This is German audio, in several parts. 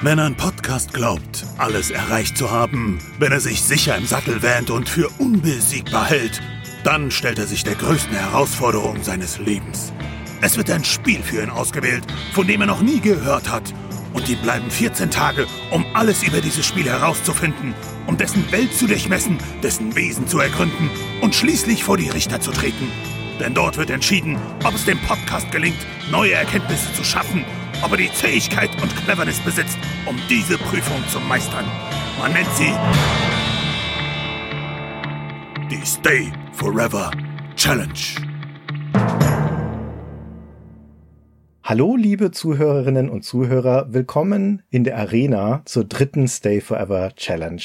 Wenn ein Podcast glaubt, alles erreicht zu haben, wenn er sich sicher im Sattel wähnt und für unbesiegbar hält, dann stellt er sich der größten Herausforderung seines Lebens. Es wird ein Spiel für ihn ausgewählt, von dem er noch nie gehört hat. Und ihm bleiben 14 Tage, um alles über dieses Spiel herauszufinden, um dessen Welt zu durchmessen, dessen Wesen zu ergründen und schließlich vor die Richter zu treten. Denn dort wird entschieden, ob es dem Podcast gelingt, neue Erkenntnisse zu schaffen, ob er die Fähigkeit und Cleverness besitzt, um diese Prüfung zu meistern. Man nennt sie die Stay Forever Challenge. Hallo, liebe Zuhörerinnen und Zuhörer, willkommen in der Arena zur dritten Stay Forever Challenge.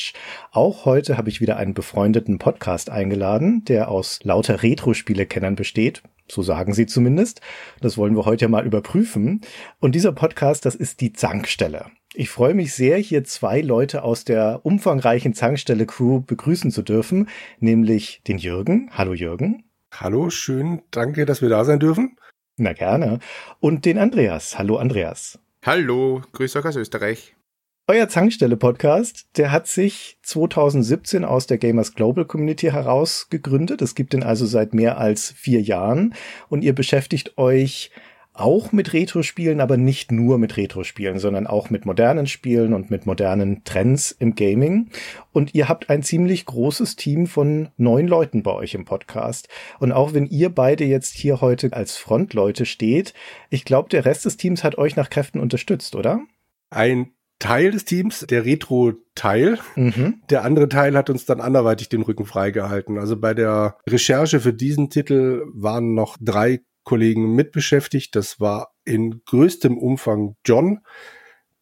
Auch heute habe ich wieder einen befreundeten Podcast eingeladen, der aus lauter Retro-Spiele-Kennern besteht. So sagen sie zumindest. Das wollen wir heute mal überprüfen. Und dieser Podcast, das ist die Zankstelle. Ich freue mich sehr, hier zwei Leute aus der umfangreichen Zankstelle-Crew begrüßen zu dürfen, nämlich den Jürgen. Hallo Jürgen. Hallo, schön, danke, dass wir da sein dürfen. Na gerne. Und den Andreas. Hallo Andreas. Hallo, grüß euch aus Österreich. Euer Zankstelle-Podcast, der hat sich 2017 aus der Gamers Global Community heraus gegründet. Es gibt ihn also seit mehr als vier Jahren und ihr beschäftigt euch auch mit Retro-Spielen, aber nicht nur mit Retro-Spielen, sondern auch mit modernen Spielen und mit modernen Trends im Gaming. Und ihr habt ein ziemlich großes Team von neun Leuten bei euch im Podcast. Und auch wenn ihr beide jetzt hier heute als Frontleute steht, ich glaube, der Rest des Teams hat euch nach Kräften unterstützt, oder? Ein Teil des Teams, der Retro-Teil. Mhm. Der andere Teil hat uns dann anderweitig den Rücken freigehalten. Also bei der Recherche für diesen Titel waren noch drei Kollegen mitbeschäftigt. Das war in größtem Umfang John.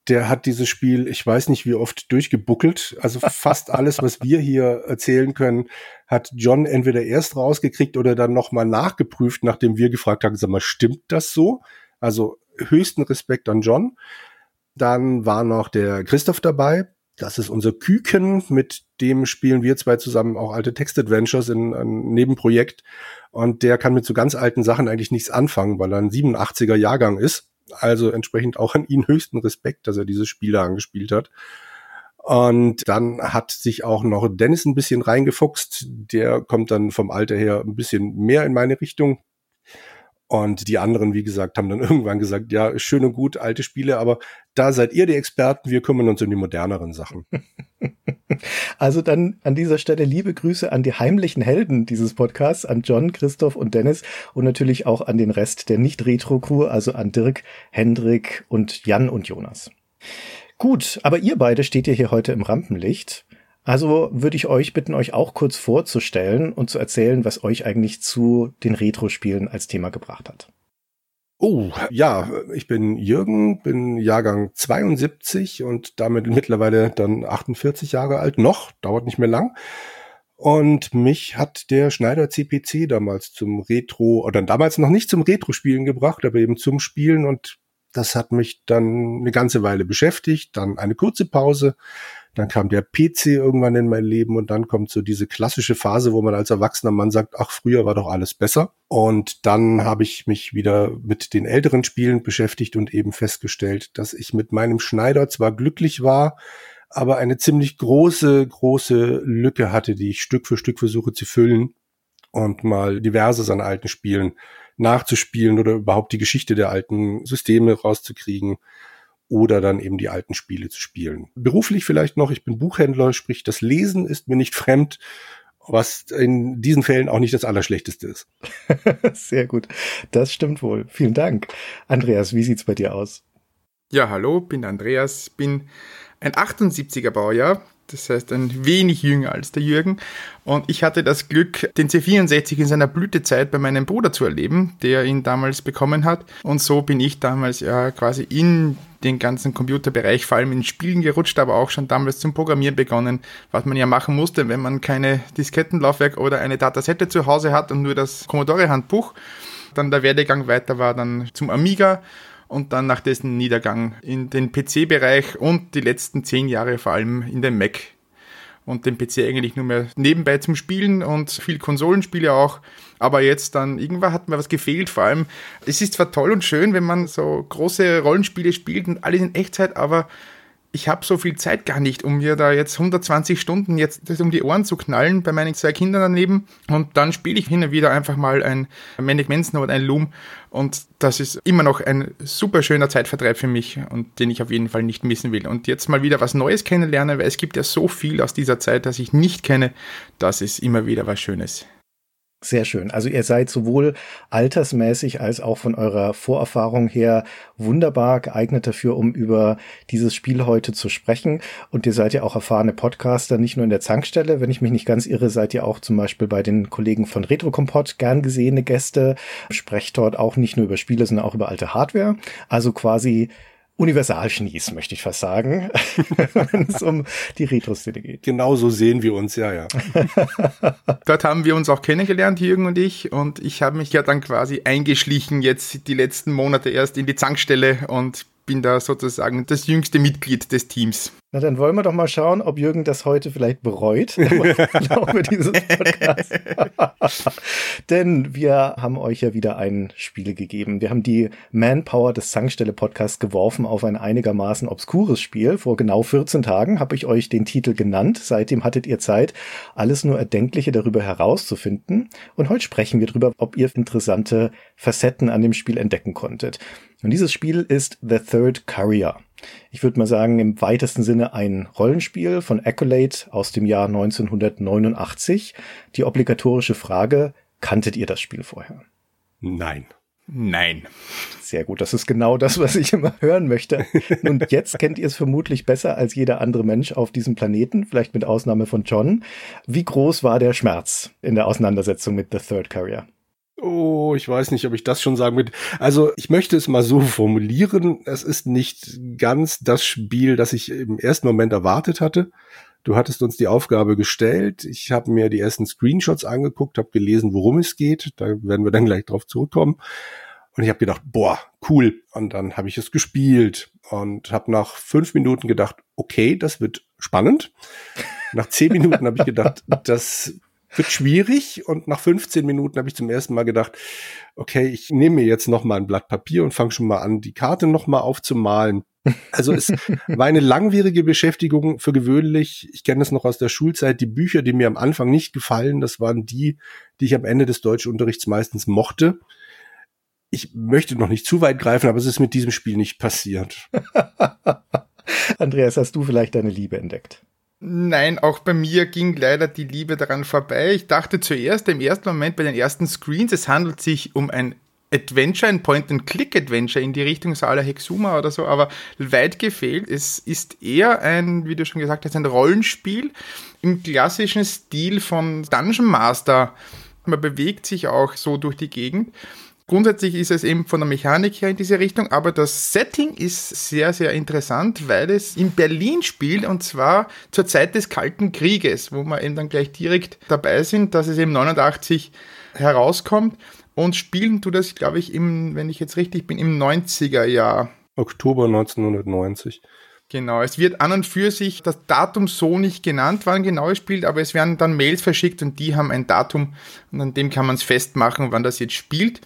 Der hat dieses Spiel, ich weiß nicht wie oft, durchgebuckelt. Also fast alles, was wir hier erzählen können, hat John entweder erst rausgekriegt oder dann nochmal nachgeprüft, nachdem wir gefragt haben, sag mal, stimmt das so? Also höchsten Respekt an John. Dann war noch der Christoph dabei. Das ist unser Küken, mit dem spielen wir zwei zusammen auch alte Text-Adventures in einem Nebenprojekt. Und der kann mit so ganz alten Sachen eigentlich nichts anfangen, weil er ein 87er Jahrgang ist. Also entsprechend auch an ihn höchsten Respekt, dass er diese Spiele angespielt hat. Und dann hat sich auch noch Dennis ein bisschen reingefuchst. Der kommt dann vom Alter her ein bisschen mehr in meine Richtung. Und die anderen, wie gesagt, haben dann irgendwann gesagt, ja, schön und gut, alte Spiele, aber da seid ihr die Experten, wir kümmern uns um die moderneren Sachen. Also dann an dieser Stelle liebe Grüße an die heimlichen Helden dieses Podcasts, an John, Christoph und Dennis und natürlich auch an den Rest der Nicht-Retro-Crew, also an Dirk, Hendrik und Jan und Jonas. Gut, aber ihr beide steht ja hier heute im Rampenlicht. Also würde ich euch bitten, euch auch kurz vorzustellen und zu erzählen, was euch eigentlich zu den Retro-Spielen als Thema gebracht hat. Oh, ja, ich bin Jürgen, bin Jahrgang 72 und damit mittlerweile dann 48 Jahre alt. Noch, dauert nicht mehr lang. Und mich hat der Schneider CPC damals zum Retro, oder damals noch nicht zum Retro-Spielen gebracht, aber eben zum Spielen und das hat mich dann eine ganze Weile beschäftigt, dann eine kurze Pause, dann kam der PC irgendwann in mein Leben und dann kommt so diese klassische Phase, wo man als erwachsener Mann sagt, ach, früher war doch alles besser. Und dann habe ich mich wieder mit den älteren Spielen beschäftigt und eben festgestellt, dass ich mit meinem Schneider zwar glücklich war, aber eine ziemlich große, große Lücke hatte, die ich Stück für Stück versuche zu füllen und mal diverses an alten Spielen nachzuspielen oder überhaupt die Geschichte der alten Systeme rauszukriegen oder dann eben die alten Spiele zu spielen. Beruflich vielleicht noch, ich bin Buchhändler, sprich das Lesen ist mir nicht fremd, was in diesen Fällen auch nicht das Allerschlechteste ist. Sehr gut, das stimmt wohl. Vielen Dank. Andreas, wie sieht's bei dir aus? Ja, hallo, bin Andreas, bin ein 78er Baujahr, das heißt ein wenig jünger als der Jürgen. Und ich hatte das Glück, den C64 in seiner Blütezeit bei meinem Bruder zu erleben, der ihn damals bekommen hat. Und so bin ich damals ja quasi in den ganzen Computerbereich, vor allem in Spielen gerutscht, aber auch schon damals zum Programmieren begonnen, was man ja machen musste, wenn man keine Diskettenlaufwerk oder eine Datasette zu Hause hat und nur das Commodore-Handbuch. Dann der Werdegang weiter war dann zum Amiga und dann nach dessen Niedergang in den PC-Bereich und die letzten zehn Jahre vor allem in den Mac. Und den PC eigentlich nur mehr nebenbei zum Spielen und viel Konsolenspiele auch. Aber jetzt dann, irgendwann hat mir was gefehlt. Vor allem, es ist zwar toll und schön, wenn man so große Rollenspiele spielt und alles in Echtzeit, aber ich habe so viel Zeit gar nicht, um mir da jetzt 120 Stunden jetzt das um die Ohren zu knallen bei meinen zwei Kindern daneben. Und dann spiele ich hin und wieder einfach mal ein Manic Manson oder ein Loom. Und das ist immer noch ein super schöner Zeitvertreib für mich und den ich auf jeden Fall nicht missen will. Und jetzt mal wieder was Neues kennenlernen, weil es gibt ja so viel aus dieser Zeit, das ich nicht kenne. Das ist immer wieder was Schönes. Sehr schön. Also ihr seid sowohl altersmäßig als auch von eurer Vorerfahrung her wunderbar geeignet dafür, um über dieses Spiel heute zu sprechen. Und ihr seid ja auch erfahrene Podcaster, nicht nur in der Zankstelle. Wenn ich mich nicht ganz irre, seid ihr auch zum Beispiel bei den Kollegen von Retrokompott gern gesehene Gäste. Sprecht dort auch nicht nur über Spiele, sondern auch über alte Hardware. Also quasi Universalschnies, möchte ich fast sagen, wenn es um die Retro-Szene geht. Genau so sehen wir uns, ja, ja. Dort haben wir uns auch kennengelernt, Jürgen und ich, und ich habe mich ja dann quasi eingeschlichen jetzt die letzten Monate erst in die Zankstelle und bin da sozusagen das jüngste Mitglied des Teams. Na, dann wollen wir doch mal schauen, ob Jürgen das heute vielleicht bereut. Dieses Podcasts. Denn wir haben euch ja wieder ein Spiel gegeben. Wir haben die Manpower des Zankstelle Podcasts geworfen auf ein einigermaßen obskures Spiel. Vor genau 14 Tagen habe ich euch den Titel genannt. Seitdem hattet ihr Zeit, alles nur Erdenkliche darüber herauszufinden. Und heute sprechen wir darüber, ob ihr interessante Facetten an dem Spiel entdecken konntet. Und dieses Spiel ist The Third Courier. Ich würde mal sagen, im weitesten Sinne ein Rollenspiel von Accolade aus dem Jahr 1989. Die obligatorische Frage, kanntet ihr das Spiel vorher? Nein. Nein. Sehr gut, das ist genau das, was ich immer hören möchte. Und jetzt kennt ihr es vermutlich besser als jeder andere Mensch auf diesem Planeten, vielleicht mit Ausnahme von John. Wie groß war der Schmerz in der Auseinandersetzung mit The Third Carrier? Oh, ich weiß nicht, ob ich das schon sagen will. Also ich möchte es mal so formulieren. Es ist nicht ganz das Spiel, das ich im ersten Moment erwartet hatte. Du hattest uns die Aufgabe gestellt. Ich habe mir die ersten Screenshots angeguckt, habe gelesen, worum es geht. Da werden wir dann gleich drauf zurückkommen. Und ich habe gedacht, boah, cool. Und dann habe ich es gespielt und habe nach fünf Minuten gedacht, okay, das wird spannend. Nach zehn Minuten habe ich gedacht, das wird schwierig und nach 15 Minuten habe ich zum ersten Mal gedacht, okay, ich nehme mir jetzt noch mal ein Blatt Papier und fange schon mal an, die Karte noch mal aufzumalen. Also es war eine langwierige Beschäftigung für gewöhnlich. Ich kenne das noch aus der Schulzeit. Die Bücher, die mir am Anfang nicht gefallen, das waren die, die ich am Ende des Deutschunterrichts meistens mochte. Ich möchte noch nicht zu weit greifen, aber es ist mit diesem Spiel nicht passiert. Andreas, hast du vielleicht deine Liebe entdeckt? Nein, auch bei mir ging leider die Liebe daran vorbei. Ich dachte zuerst im ersten Moment bei den ersten Screens, es handelt sich um ein Adventure, ein Point-and-Click-Adventure in die Richtung Sala Hexuma oder so, aber weit gefehlt. Es ist eher ein, wie du schon gesagt hast, ein Rollenspiel im klassischen Stil von Dungeon Master. Man bewegt sich auch so durch die Gegend. Grundsätzlich ist es eben von der Mechanik her in diese Richtung, aber das Setting ist sehr, sehr interessant, weil es in Berlin spielt und zwar zur Zeit des Kalten Krieges, wo wir eben dann gleich direkt dabei sind, dass es eben 89 herauskommt und spielen tut das, glaube ich, im, wenn ich jetzt richtig bin, im 90er Jahr. Oktober 1990. Genau, es wird an und für sich das Datum so nicht genannt, wann genau es spielt, aber es werden dann Mails verschickt und die haben ein Datum und an dem kann man es festmachen, wann das jetzt spielt.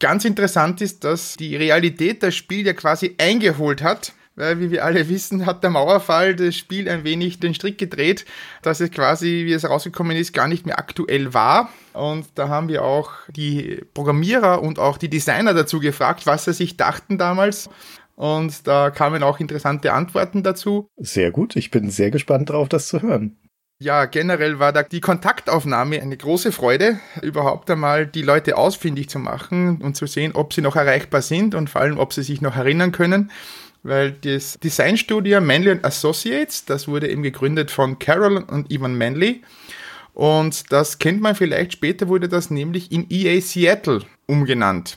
Ganz interessant ist, dass die Realität das Spiel ja quasi eingeholt hat. Weil, wie wir alle wissen, hat der Mauerfall das Spiel ein wenig den Strick gedreht, dass es quasi, wie es rausgekommen ist, gar nicht mehr aktuell war. Und da haben wir auch die Programmierer und auch die Designer dazu gefragt, was sie sich dachten damals. Und da kamen auch interessante Antworten dazu. Sehr gut, ich bin sehr gespannt darauf, das zu hören. Ja, generell war da die Kontaktaufnahme eine große Freude, überhaupt einmal die Leute ausfindig zu machen und zu sehen, ob sie noch erreichbar sind und vor allem, ob sie sich noch erinnern können. Weil das Designstudio Manley Associates, das wurde eben gegründet von Carol und Ivan Manley. Und das kennt man vielleicht, später wurde das nämlich in EA Seattle umgenannt.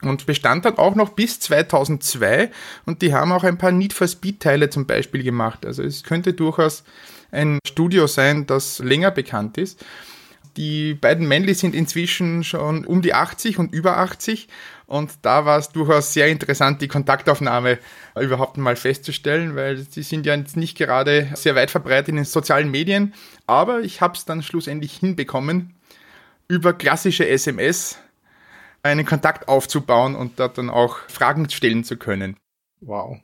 Und bestand dann auch noch bis 2002 und die haben auch ein paar Need for Speed Teile zum Beispiel gemacht. Also es könnte durchaus ein Studio sein, das länger bekannt ist. Die beiden Männli sind inzwischen schon um die 80 und über 80 und da war es durchaus sehr interessant, die Kontaktaufnahme überhaupt mal festzustellen, weil sie sind ja jetzt nicht gerade sehr weit verbreitet in den sozialen Medien, aber ich habe es dann schlussendlich hinbekommen, über klassische SMS einen Kontakt aufzubauen und dort dann auch Fragen stellen zu können. Wow.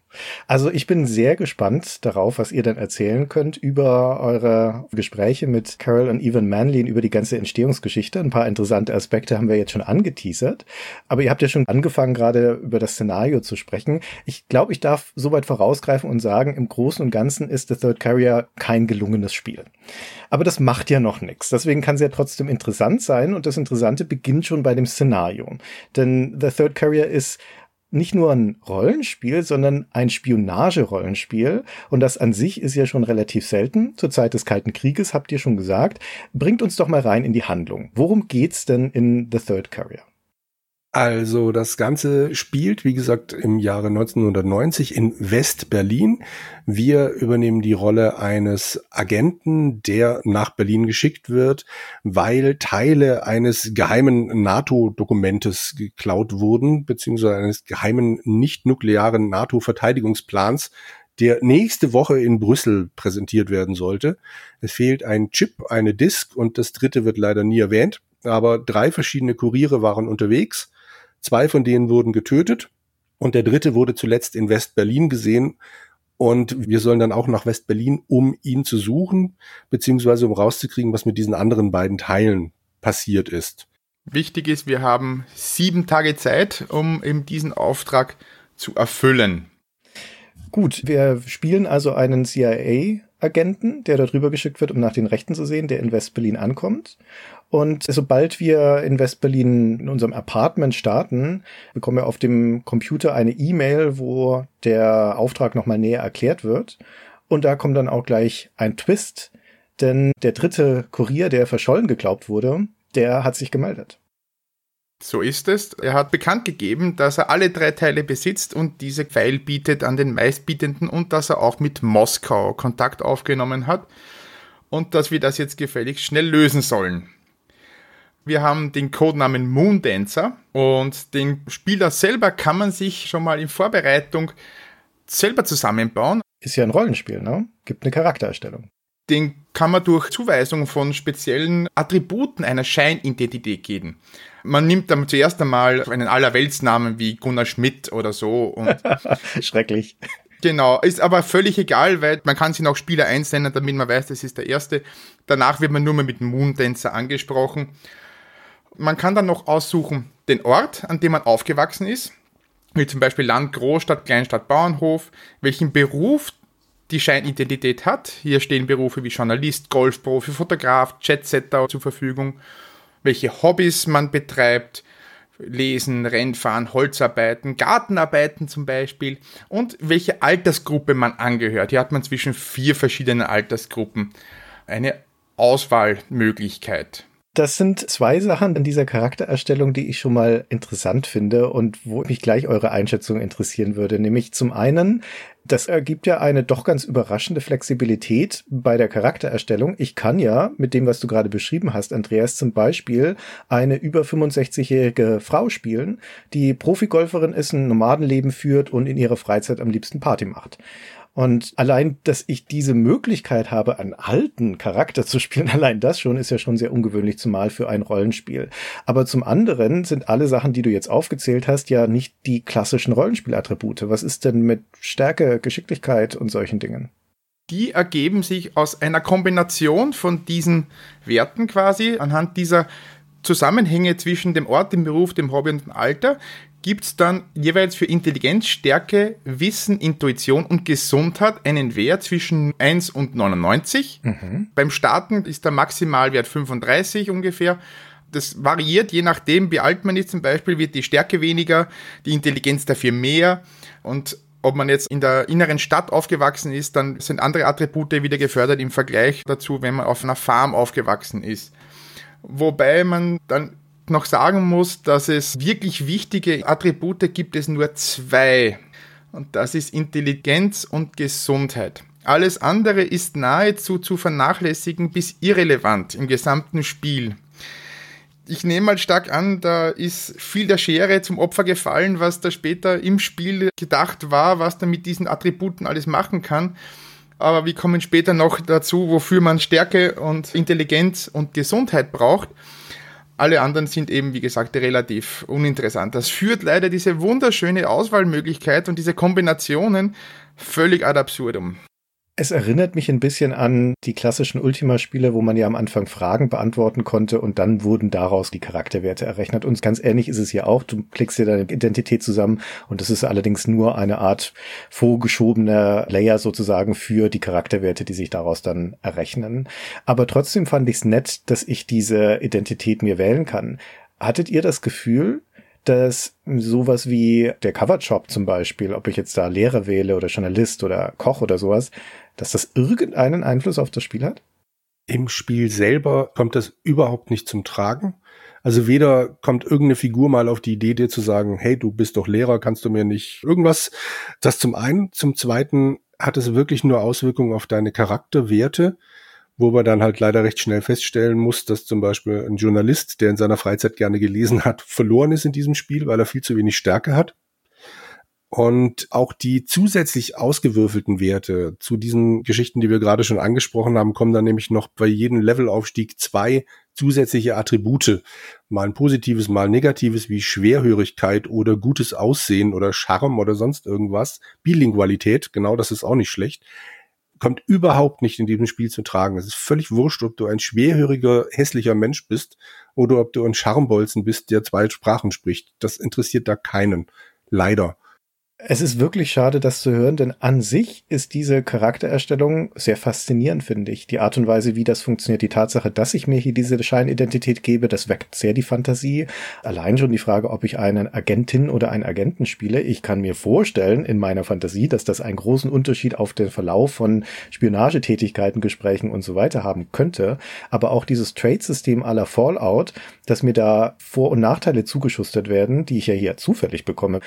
Also ich bin sehr gespannt darauf, was ihr dann erzählen könnt über eure Gespräche mit Carol und Evan Manley über die ganze Entstehungsgeschichte. Ein paar interessante Aspekte haben wir jetzt schon angeteasert. Aber ihr habt ja schon angefangen, gerade über das Szenario zu sprechen. Ich glaube, ich darf soweit vorausgreifen und sagen, im Großen und Ganzen ist The Third Carrier kein gelungenes Spiel. Aber das macht ja noch nichts. Deswegen kann es ja trotzdem interessant sein. Und das Interessante beginnt schon bei dem Szenario. Denn The Third Carrier ist nicht nur ein Rollenspiel, sondern ein Spionage-Rollenspiel. Und das an sich ist ja schon relativ selten. Zur Zeit des Kalten Krieges habt ihr schon gesagt. Bringt uns doch mal rein in die Handlung. Worum geht's denn in The Third Carrier? Also das Ganze spielt, wie gesagt, im Jahre 1990 in West-Berlin. Wir übernehmen die Rolle eines Agenten, der nach Berlin geschickt wird, weil Teile eines geheimen NATO-Dokumentes geklaut wurden, beziehungsweise eines geheimen nicht-nuklearen NATO-Verteidigungsplans, der nächste Woche in Brüssel präsentiert werden sollte. Es fehlt ein Chip, eine Disk und das dritte wird leider nie erwähnt. Aber drei verschiedene Kuriere waren unterwegs Zwei von denen wurden getötet und der dritte wurde zuletzt in West-Berlin gesehen. Und wir sollen dann auch nach West-Berlin, um ihn zu suchen, beziehungsweise um rauszukriegen, was mit diesen anderen beiden Teilen passiert ist. Wichtig ist, wir haben sieben Tage Zeit, um eben diesen Auftrag zu erfüllen. Gut, wir spielen also einen CIA-Agenten, der darüber geschickt wird, um nach den Rechten zu sehen, der in West-Berlin ankommt. Und sobald wir in Westberlin in unserem Apartment starten, bekommen wir auf dem Computer eine E-Mail, wo der Auftrag nochmal näher erklärt wird. Und da kommt dann auch gleich ein Twist, denn der dritte Kurier, der verschollen geglaubt wurde, der hat sich gemeldet. So ist es. Er hat bekannt gegeben, dass er alle drei Teile besitzt und diese Pfeil bietet an den meistbietenden und dass er auch mit Moskau Kontakt aufgenommen hat und dass wir das jetzt gefälligst schnell lösen sollen. Wir haben den Codenamen Moondancer und den Spieler selber kann man sich schon mal in Vorbereitung selber zusammenbauen. Ist ja ein Rollenspiel, ne? Gibt eine Charaktererstellung. Den kann man durch Zuweisung von speziellen Attributen einer Scheinidentität geben. Man nimmt dann zuerst einmal einen Allerweltsnamen wie Gunnar Schmidt oder so. Und Schrecklich. Genau, ist aber völlig egal, weil man kann sich auch Spieler einsenden, damit man weiß, das ist der erste. Danach wird man nur mehr mit Moondancer angesprochen. Man kann dann noch aussuchen den Ort, an dem man aufgewachsen ist, wie zum Beispiel Land, Großstadt, Kleinstadt, Bauernhof, welchen Beruf die Scheinidentität hat. Hier stehen Berufe wie Journalist, Golfprofi, Fotograf, Jetsetter zur Verfügung, welche Hobbys man betreibt, Lesen, Rennfahren, Holzarbeiten, Gartenarbeiten zum Beispiel und welche Altersgruppe man angehört. Hier hat man zwischen vier verschiedenen Altersgruppen eine Auswahlmöglichkeit. Das sind zwei Sachen in dieser Charaktererstellung, die ich schon mal interessant finde und wo mich gleich eure Einschätzung interessieren würde. Nämlich zum einen, das ergibt ja eine doch ganz überraschende Flexibilität bei der Charaktererstellung. Ich kann ja mit dem, was du gerade beschrieben hast, Andreas, zum Beispiel eine über 65-jährige Frau spielen, die Profigolferin ist, ein Nomadenleben führt und in ihrer Freizeit am liebsten Party macht. Und allein, dass ich diese Möglichkeit habe, einen alten Charakter zu spielen, allein das schon ist ja schon sehr ungewöhnlich, zumal für ein Rollenspiel. Aber zum anderen sind alle Sachen, die du jetzt aufgezählt hast, ja nicht die klassischen Rollenspielattribute. Was ist denn mit Stärke, Geschicklichkeit und solchen Dingen? Die ergeben sich aus einer Kombination von diesen Werten quasi, anhand dieser Zusammenhänge zwischen dem Ort, dem Beruf, dem Hobby und dem Alter, gibt es dann jeweils für Intelligenz, Stärke, Wissen, Intuition und Gesundheit einen Wert zwischen 1 und 99. Mhm. Beim Starten ist der Maximalwert 35 ungefähr. Das variiert je nachdem, wie alt man ist. Zum Beispiel wird die Stärke weniger, die Intelligenz dafür mehr. Und ob man jetzt in der inneren Stadt aufgewachsen ist, dann sind andere Attribute wieder gefördert im Vergleich dazu, wenn man auf einer Farm aufgewachsen ist. Wobei man dann noch sagen muss, dass es wirklich wichtige Attribute gibt es nur zwei. Und das ist Intelligenz und Gesundheit. Alles andere ist nahezu zu vernachlässigen bis irrelevant im gesamten Spiel. Ich nehme mal stark an, da ist viel der Schere zum Opfer gefallen, was da später im Spiel gedacht war, was da mit diesen Attributen alles machen kann. Aber wir kommen später noch dazu, wofür man Stärke und Intelligenz und Gesundheit braucht. Alle anderen sind eben, wie gesagt, relativ uninteressant. Das führt leider diese wunderschöne Auswahlmöglichkeit und diese Kombinationen völlig ad absurdum. Es erinnert mich ein bisschen an die klassischen Ultima-Spiele, wo man ja am Anfang Fragen beantworten konnte und dann wurden daraus die Charakterwerte errechnet. Und ganz ähnlich ist es hier auch. Du klickst dir deine Identität zusammen und es ist allerdings nur eine Art vorgeschobener Layer sozusagen für die Charakterwerte, die sich daraus dann errechnen. Aber trotzdem fand ich es nett, dass ich diese Identität mir wählen kann. Hattet ihr das Gefühl, dass sowas wie der Covershop zum Beispiel, ob ich jetzt da Lehrer wähle oder Journalist oder Koch oder sowas, dass das irgendeinen Einfluss auf das Spiel hat? Im Spiel selber kommt das überhaupt nicht zum Tragen. Also weder kommt irgendeine Figur mal auf die Idee, dir zu sagen, hey, du bist doch Lehrer, kannst du mir nicht irgendwas. Das zum einen. Zum zweiten hat es wirklich nur Auswirkungen auf deine Charakterwerte, wo man dann halt leider recht schnell feststellen muss, dass zum Beispiel ein Journalist, der in seiner Freizeit gerne gelesen hat, verloren ist in diesem Spiel, weil er viel zu wenig Stärke hat. Und auch die zusätzlich ausgewürfelten Werte zu diesen Geschichten, die wir gerade schon angesprochen haben, kommen dann nämlich noch bei jedem Levelaufstieg zwei zusätzliche Attribute. Mal ein positives, mal ein negatives, wie Schwerhörigkeit oder gutes Aussehen oder Charme oder sonst irgendwas. Bilingualität, genau das ist auch nicht schlecht. Kommt überhaupt nicht in diesem Spiel zu tragen. Es ist völlig wurscht, ob du ein schwerhöriger, hässlicher Mensch bist oder ob du ein Charmbolzen bist, der zwei Sprachen spricht. Das interessiert da keinen. Leider. Es ist wirklich schade, das zu hören, denn an sich ist diese Charaktererstellung sehr faszinierend, finde ich. Die Art und Weise, wie das funktioniert, die Tatsache, dass ich mir hier diese Scheinidentität gebe, das weckt sehr die Fantasie. Allein schon die Frage, ob ich einen Agentin oder einen Agenten spiele. Ich kann mir vorstellen, in meiner Fantasie, dass das einen großen Unterschied auf den Verlauf von Spionagetätigkeiten, Gesprächen und so weiter haben könnte. Aber auch dieses Trade-System aller Fallout, dass mir da Vor- und Nachteile zugeschustert werden, die ich ja hier zufällig bekomme,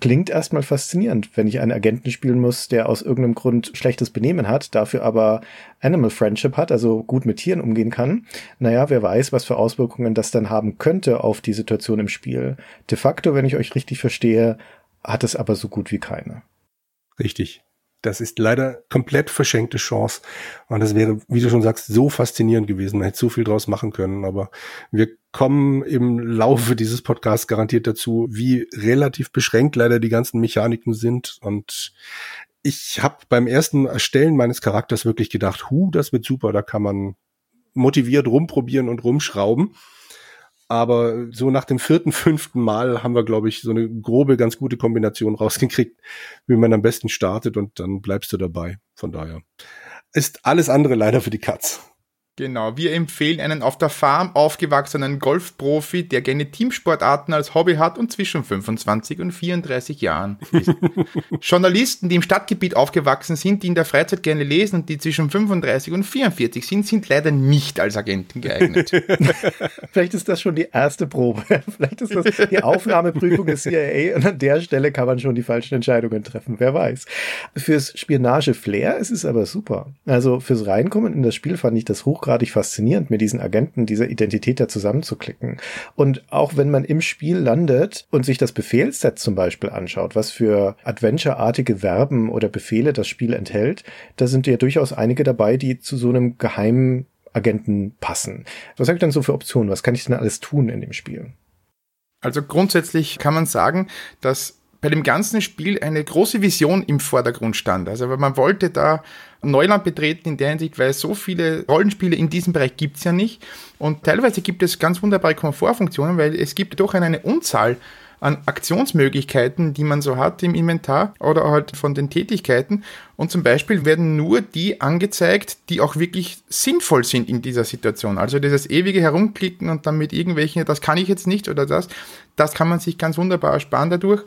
klingt erstmal faszinierend, wenn ich einen Agenten spielen muss, der aus irgendeinem Grund schlechtes Benehmen hat, dafür aber Animal Friendship hat, also gut mit Tieren umgehen kann. Naja, wer weiß, was für Auswirkungen das dann haben könnte auf die Situation im Spiel. De facto, wenn ich euch richtig verstehe, hat es aber so gut wie keine. Richtig. Das ist leider komplett verschenkte Chance. Und das wäre, wie du schon sagst, so faszinierend gewesen. Man hätte so viel draus machen können. Aber wir kommen im Laufe dieses Podcasts garantiert dazu, wie relativ beschränkt leider die ganzen Mechaniken sind. Und ich habe beim ersten Erstellen meines Charakters wirklich gedacht, hu, das wird super, da kann man motiviert rumprobieren und rumschrauben. Aber so nach dem vierten, fünften Mal haben wir, glaube ich, so eine grobe, ganz gute Kombination rausgekriegt, wie man am besten startet und dann bleibst du dabei. Von daher ist alles andere leider für die Katz. Genau, wir empfehlen einen auf der Farm aufgewachsenen Golfprofi, der gerne Teamsportarten als Hobby hat und zwischen 25 und 34 Jahren ist. Journalisten, die im Stadtgebiet aufgewachsen sind, die in der Freizeit gerne lesen und die zwischen 35 und 44 sind, sind leider nicht als Agenten geeignet. Vielleicht ist das schon die erste Probe. Vielleicht ist das die Aufnahmeprüfung des CIA und an der Stelle kann man schon die falschen Entscheidungen treffen. Wer weiß. Fürs Spionage-Flair ist es aber super. Also fürs Reinkommen in das Spiel fand ich das hochgradig hochgradig faszinierend, mit diesen Agenten dieser Identität da zusammenzuklicken. Und auch wenn man im Spiel landet und sich das Befehlsset zum Beispiel anschaut, was für Adventure-artige Verben oder Befehle das Spiel enthält, da sind ja durchaus einige dabei, die zu so einem geheimen Agenten passen. Was habe ich denn so für Optionen? Was kann ich denn alles tun in dem Spiel? Also grundsätzlich kann man sagen, dass bei dem ganzen Spiel eine große Vision im Vordergrund stand. Also man wollte da Neuland betreten in der Hinsicht, weil so viele Rollenspiele in diesem Bereich gibt's ja nicht. Und teilweise gibt es ganz wunderbare Komfortfunktionen, weil es gibt doch eine Unzahl an Aktionsmöglichkeiten, die man so hat im Inventar oder halt von den Tätigkeiten. Und zum Beispiel werden nur die angezeigt, die auch wirklich sinnvoll sind in dieser Situation. Also dieses ewige Herumklicken und dann mit irgendwelchen, das kann ich jetzt nicht oder das, das kann man sich ganz wunderbar ersparen dadurch.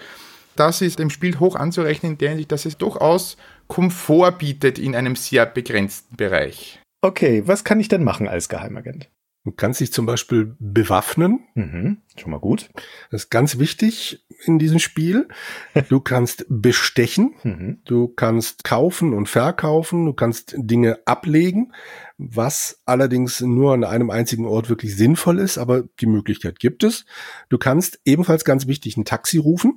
Das ist dem Spiel hoch anzurechnen in der Hinsicht, dass es durchaus Komfort bietet in einem sehr begrenzten Bereich. Okay, was kann ich denn machen als Geheimagent? Du kannst dich zum Beispiel bewaffnen. Mhm, schon mal gut. Das ist ganz wichtig in diesem Spiel. Du kannst bestechen. Mhm. Du kannst kaufen und verkaufen. Du kannst Dinge ablegen, was allerdings nur an einem einzigen Ort wirklich sinnvoll ist, aber die Möglichkeit gibt es. Du kannst ebenfalls ganz wichtig ein Taxi rufen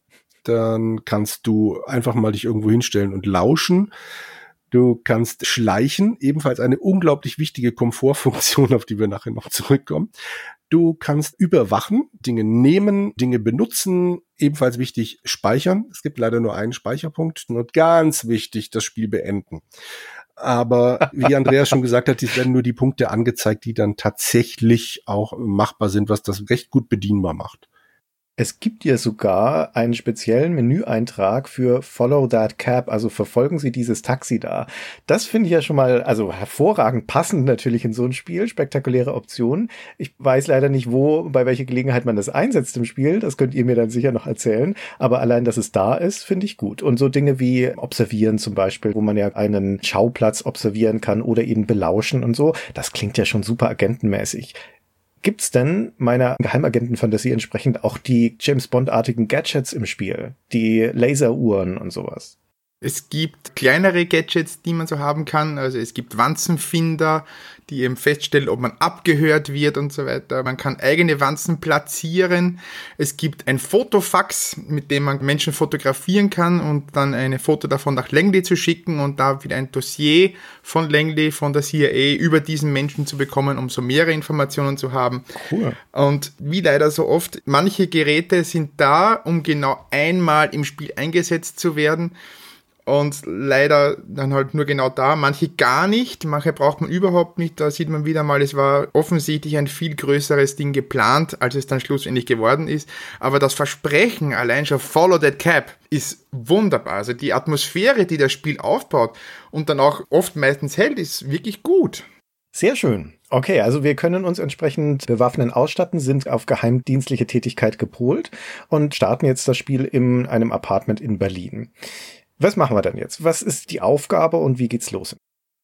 dann kannst du einfach mal dich irgendwo hinstellen und lauschen. Du kannst schleichen, ebenfalls eine unglaublich wichtige Komfortfunktion, auf die wir nachher noch zurückkommen. Du kannst überwachen, Dinge nehmen, Dinge benutzen, ebenfalls wichtig speichern. Es gibt leider nur einen Speicherpunkt und ganz wichtig das Spiel beenden. Aber wie Andreas schon gesagt hat, es werden nur die Punkte angezeigt, die dann tatsächlich auch machbar sind, was das recht gut bedienbar macht. Es gibt ja sogar einen speziellen Menüeintrag für Follow That Cab, also verfolgen Sie dieses Taxi da. Das finde ich ja schon mal, also hervorragend passend natürlich in so ein Spiel, spektakuläre Option. Ich weiß leider nicht, wo, bei welcher Gelegenheit man das einsetzt im Spiel. Das könnt ihr mir dann sicher noch erzählen. Aber allein, dass es da ist, finde ich gut. Und so Dinge wie observieren zum Beispiel, wo man ja einen Schauplatz observieren kann oder ihn belauschen und so, das klingt ja schon super agentenmäßig. Gibt's denn meiner Geheimagentenfantasie entsprechend auch die James Bond-artigen Gadgets im Spiel? Die Laseruhren und sowas? Es gibt kleinere Gadgets, die man so haben kann. Also es gibt Wanzenfinder, die eben feststellen, ob man abgehört wird und so weiter. Man kann eigene Wanzen platzieren. Es gibt ein Fotofax, mit dem man Menschen fotografieren kann und dann ein Foto davon nach Langley zu schicken und da wieder ein Dossier von Langley, von der CIA über diesen Menschen zu bekommen, um so mehrere Informationen zu haben. Cool. Und wie leider so oft, manche Geräte sind da, um genau einmal im Spiel eingesetzt zu werden und leider dann halt nur genau da, manche gar nicht, manche braucht man überhaupt nicht. Da sieht man wieder mal, es war offensichtlich ein viel größeres Ding geplant, als es dann schlussendlich geworden ist. Aber das Versprechen allein schon Follow that Cap ist wunderbar. Also die Atmosphäre, die das Spiel aufbaut und dann auch oft meistens hält, ist wirklich gut. Sehr schön. Okay, also wir können uns entsprechend bewaffnen ausstatten, sind auf geheimdienstliche Tätigkeit gepolt und starten jetzt das Spiel in einem Apartment in Berlin. Was machen wir dann jetzt? Was ist die Aufgabe und wie geht's los?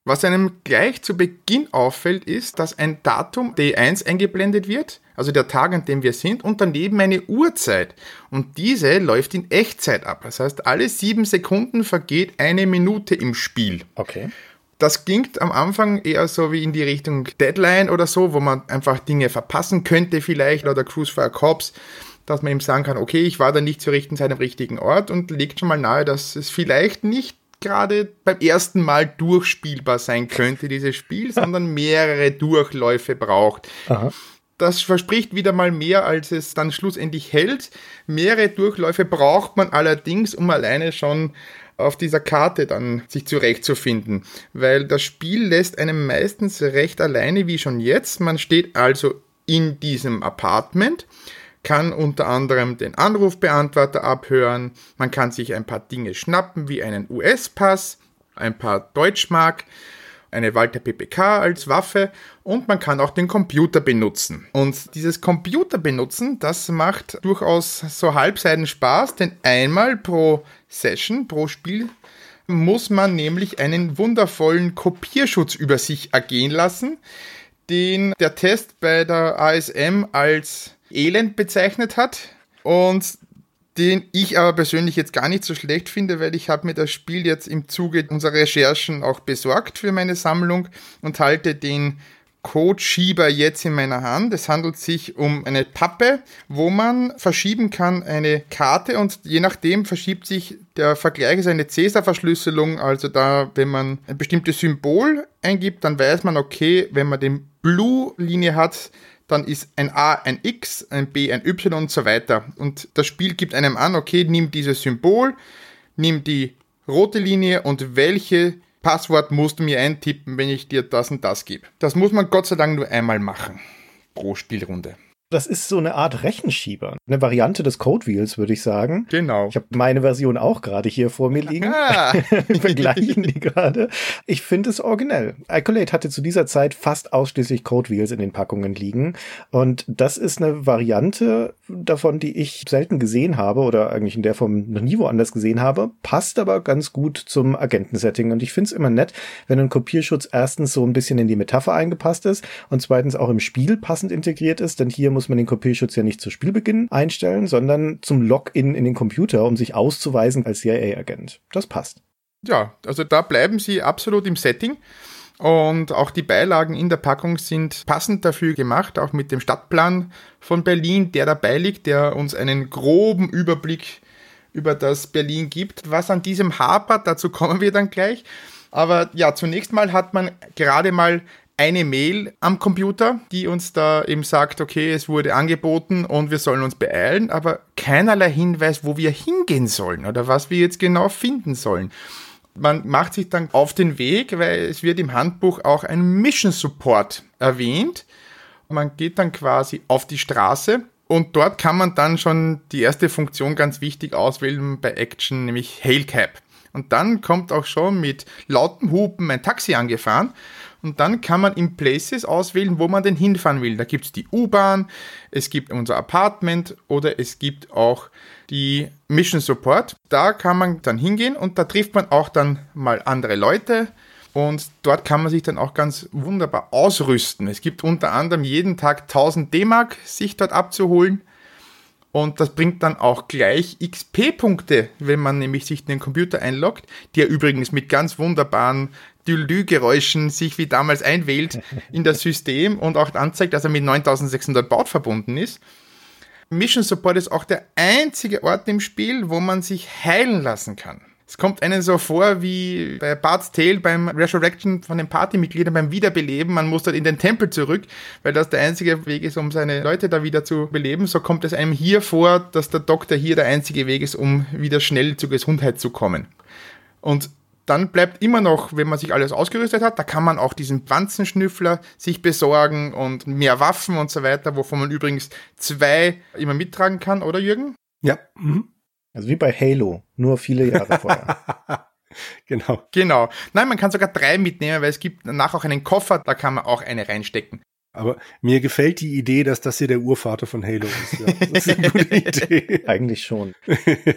Was einem gleich zu Beginn auffällt, ist, dass ein Datum D1 eingeblendet wird, also der Tag, an dem wir sind, und daneben eine Uhrzeit. Und diese läuft in Echtzeit ab. Das heißt, alle sieben Sekunden vergeht eine Minute im Spiel. Okay. Das klingt am Anfang eher so wie in die Richtung Deadline oder so, wo man einfach Dinge verpassen könnte vielleicht, oder Cruise for a Corps dass man ihm sagen kann, okay, ich war da nicht zur richtigen Zeit am richtigen Ort und legt schon mal nahe, dass es vielleicht nicht gerade beim ersten Mal durchspielbar sein könnte, dieses Spiel, sondern mehrere Durchläufe braucht. Aha. Das verspricht wieder mal mehr, als es dann schlussendlich hält. Mehrere Durchläufe braucht man allerdings, um alleine schon auf dieser Karte dann sich zurechtzufinden, weil das Spiel lässt einem meistens recht alleine wie schon jetzt. Man steht also in diesem Apartment kann unter anderem den Anrufbeantworter abhören, man kann sich ein paar Dinge schnappen wie einen US-Pass, ein paar Deutschmark, eine Walter PPK als Waffe und man kann auch den Computer benutzen. Und dieses Computer benutzen, das macht durchaus so halbseiden Spaß, denn einmal pro Session, pro Spiel muss man nämlich einen wundervollen Kopierschutz über sich ergehen lassen, den der Test bei der ASM als elend bezeichnet hat und den ich aber persönlich jetzt gar nicht so schlecht finde, weil ich habe mir das Spiel jetzt im Zuge unserer Recherchen auch besorgt für meine Sammlung und halte den Codeschieber jetzt in meiner Hand. Es handelt sich um eine Pappe, wo man verschieben kann eine Karte und je nachdem verschiebt sich der Vergleich ist eine Cäsar-Verschlüsselung. Also da, wenn man ein bestimmtes Symbol eingibt, dann weiß man, okay, wenn man den Blue-Linie hat, dann ist ein A ein X, ein B ein Y und so weiter. Und das Spiel gibt einem an, okay, nimm dieses Symbol, nimm die rote Linie und welche Passwort musst du mir eintippen, wenn ich dir das und das gebe. Das muss man Gott sei Dank nur einmal machen pro Spielrunde. Das ist so eine Art Rechenschieber. Eine Variante des Code Wheels, würde ich sagen. Genau. Ich habe meine Version auch gerade hier vor mir liegen. Wir vergleichen die gerade. Ich finde es originell. Icolate hatte zu dieser Zeit fast ausschließlich Code Wheels in den Packungen liegen. Und das ist eine Variante davon, die ich selten gesehen habe oder eigentlich in der Form noch nie woanders gesehen habe. Passt aber ganz gut zum Agentensetting. Und ich finde es immer nett, wenn ein Kopierschutz erstens so ein bisschen in die Metapher eingepasst ist und zweitens auch im Spiel passend integriert ist. Denn hier muss man den Kopierschutz ja nicht zu Spielbeginn einstellen, sondern zum Login in den Computer, um sich auszuweisen als CIA-Agent. Das passt. Ja, also da bleiben sie absolut im Setting. Und auch die Beilagen in der Packung sind passend dafür gemacht, auch mit dem Stadtplan von Berlin, der dabei liegt, der uns einen groben Überblick über das Berlin gibt. Was an diesem hapert, dazu kommen wir dann gleich. Aber ja, zunächst mal hat man gerade mal eine Mail am Computer, die uns da eben sagt, okay, es wurde angeboten und wir sollen uns beeilen, aber keinerlei Hinweis, wo wir hingehen sollen oder was wir jetzt genau finden sollen. Man macht sich dann auf den Weg, weil es wird im Handbuch auch ein Mission Support erwähnt. Man geht dann quasi auf die Straße und dort kann man dann schon die erste Funktion ganz wichtig auswählen bei Action, nämlich Hail Cab. Und dann kommt auch schon mit lautem Hupen ein Taxi angefahren. Und dann kann man in Places auswählen, wo man denn hinfahren will. Da gibt es die U-Bahn, es gibt unser Apartment oder es gibt auch die Mission Support. Da kann man dann hingehen und da trifft man auch dann mal andere Leute. Und dort kann man sich dann auch ganz wunderbar ausrüsten. Es gibt unter anderem jeden Tag 1000 D-Mark sich dort abzuholen. Und das bringt dann auch gleich XP-Punkte, wenn man nämlich sich den Computer einloggt, der übrigens mit ganz wunderbaren Dülü-Geräuschen sich wie damals einwählt in das System und auch anzeigt, dass er mit 9600 Baut verbunden ist. Mission Support ist auch der einzige Ort im Spiel, wo man sich heilen lassen kann. Es kommt einem so vor wie bei Bart's Tale beim Resurrection von den Partymitgliedern beim Wiederbeleben. Man muss dort in den Tempel zurück, weil das der einzige Weg ist, um seine Leute da wieder zu beleben. So kommt es einem hier vor, dass der Doktor hier der einzige Weg ist, um wieder schnell zur Gesundheit zu kommen. Und dann bleibt immer noch, wenn man sich alles ausgerüstet hat, da kann man auch diesen Pflanzenschnüffler sich besorgen und mehr Waffen und so weiter, wovon man übrigens zwei immer mittragen kann, oder Jürgen? Ja. Mhm. Also wie bei Halo, nur viele Jahre vorher. genau. Genau. Nein, man kann sogar drei mitnehmen, weil es gibt danach auch einen Koffer, da kann man auch eine reinstecken. Aber mir gefällt die Idee, dass das hier der Urvater von Halo ist. Ja, das ist eine gute Idee. Eigentlich schon.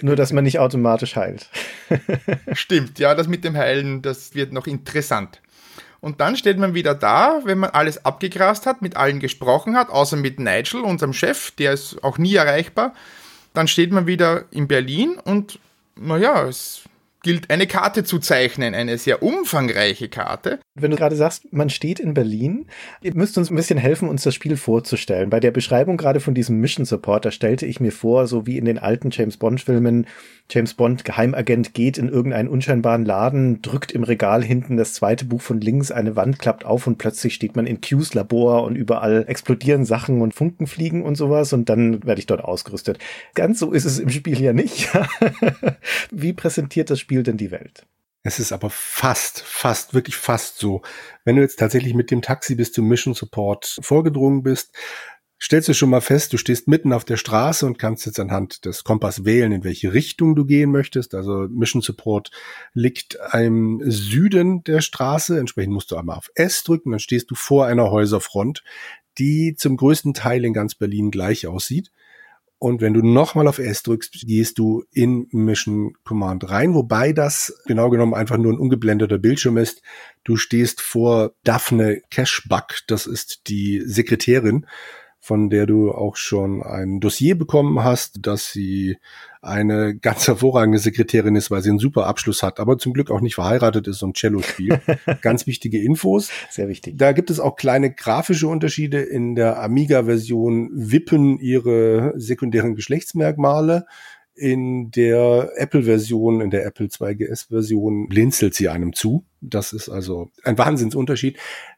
Nur, dass man nicht automatisch heilt. Stimmt, ja, das mit dem Heilen, das wird noch interessant. Und dann steht man wieder da, wenn man alles abgegrast hat, mit allen gesprochen hat, außer mit Nigel, unserem Chef, der ist auch nie erreichbar. Dann steht man wieder in Berlin und naja, es gilt eine Karte zu zeichnen, eine sehr umfangreiche Karte. Wenn du gerade sagst, man steht in Berlin, ihr müsst uns ein bisschen helfen, uns das Spiel vorzustellen. Bei der Beschreibung gerade von diesem Mission Support, da stellte ich mir vor, so wie in den alten James Bond Filmen, James Bond, Geheimagent, geht in irgendeinen unscheinbaren Laden, drückt im Regal hinten das zweite Buch von links, eine Wand klappt auf und plötzlich steht man in Q's Labor und überall explodieren Sachen und Funken fliegen und sowas und dann werde ich dort ausgerüstet. Ganz so ist es im Spiel ja nicht. Wie präsentiert das Spiel denn die Welt? Es ist aber fast, fast, wirklich fast so. Wenn du jetzt tatsächlich mit dem Taxi bis zum Mission Support vorgedrungen bist, stellst du schon mal fest, du stehst mitten auf der Straße und kannst jetzt anhand des Kompass wählen, in welche Richtung du gehen möchtest. Also Mission Support liegt im Süden der Straße. Entsprechend musst du einmal auf S drücken, dann stehst du vor einer Häuserfront, die zum größten Teil in ganz Berlin gleich aussieht. Und wenn du nochmal auf S drückst, gehst du in Mission Command rein, wobei das genau genommen einfach nur ein ungeblendeter Bildschirm ist. Du stehst vor Daphne Cashbuck, das ist die Sekretärin von der du auch schon ein Dossier bekommen hast, dass sie eine ganz hervorragende Sekretärin ist, weil sie einen super Abschluss hat, aber zum Glück auch nicht verheiratet ist und Cello spielt. ganz wichtige Infos. Sehr wichtig. Da gibt es auch kleine grafische Unterschiede. In der Amiga-Version wippen ihre sekundären Geschlechtsmerkmale in der Apple-Version, in der Apple 2GS-Version blinzelt sie einem zu. Das ist also ein Wahnsinnsunterschied.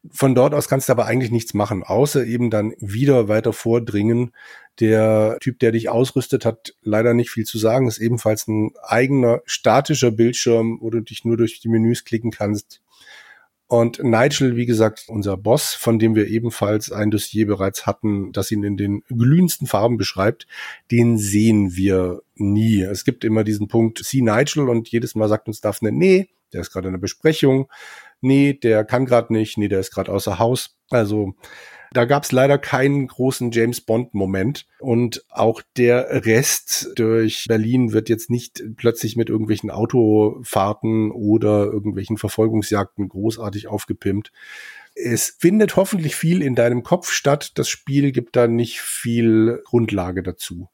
Von dort aus kannst du aber eigentlich nichts machen, außer eben dann wieder weiter vordringen. Der Typ, der dich ausrüstet, hat leider nicht viel zu sagen. ist ebenfalls ein eigener statischer Bildschirm, wo du dich nur durch die Menüs klicken kannst. Und Nigel, wie gesagt, unser Boss, von dem wir ebenfalls ein Dossier bereits hatten, das ihn in den glühendsten Farben beschreibt, den sehen wir nie. Es gibt immer diesen Punkt, see Nigel und jedes Mal sagt uns Daphne, nee, der ist gerade in der Besprechung, nee, der kann gerade nicht, nee, der ist gerade außer Haus. Also da gab es leider keinen großen James Bond-Moment. Und auch der Rest durch Berlin wird jetzt nicht plötzlich mit irgendwelchen Autofahrten oder irgendwelchen Verfolgungsjagden großartig aufgepimpt. Es findet hoffentlich viel in deinem Kopf statt. Das Spiel gibt da nicht viel Grundlage dazu.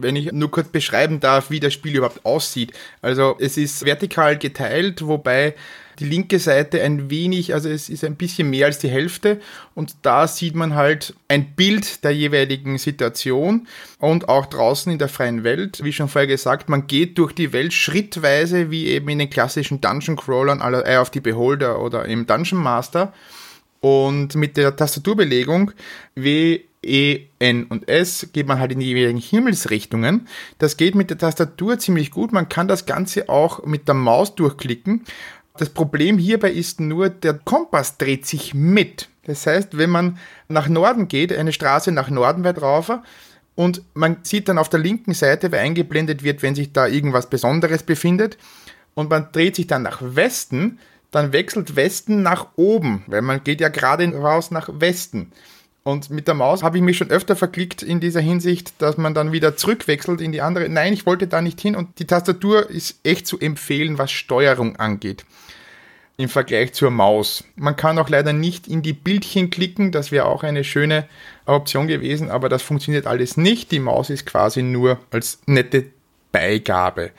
Wenn ich nur kurz beschreiben darf, wie das Spiel überhaupt aussieht. Also es ist vertikal geteilt, wobei die linke Seite ein wenig, also es ist ein bisschen mehr als die Hälfte. Und da sieht man halt ein Bild der jeweiligen Situation und auch draußen in der freien Welt, wie schon vorher gesagt, man geht durch die Welt schrittweise, wie eben in den klassischen Dungeon Crawlern, aller äh, auf die Beholder oder im Dungeon Master. Und mit der Tastaturbelegung W, E, N und S geht man halt in die jeweiligen Himmelsrichtungen. Das geht mit der Tastatur ziemlich gut. Man kann das Ganze auch mit der Maus durchklicken. Das Problem hierbei ist nur, der Kompass dreht sich mit. Das heißt, wenn man nach Norden geht, eine Straße nach Norden weit rauf, und man sieht dann auf der linken Seite, wer eingeblendet wird, wenn sich da irgendwas Besonderes befindet, und man dreht sich dann nach Westen, dann wechselt Westen nach oben, weil man geht ja gerade raus nach Westen. Und mit der Maus habe ich mich schon öfter verklickt in dieser Hinsicht, dass man dann wieder zurückwechselt in die andere. Nein, ich wollte da nicht hin und die Tastatur ist echt zu empfehlen, was Steuerung angeht im Vergleich zur Maus. Man kann auch leider nicht in die Bildchen klicken, das wäre auch eine schöne Option gewesen, aber das funktioniert alles nicht. Die Maus ist quasi nur als nette Beigabe.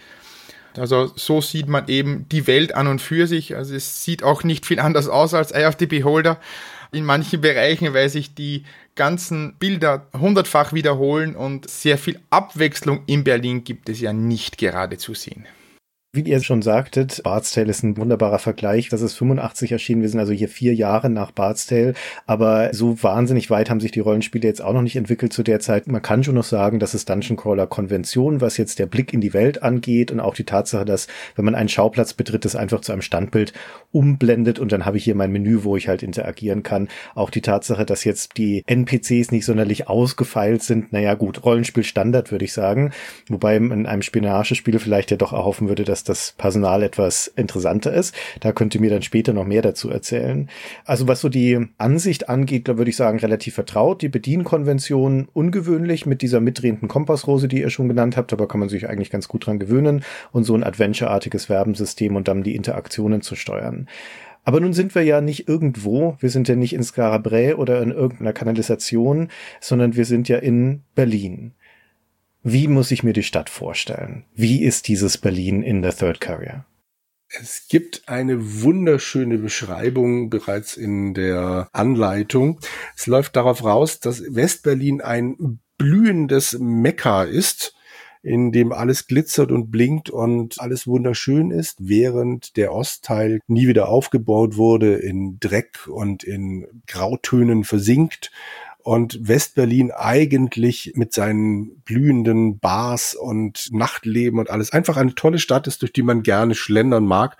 Also so sieht man eben die Welt an und für sich. Also es sieht auch nicht viel anders aus als Eye of the Beholder in manchen Bereichen, weil sich die ganzen Bilder hundertfach wiederholen und sehr viel Abwechslung in Berlin gibt es ja nicht gerade zu sehen. Wie ihr schon sagtet, Bard's Tale ist ein wunderbarer Vergleich. Das ist 85 erschienen. Wir sind also hier vier Jahre nach Bard's Tale. Aber so wahnsinnig weit haben sich die Rollenspiele jetzt auch noch nicht entwickelt zu der Zeit. Man kann schon noch sagen, dass es Dungeon Crawler Konvention, was jetzt der Blick in die Welt angeht und auch die Tatsache, dass wenn man einen Schauplatz betritt, es einfach zu einem Standbild umblendet und dann habe ich hier mein Menü, wo ich halt interagieren kann. Auch die Tatsache, dass jetzt die NPCs nicht sonderlich ausgefeilt sind. Naja, gut, Rollenspiel Standard würde ich sagen. Wobei in einem Spionagespiel vielleicht ja doch erhoffen würde, dass dass das Personal etwas interessanter ist. Da könnt ihr mir dann später noch mehr dazu erzählen. Also was so die Ansicht angeht, da würde ich sagen, relativ vertraut. Die Bedienkonvention ungewöhnlich mit dieser mitdrehenden Kompassrose, die ihr schon genannt habt, aber kann man sich eigentlich ganz gut dran gewöhnen und so ein Adventure-artiges Verbensystem und dann die Interaktionen zu steuern. Aber nun sind wir ja nicht irgendwo, wir sind ja nicht in Scarabray oder in irgendeiner Kanalisation, sondern wir sind ja in Berlin. Wie muss ich mir die Stadt vorstellen? Wie ist dieses Berlin in der Third Carrier? Es gibt eine wunderschöne Beschreibung bereits in der Anleitung. Es läuft darauf raus, dass Westberlin ein blühendes Mekka ist, in dem alles glitzert und blinkt und alles wunderschön ist, während der Ostteil nie wieder aufgebaut wurde, in Dreck und in Grautönen versinkt und Westberlin eigentlich mit seinen blühenden Bars und Nachtleben und alles einfach eine tolle Stadt ist, durch die man gerne schlendern mag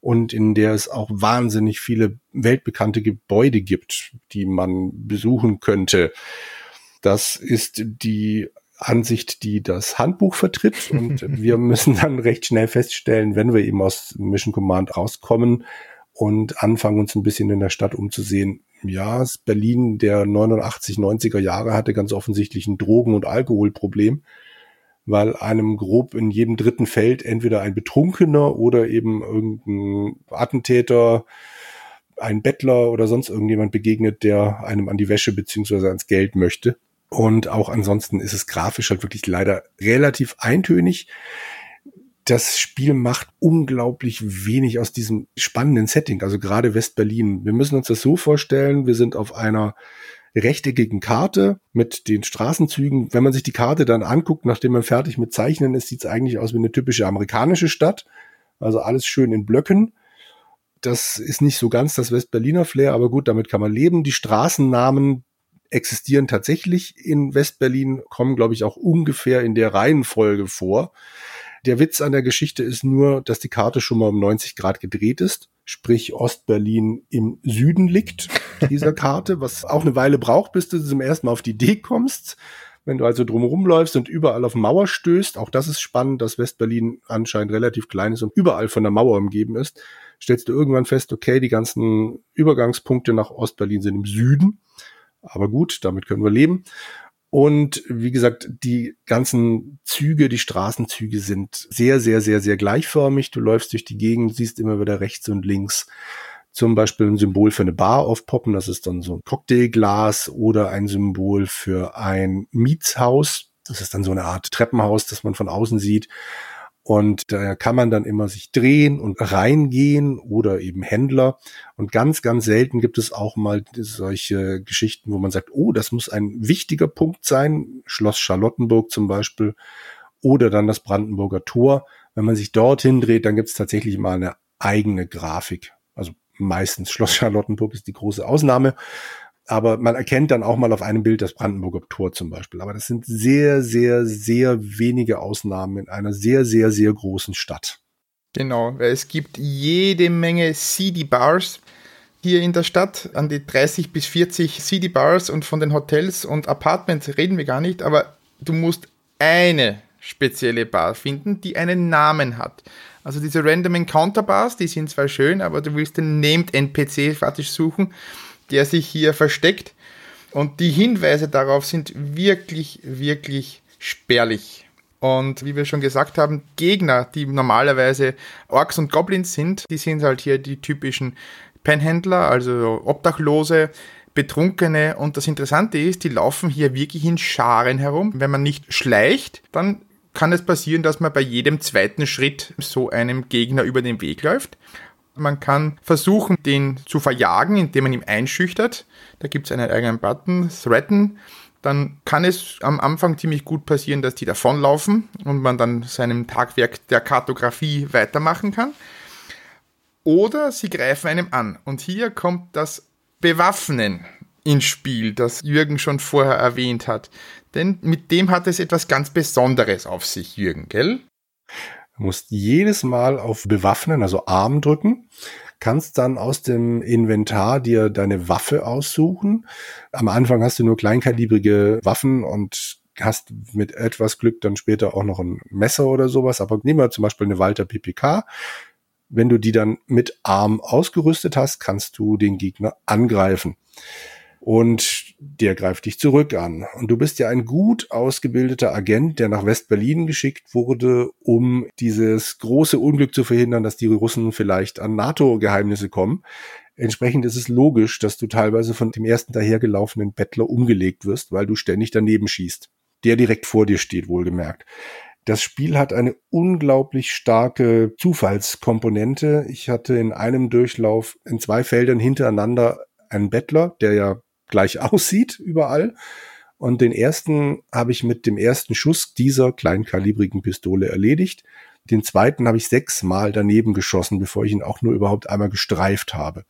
und in der es auch wahnsinnig viele weltbekannte Gebäude gibt, die man besuchen könnte. Das ist die Ansicht, die das Handbuch vertritt und wir müssen dann recht schnell feststellen, wenn wir eben aus Mission Command rauskommen und anfangen uns ein bisschen in der Stadt umzusehen, ja, Berlin der 89, 90er Jahre hatte ganz offensichtlich ein Drogen- und Alkoholproblem, weil einem grob in jedem dritten Feld entweder ein Betrunkener oder eben irgendein Attentäter, ein Bettler oder sonst irgendjemand begegnet, der einem an die Wäsche beziehungsweise ans Geld möchte. Und auch ansonsten ist es grafisch halt wirklich leider relativ eintönig das Spiel macht unglaublich wenig aus diesem spannenden Setting, also gerade West-Berlin. Wir müssen uns das so vorstellen, wir sind auf einer rechteckigen Karte mit den Straßenzügen. Wenn man sich die Karte dann anguckt, nachdem man fertig mit Zeichnen ist, sieht es eigentlich aus wie eine typische amerikanische Stadt. Also alles schön in Blöcken. Das ist nicht so ganz das West-Berliner Flair, aber gut, damit kann man leben. Die Straßennamen existieren tatsächlich in West-Berlin, kommen, glaube ich, auch ungefähr in der Reihenfolge vor. Der Witz an der Geschichte ist nur, dass die Karte schon mal um 90 Grad gedreht ist. Sprich, Ostberlin im Süden liegt dieser Karte, was auch eine Weile braucht, bis du zum ersten Mal auf die Idee kommst. Wenn du also drumherum läufst und überall auf Mauer stößt, auch das ist spannend, dass Westberlin anscheinend relativ klein ist und überall von der Mauer umgeben ist, stellst du irgendwann fest, okay, die ganzen Übergangspunkte nach Ostberlin sind im Süden. Aber gut, damit können wir leben. Und wie gesagt, die ganzen Züge, die Straßenzüge sind sehr, sehr, sehr, sehr gleichförmig. Du läufst durch die Gegend, siehst immer wieder rechts und links zum Beispiel ein Symbol für eine Bar aufpoppen. Das ist dann so ein Cocktailglas oder ein Symbol für ein Mietshaus. Das ist dann so eine Art Treppenhaus, das man von außen sieht. Und da kann man dann immer sich drehen und reingehen oder eben Händler. Und ganz, ganz selten gibt es auch mal solche Geschichten, wo man sagt, oh, das muss ein wichtiger Punkt sein. Schloss Charlottenburg zum Beispiel oder dann das Brandenburger Tor. Wenn man sich dorthin dreht, dann gibt es tatsächlich mal eine eigene Grafik. Also meistens Schloss Charlottenburg ist die große Ausnahme. Aber man erkennt dann auch mal auf einem Bild das Brandenburger Tor zum Beispiel. Aber das sind sehr, sehr, sehr wenige Ausnahmen in einer sehr, sehr, sehr großen Stadt. Genau, es gibt jede Menge CD-Bars hier in der Stadt, an die 30 bis 40 CD-Bars und von den Hotels und Apartments reden wir gar nicht, aber du musst eine spezielle Bar finden, die einen Namen hat. Also diese Random Encounter Bars, die sind zwar schön, aber du willst den Named NPC faktisch suchen, der sich hier versteckt. Und die Hinweise darauf sind wirklich, wirklich spärlich. Und wie wir schon gesagt haben, Gegner, die normalerweise Orks und Goblins sind, die sind halt hier die typischen Penhändler, also Obdachlose, Betrunkene. Und das Interessante ist, die laufen hier wirklich in Scharen herum. Wenn man nicht schleicht, dann kann es passieren, dass man bei jedem zweiten Schritt so einem Gegner über den Weg läuft. Man kann versuchen, den zu verjagen, indem man ihn einschüchtert. Da gibt es einen eigenen Button, Threaten. Dann kann es am Anfang ziemlich gut passieren, dass die davonlaufen und man dann seinem Tagwerk der Kartografie weitermachen kann. Oder sie greifen einem an. Und hier kommt das Bewaffnen ins Spiel, das Jürgen schon vorher erwähnt hat. Denn mit dem hat es etwas ganz Besonderes auf sich, Jürgen, gell? Du musst jedes Mal auf Bewaffnen, also Arm drücken, kannst dann aus dem Inventar dir deine Waffe aussuchen. Am Anfang hast du nur kleinkalibrige Waffen und hast mit etwas Glück dann später auch noch ein Messer oder sowas. Aber nehmen wir zum Beispiel eine Walter PPK. Wenn du die dann mit Arm ausgerüstet hast, kannst du den Gegner angreifen und der greift dich zurück an. Und du bist ja ein gut ausgebildeter Agent, der nach West-Berlin geschickt wurde, um dieses große Unglück zu verhindern, dass die Russen vielleicht an NATO-Geheimnisse kommen. Entsprechend ist es logisch, dass du teilweise von dem ersten dahergelaufenen Bettler umgelegt wirst, weil du ständig daneben schießt. Der direkt vor dir steht, wohlgemerkt. Das Spiel hat eine unglaublich starke Zufallskomponente. Ich hatte in einem Durchlauf in zwei Feldern hintereinander einen Bettler, der ja gleich aussieht überall. Und den ersten habe ich mit dem ersten Schuss dieser kleinkalibrigen Pistole erledigt. Den zweiten habe ich sechsmal daneben geschossen, bevor ich ihn auch nur überhaupt einmal gestreift habe.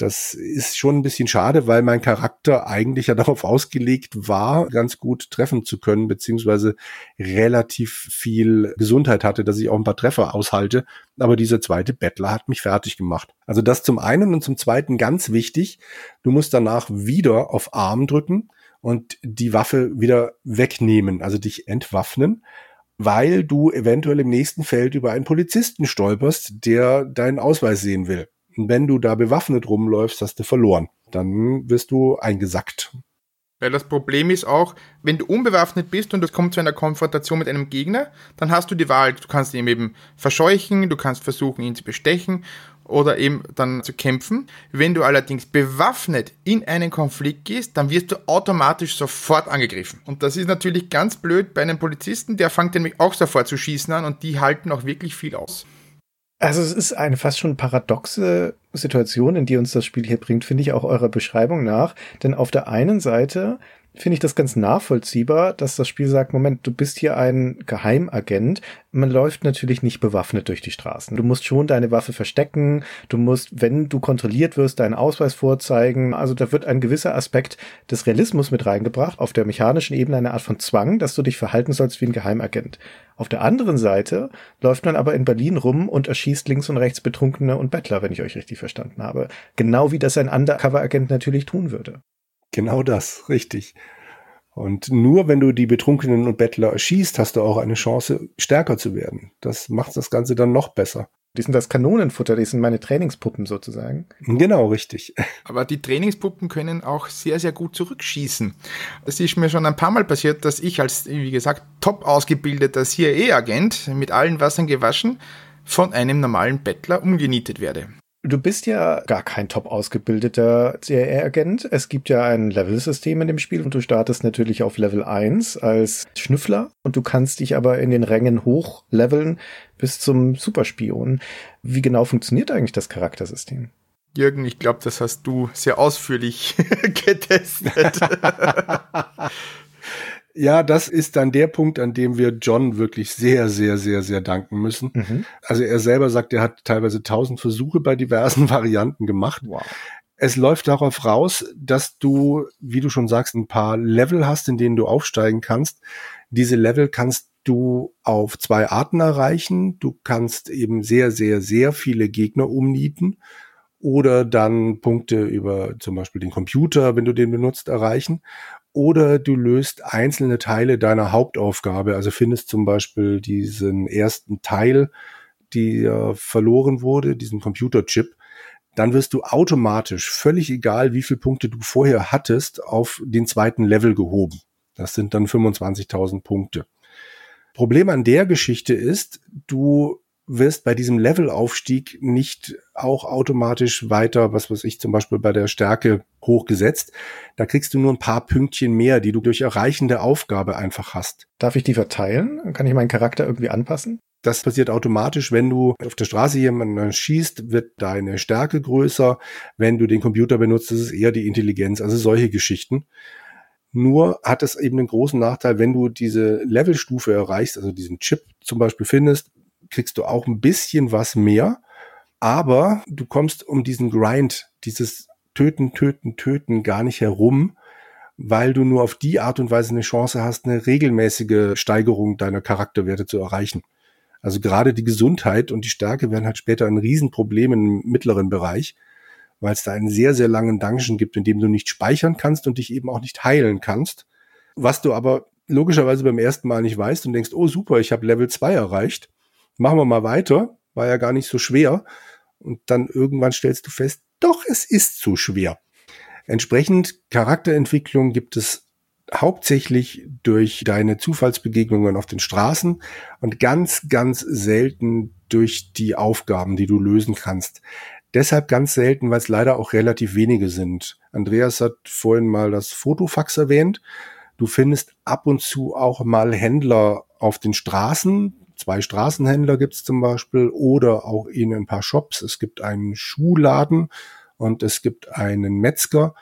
Das ist schon ein bisschen schade, weil mein Charakter eigentlich ja darauf ausgelegt war, ganz gut treffen zu können, beziehungsweise relativ viel Gesundheit hatte, dass ich auch ein paar Treffer aushalte. Aber dieser zweite Bettler hat mich fertig gemacht. Also das zum einen und zum zweiten ganz wichtig. Du musst danach wieder auf Arm drücken und die Waffe wieder wegnehmen, also dich entwaffnen weil du eventuell im nächsten Feld über einen Polizisten stolperst, der deinen Ausweis sehen will. Wenn du da bewaffnet rumläufst, hast du verloren. Dann wirst du eingesackt. Weil das Problem ist auch, wenn du unbewaffnet bist und es kommt zu einer Konfrontation mit einem Gegner, dann hast du die Wahl. Du kannst ihn eben verscheuchen, du kannst versuchen, ihn zu bestechen oder eben dann zu kämpfen. Wenn du allerdings bewaffnet in einen Konflikt gehst, dann wirst du automatisch sofort angegriffen. Und das ist natürlich ganz blöd bei einem Polizisten, der fängt nämlich auch sofort zu schießen an und die halten auch wirklich viel aus. Also es ist eine fast schon paradoxe Situation, in die uns das Spiel hier bringt, finde ich auch eurer Beschreibung nach. Denn auf der einen Seite finde ich das ganz nachvollziehbar, dass das Spiel sagt, Moment, du bist hier ein Geheimagent. Man läuft natürlich nicht bewaffnet durch die Straßen. Du musst schon deine Waffe verstecken. Du musst, wenn du kontrolliert wirst, deinen Ausweis vorzeigen. Also da wird ein gewisser Aspekt des Realismus mit reingebracht. Auf der mechanischen Ebene eine Art von Zwang, dass du dich verhalten sollst wie ein Geheimagent. Auf der anderen Seite läuft man aber in Berlin rum und erschießt links und rechts Betrunkene und Bettler, wenn ich euch richtig verstanden habe. Genau wie das ein Undercover-Agent natürlich tun würde. Genau das, richtig. Und nur wenn du die Betrunkenen und Bettler erschießt, hast du auch eine Chance, stärker zu werden. Das macht das Ganze dann noch besser. Die sind das Kanonenfutter, die sind meine Trainingspuppen sozusagen. Genau, richtig. Aber die Trainingspuppen können auch sehr, sehr gut zurückschießen. Es ist mir schon ein paar Mal passiert, dass ich als, wie gesagt, top ausgebildeter CIA-Agent mit allen Wassern gewaschen von einem normalen Bettler umgenietet werde. Du bist ja gar kein top ausgebildeter CIA-Agent. Es gibt ja ein Level-System in dem Spiel und du startest natürlich auf Level 1 als Schnüffler und du kannst dich aber in den Rängen hochleveln bis zum Superspion. Wie genau funktioniert eigentlich das Charaktersystem? Jürgen, ich glaube, das hast du sehr ausführlich getestet. Ja, das ist dann der Punkt, an dem wir John wirklich sehr, sehr, sehr, sehr danken müssen. Mhm. Also er selber sagt, er hat teilweise tausend Versuche bei diversen Varianten gemacht. Wow. Es läuft darauf raus, dass du, wie du schon sagst, ein paar Level hast, in denen du aufsteigen kannst. Diese Level kannst du auf zwei Arten erreichen. Du kannst eben sehr, sehr, sehr viele Gegner umnieten oder dann Punkte über zum Beispiel den Computer, wenn du den benutzt, erreichen. Oder du löst einzelne Teile deiner Hauptaufgabe, also findest zum Beispiel diesen ersten Teil, der verloren wurde, diesen Computerchip, dann wirst du automatisch, völlig egal, wie viele Punkte du vorher hattest, auf den zweiten Level gehoben. Das sind dann 25.000 Punkte. Problem an der Geschichte ist, du wirst bei diesem Levelaufstieg nicht auch automatisch weiter, was weiß ich, zum Beispiel bei der Stärke hochgesetzt. Da kriegst du nur ein paar Pünktchen mehr, die du durch Erreichen der Aufgabe einfach hast. Darf ich die verteilen? Kann ich meinen Charakter irgendwie anpassen? Das passiert automatisch, wenn du auf der Straße jemanden schießt, wird deine Stärke größer. Wenn du den Computer benutzt, ist es eher die Intelligenz. Also solche Geschichten. Nur hat es eben einen großen Nachteil, wenn du diese Levelstufe erreichst, also diesen Chip zum Beispiel findest, kriegst du auch ein bisschen was mehr, aber du kommst um diesen Grind, dieses Töten, Töten, Töten gar nicht herum, weil du nur auf die Art und Weise eine Chance hast, eine regelmäßige Steigerung deiner Charakterwerte zu erreichen. Also gerade die Gesundheit und die Stärke werden halt später ein Riesenproblem im mittleren Bereich, weil es da einen sehr, sehr langen Dungeon gibt, in dem du nicht speichern kannst und dich eben auch nicht heilen kannst. Was du aber logischerweise beim ersten Mal nicht weißt und denkst, oh super, ich habe Level 2 erreicht machen wir mal weiter, war ja gar nicht so schwer. Und dann irgendwann stellst du fest, doch, es ist zu schwer. Entsprechend Charakterentwicklung gibt es hauptsächlich durch deine Zufallsbegegnungen auf den Straßen und ganz, ganz selten durch die Aufgaben, die du lösen kannst. Deshalb ganz selten, weil es leider auch relativ wenige sind. Andreas hat vorhin mal das Fotofax erwähnt. Du findest ab und zu auch mal Händler auf den Straßen, zwei Straßenhändler gibt es zum Beispiel oder auch in ein paar Shops. Es gibt einen Schuhladen und es gibt einen Metzger,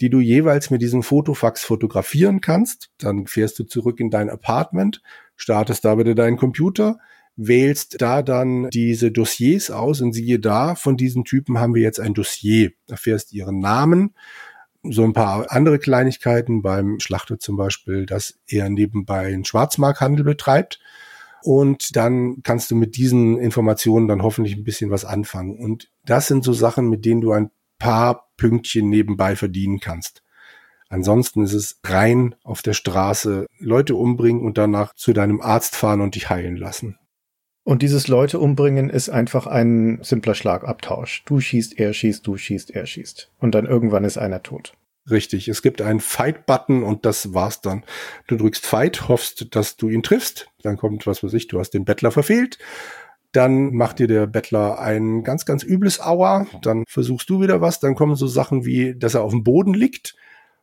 die du jeweils mit diesem Fotofax fotografieren kannst. Dann fährst du zurück in dein Apartment, startest da wieder deinen Computer, wählst da dann diese Dossiers aus und siehe da, von diesen Typen haben wir jetzt ein Dossier. Da fährst ihren Namen, so ein paar andere Kleinigkeiten beim Schlachter zum Beispiel, dass er nebenbei einen Schwarzmarkthandel betreibt und dann kannst du mit diesen Informationen dann hoffentlich ein bisschen was anfangen. Und das sind so Sachen, mit denen du ein paar Pünktchen nebenbei verdienen kannst. Ansonsten ist es rein auf der Straße Leute umbringen und danach zu deinem Arzt fahren und dich heilen lassen. Und dieses Leute umbringen ist einfach ein simpler Schlagabtausch. Du schießt, er schießt, du schießt, er schießt. Und dann irgendwann ist einer tot. Richtig, es gibt einen Fight-Button und das war's dann. Du drückst Fight, hoffst, dass du ihn triffst. Dann kommt, was weiß ich, du hast den Bettler verfehlt. Dann macht dir der Bettler ein ganz, ganz übles Aua. Dann versuchst du wieder was. Dann kommen so Sachen wie, dass er auf dem Boden liegt.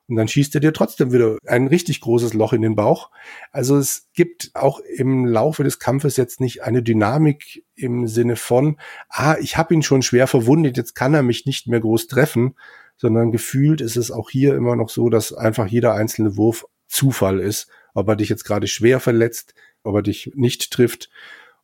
Und dann schießt er dir trotzdem wieder ein richtig großes Loch in den Bauch. Also es gibt auch im Laufe des Kampfes jetzt nicht eine Dynamik im Sinne von, ah, ich habe ihn schon schwer verwundet, jetzt kann er mich nicht mehr groß treffen, sondern gefühlt ist es auch hier immer noch so, dass einfach jeder einzelne Wurf Zufall ist, ob er dich jetzt gerade schwer verletzt, ob er dich nicht trifft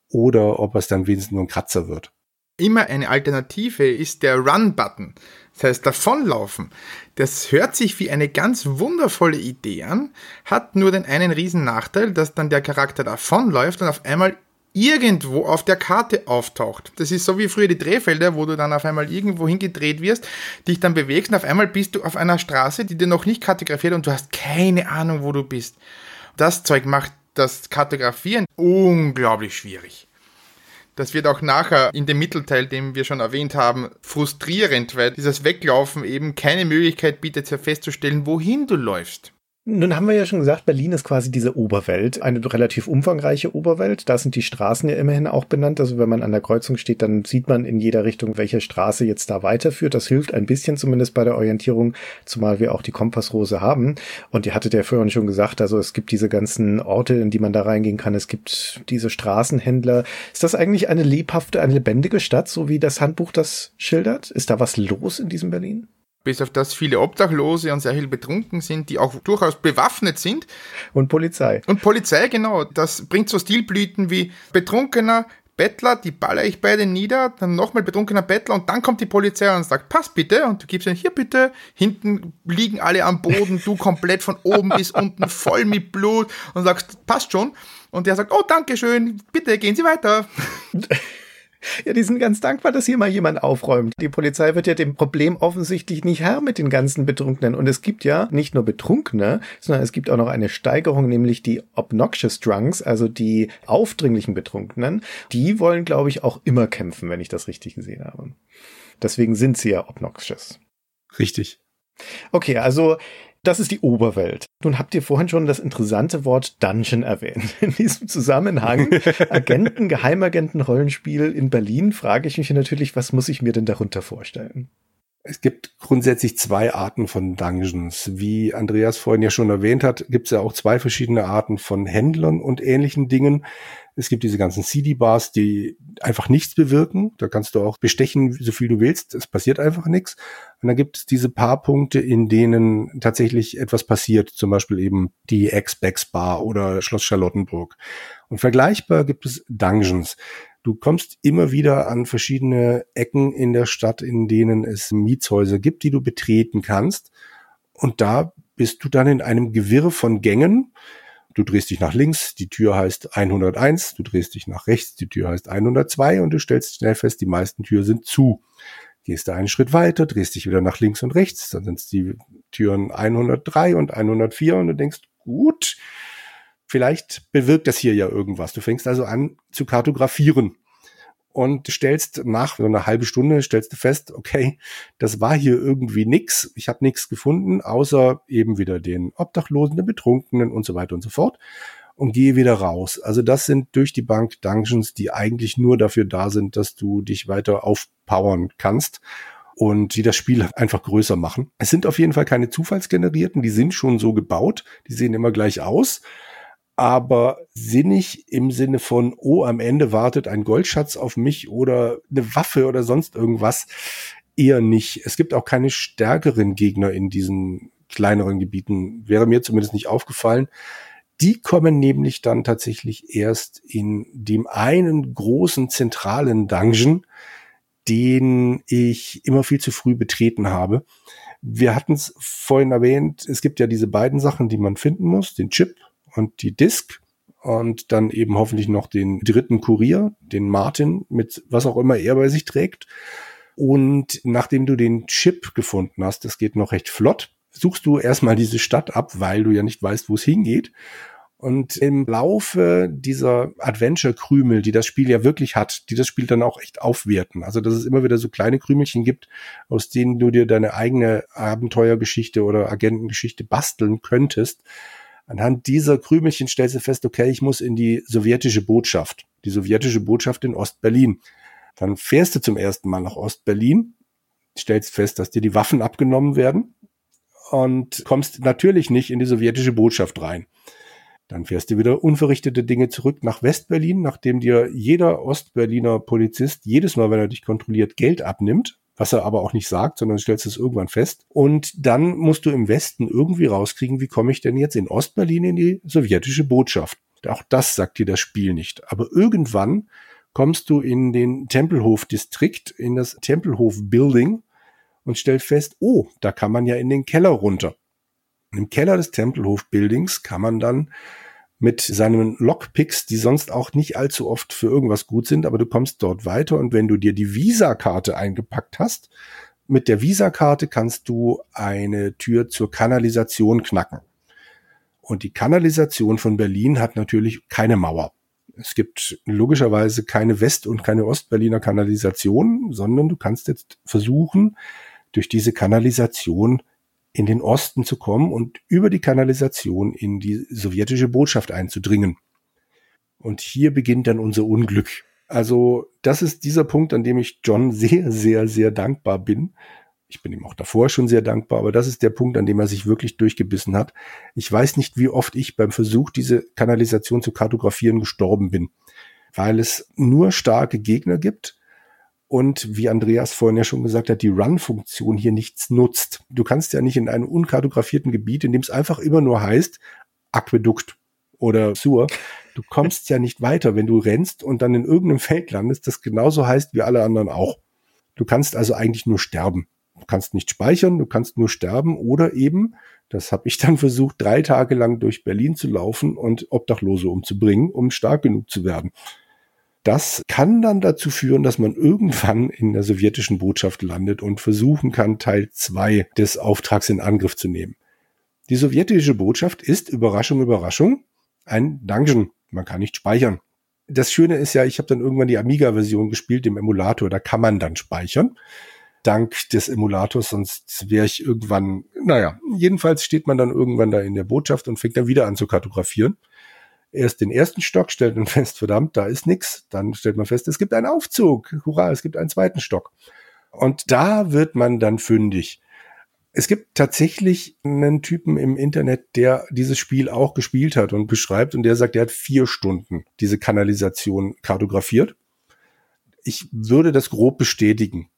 oder ob es dann wenigstens nur ein Kratzer wird. Immer eine Alternative ist der Run-Button, das heißt davonlaufen. Das hört sich wie eine ganz wundervolle Idee an, hat nur den einen riesen Nachteil, dass dann der Charakter davonläuft und auf einmal irgendwo auf der Karte auftaucht. Das ist so wie früher die Drehfelder, wo du dann auf einmal irgendwo hingedreht wirst, dich dann bewegst und auf einmal bist du auf einer Straße, die dir noch nicht kartografiert und du hast keine Ahnung, wo du bist. Das Zeug macht das Kartografieren unglaublich schwierig. Das wird auch nachher in dem Mittelteil, den wir schon erwähnt haben, frustrierend, weil dieses Weglaufen eben keine Möglichkeit bietet, festzustellen, wohin du läufst. Nun haben wir ja schon gesagt, Berlin ist quasi diese Oberwelt, eine relativ umfangreiche Oberwelt. Da sind die Straßen ja immerhin auch benannt. Also wenn man an der Kreuzung steht, dann sieht man in jeder Richtung, welche Straße jetzt da weiterführt. Das hilft ein bisschen zumindest bei der Orientierung, zumal wir auch die Kompassrose haben. Und ihr hattet ja vorhin schon gesagt, also es gibt diese ganzen Orte, in die man da reingehen kann. Es gibt diese Straßenhändler. Ist das eigentlich eine lebhafte, eine lebendige Stadt, so wie das Handbuch das schildert? Ist da was los in diesem Berlin? Bis auf das viele Obdachlose und sehr viel betrunken sind, die auch durchaus bewaffnet sind. Und Polizei. Und Polizei, genau. Das bringt so Stilblüten wie Betrunkener, Bettler, die baller ich beide nieder, dann nochmal betrunkener Bettler und dann kommt die Polizei und sagt, pass bitte und du gibst ihnen hier bitte, hinten liegen alle am Boden, du komplett von oben bis unten voll mit Blut und sagst, passt schon. Und der sagt, oh, danke schön, bitte gehen Sie weiter. Ja, die sind ganz dankbar, dass hier mal jemand aufräumt. Die Polizei wird ja dem Problem offensichtlich nicht Herr mit den ganzen Betrunkenen. Und es gibt ja nicht nur Betrunkene, sondern es gibt auch noch eine Steigerung, nämlich die Obnoxious Drunks, also die aufdringlichen Betrunkenen. Die wollen, glaube ich, auch immer kämpfen, wenn ich das richtig gesehen habe. Deswegen sind sie ja obnoxious. Richtig. Okay, also das ist die Oberwelt. Nun habt ihr vorhin schon das interessante Wort Dungeon erwähnt. In diesem Zusammenhang Agenten, Geheimagenten, Rollenspiel in Berlin frage ich mich natürlich, was muss ich mir denn darunter vorstellen? Es gibt grundsätzlich zwei Arten von Dungeons. Wie Andreas vorhin ja schon erwähnt hat, gibt es ja auch zwei verschiedene Arten von Händlern und ähnlichen Dingen. Es gibt diese ganzen CD-Bars, die einfach nichts bewirken. Da kannst du auch bestechen, so viel du willst. Es passiert einfach nichts. Und dann gibt es diese paar Punkte, in denen tatsächlich etwas passiert. Zum Beispiel eben die X-Backs Bar oder Schloss Charlottenburg. Und vergleichbar gibt es Dungeons. Du kommst immer wieder an verschiedene Ecken in der Stadt, in denen es Mietshäuser gibt, die du betreten kannst. Und da bist du dann in einem Gewirr von Gängen, Du drehst dich nach links, die Tür heißt 101, du drehst dich nach rechts, die Tür heißt 102 und du stellst schnell fest, die meisten Türen sind zu. Gehst du einen Schritt weiter, drehst dich wieder nach links und rechts, dann sind es die Türen 103 und 104 und du denkst, gut, vielleicht bewirkt das hier ja irgendwas. Du fängst also an zu kartografieren und stellst nach so einer halben Stunde stellst du fest, okay, das war hier irgendwie nix. Ich habe nichts gefunden, außer eben wieder den Obdachlosen, den Betrunkenen und so weiter und so fort und gehe wieder raus. Also das sind durch die Bank Dungeons, die eigentlich nur dafür da sind, dass du dich weiter aufpowern kannst und die das Spiel einfach größer machen. Es sind auf jeden Fall keine zufallsgenerierten, die sind schon so gebaut, die sehen immer gleich aus aber sinnig im Sinne von, oh, am Ende wartet ein Goldschatz auf mich oder eine Waffe oder sonst irgendwas, eher nicht. Es gibt auch keine stärkeren Gegner in diesen kleineren Gebieten, wäre mir zumindest nicht aufgefallen. Die kommen nämlich dann tatsächlich erst in dem einen großen zentralen Dungeon, den ich immer viel zu früh betreten habe. Wir hatten es vorhin erwähnt, es gibt ja diese beiden Sachen, die man finden muss, den Chip und die Disk und dann eben hoffentlich noch den dritten Kurier, den Martin, mit was auch immer er bei sich trägt. Und nachdem du den Chip gefunden hast, das geht noch recht flott, suchst du erstmal diese Stadt ab, weil du ja nicht weißt, wo es hingeht. Und im Laufe dieser Adventure-Krümel, die das Spiel ja wirklich hat, die das Spiel dann auch echt aufwerten. Also, dass es immer wieder so kleine Krümelchen gibt, aus denen du dir deine eigene Abenteuergeschichte oder Agentengeschichte basteln könntest Anhand dieser Krümelchen stellst du fest, okay, ich muss in die sowjetische Botschaft, die sowjetische Botschaft in Ostberlin. Dann fährst du zum ersten Mal nach Ostberlin, stellst fest, dass dir die Waffen abgenommen werden und kommst natürlich nicht in die sowjetische Botschaft rein. Dann fährst du wieder unverrichtete Dinge zurück nach Westberlin, nachdem dir jeder Ostberliner Polizist jedes Mal, wenn er dich kontrolliert, Geld abnimmt was er aber auch nicht sagt, sondern stellst es irgendwann fest. Und dann musst du im Westen irgendwie rauskriegen, wie komme ich denn jetzt in Ostberlin in die sowjetische Botschaft. Auch das sagt dir das Spiel nicht. Aber irgendwann kommst du in den Tempelhof-Distrikt, in das Tempelhof-Building und stellst fest, oh, da kann man ja in den Keller runter. Im Keller des Tempelhof-Buildings kann man dann mit seinen Lockpicks, die sonst auch nicht allzu oft für irgendwas gut sind, aber du kommst dort weiter und wenn du dir die Visa-Karte eingepackt hast, mit der Visa-Karte kannst du eine Tür zur Kanalisation knacken. Und die Kanalisation von Berlin hat natürlich keine Mauer. Es gibt logischerweise keine West- und keine Ostberliner Kanalisation, sondern du kannst jetzt versuchen, durch diese Kanalisation in den Osten zu kommen und über die Kanalisation in die sowjetische Botschaft einzudringen. Und hier beginnt dann unser Unglück. Also das ist dieser Punkt, an dem ich John sehr, sehr, sehr dankbar bin. Ich bin ihm auch davor schon sehr dankbar, aber das ist der Punkt, an dem er sich wirklich durchgebissen hat. Ich weiß nicht, wie oft ich beim Versuch, diese Kanalisation zu kartografieren, gestorben bin, weil es nur starke Gegner gibt und wie Andreas vorhin ja schon gesagt hat, die Run-Funktion hier nichts nutzt. Du kannst ja nicht in einem unkartografierten Gebiet, in dem es einfach immer nur heißt, Aquädukt oder Sur, du kommst ja nicht weiter, wenn du rennst und dann in irgendeinem Feld landest, das genauso heißt wie alle anderen auch. Du kannst also eigentlich nur sterben. Du kannst nicht speichern, du kannst nur sterben oder eben, das habe ich dann versucht, drei Tage lang durch Berlin zu laufen und Obdachlose umzubringen, um stark genug zu werden. Das kann dann dazu führen, dass man irgendwann in der sowjetischen Botschaft landet und versuchen kann, Teil zwei des Auftrags in Angriff zu nehmen. Die sowjetische Botschaft ist, Überraschung, Überraschung, ein Dungeon. Man kann nicht speichern. Das Schöne ist ja, ich habe dann irgendwann die Amiga-Version gespielt im Emulator, da kann man dann speichern. Dank des Emulators, sonst wäre ich irgendwann, naja, jedenfalls steht man dann irgendwann da in der Botschaft und fängt dann wieder an zu kartografieren erst den ersten Stock, stellt man fest, verdammt, da ist nichts. Dann stellt man fest, es gibt einen Aufzug. Hurra, es gibt einen zweiten Stock. Und da wird man dann fündig. Es gibt tatsächlich einen Typen im Internet, der dieses Spiel auch gespielt hat und beschreibt und der sagt, er hat vier Stunden diese Kanalisation kartografiert. Ich würde das grob bestätigen.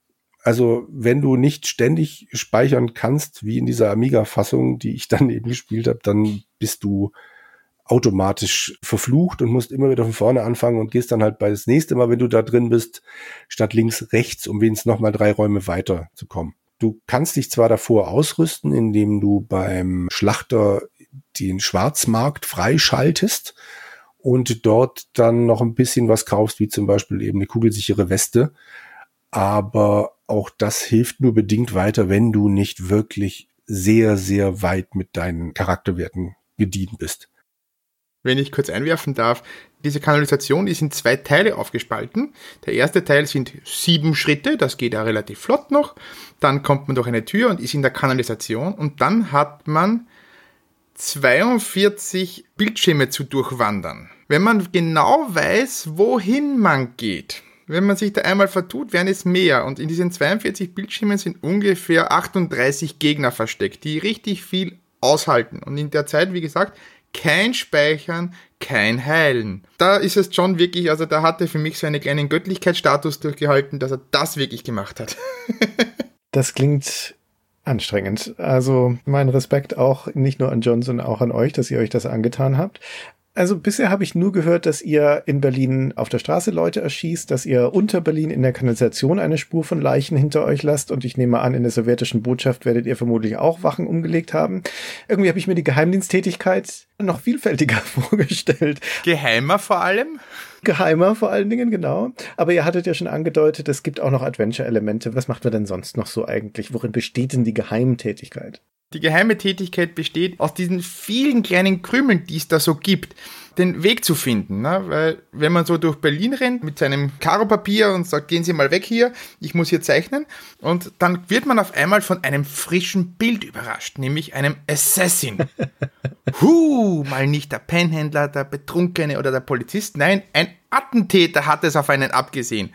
Also wenn du nicht ständig speichern kannst, wie in dieser Amiga-Fassung, die ich dann eben gespielt habe, dann bist du automatisch verflucht und musst immer wieder von vorne anfangen und gehst dann halt bei das nächste Mal, wenn du da drin bist, statt links rechts, um wenigstens nochmal drei Räume weiter zu kommen. Du kannst dich zwar davor ausrüsten, indem du beim Schlachter den Schwarzmarkt freischaltest und dort dann noch ein bisschen was kaufst, wie zum Beispiel eben eine kugelsichere Weste. Aber auch das hilft nur bedingt weiter, wenn du nicht wirklich sehr, sehr weit mit deinen Charakterwerten gedient bist wenn ich kurz einwerfen darf, diese Kanalisation ist in zwei Teile aufgespalten. Der erste Teil sind sieben Schritte, das geht ja relativ flott noch. Dann kommt man durch eine Tür und ist in der Kanalisation und dann hat man 42 Bildschirme zu durchwandern. Wenn man genau weiß, wohin man geht, wenn man sich da einmal vertut, werden es mehr. Und in diesen 42 Bildschirmen sind ungefähr 38 Gegner versteckt, die richtig viel aushalten. Und in der Zeit, wie gesagt, kein Speichern, kein Heilen. Da ist es John wirklich, also da hat er für mich so einen kleinen Göttlichkeitsstatus durchgehalten, dass er das wirklich gemacht hat. das klingt anstrengend. Also mein Respekt auch nicht nur an John, sondern auch an euch, dass ihr euch das angetan habt. Also bisher habe ich nur gehört, dass ihr in Berlin auf der Straße Leute erschießt, dass ihr unter Berlin in der Kanalisation eine Spur von Leichen hinter euch lasst und ich nehme an, in der sowjetischen Botschaft werdet ihr vermutlich auch Wachen umgelegt haben. Irgendwie habe ich mir die Geheimdiensttätigkeit noch vielfältiger vorgestellt. Geheimer vor allem? Geheimer vor allen Dingen, genau. Aber ihr hattet ja schon angedeutet, es gibt auch noch Adventure-Elemente. Was macht man denn sonst noch so eigentlich? Worin besteht denn die Geheimtätigkeit? Die geheime Tätigkeit besteht aus diesen vielen kleinen Krümeln, die es da so gibt, den Weg zu finden. Ne? Weil wenn man so durch Berlin rennt mit seinem Karopapier und sagt, gehen Sie mal weg hier, ich muss hier zeichnen, und dann wird man auf einmal von einem frischen Bild überrascht, nämlich einem Assassin. Huh, mal nicht der Pennhändler, der Betrunkene oder der Polizist, nein, ein Attentäter hat es auf einen abgesehen.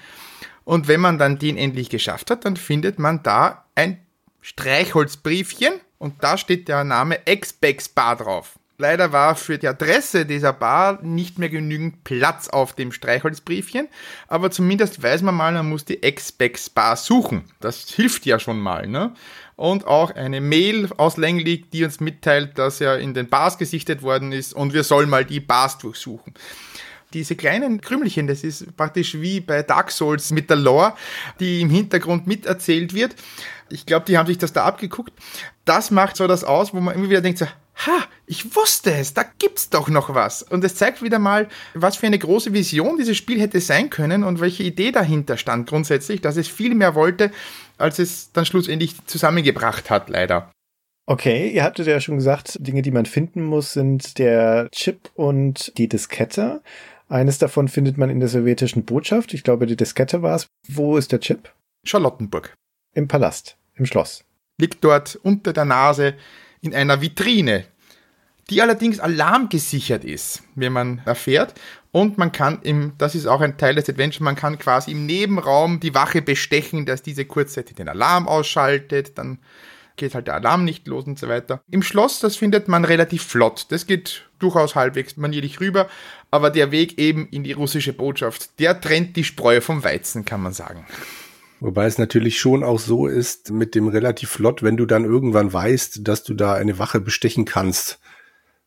Und wenn man dann den endlich geschafft hat, dann findet man da ein Streichholzbriefchen und da steht der Name Expex Bar drauf. Leider war für die Adresse dieser Bar nicht mehr genügend Platz auf dem Streichholzbriefchen, aber zumindest weiß man mal, man muss die Expex Bar suchen. Das hilft ja schon mal, ne? Und auch eine Mail aus Länglich, die uns mitteilt, dass er in den Bars gesichtet worden ist und wir sollen mal die Bars durchsuchen diese kleinen Krümelchen, das ist praktisch wie bei Dark Souls mit der Lore, die im Hintergrund miterzählt wird. Ich glaube, die haben sich das da abgeguckt. Das macht so das aus, wo man immer wieder denkt so, ha, ich wusste es, da gibt's doch noch was. Und es zeigt wieder mal, was für eine große Vision dieses Spiel hätte sein können und welche Idee dahinter stand grundsätzlich, dass es viel mehr wollte, als es dann schlussendlich zusammengebracht hat, leider. Okay, ihr hattet ja schon gesagt, Dinge, die man finden muss, sind der Chip und die Diskette. Eines davon findet man in der sowjetischen Botschaft. Ich glaube, die Diskette war es. Wo ist der Chip? Charlottenburg. Im Palast, im Schloss. Liegt dort unter der Nase in einer Vitrine, die allerdings alarmgesichert ist, wenn man erfährt. Und man kann im, das ist auch ein Teil des Adventure, man kann quasi im Nebenraum die Wache bestechen, dass diese kurzzeitig den Alarm ausschaltet, dann geht halt der Alarm nicht los und so weiter. Im Schloss, das findet man relativ flott. Das geht durchaus halbwegs manierlich rüber, aber der Weg eben in die russische Botschaft, der trennt die Spreu vom Weizen, kann man sagen. Wobei es natürlich schon auch so ist mit dem relativ flott, wenn du dann irgendwann weißt, dass du da eine Wache bestechen kannst,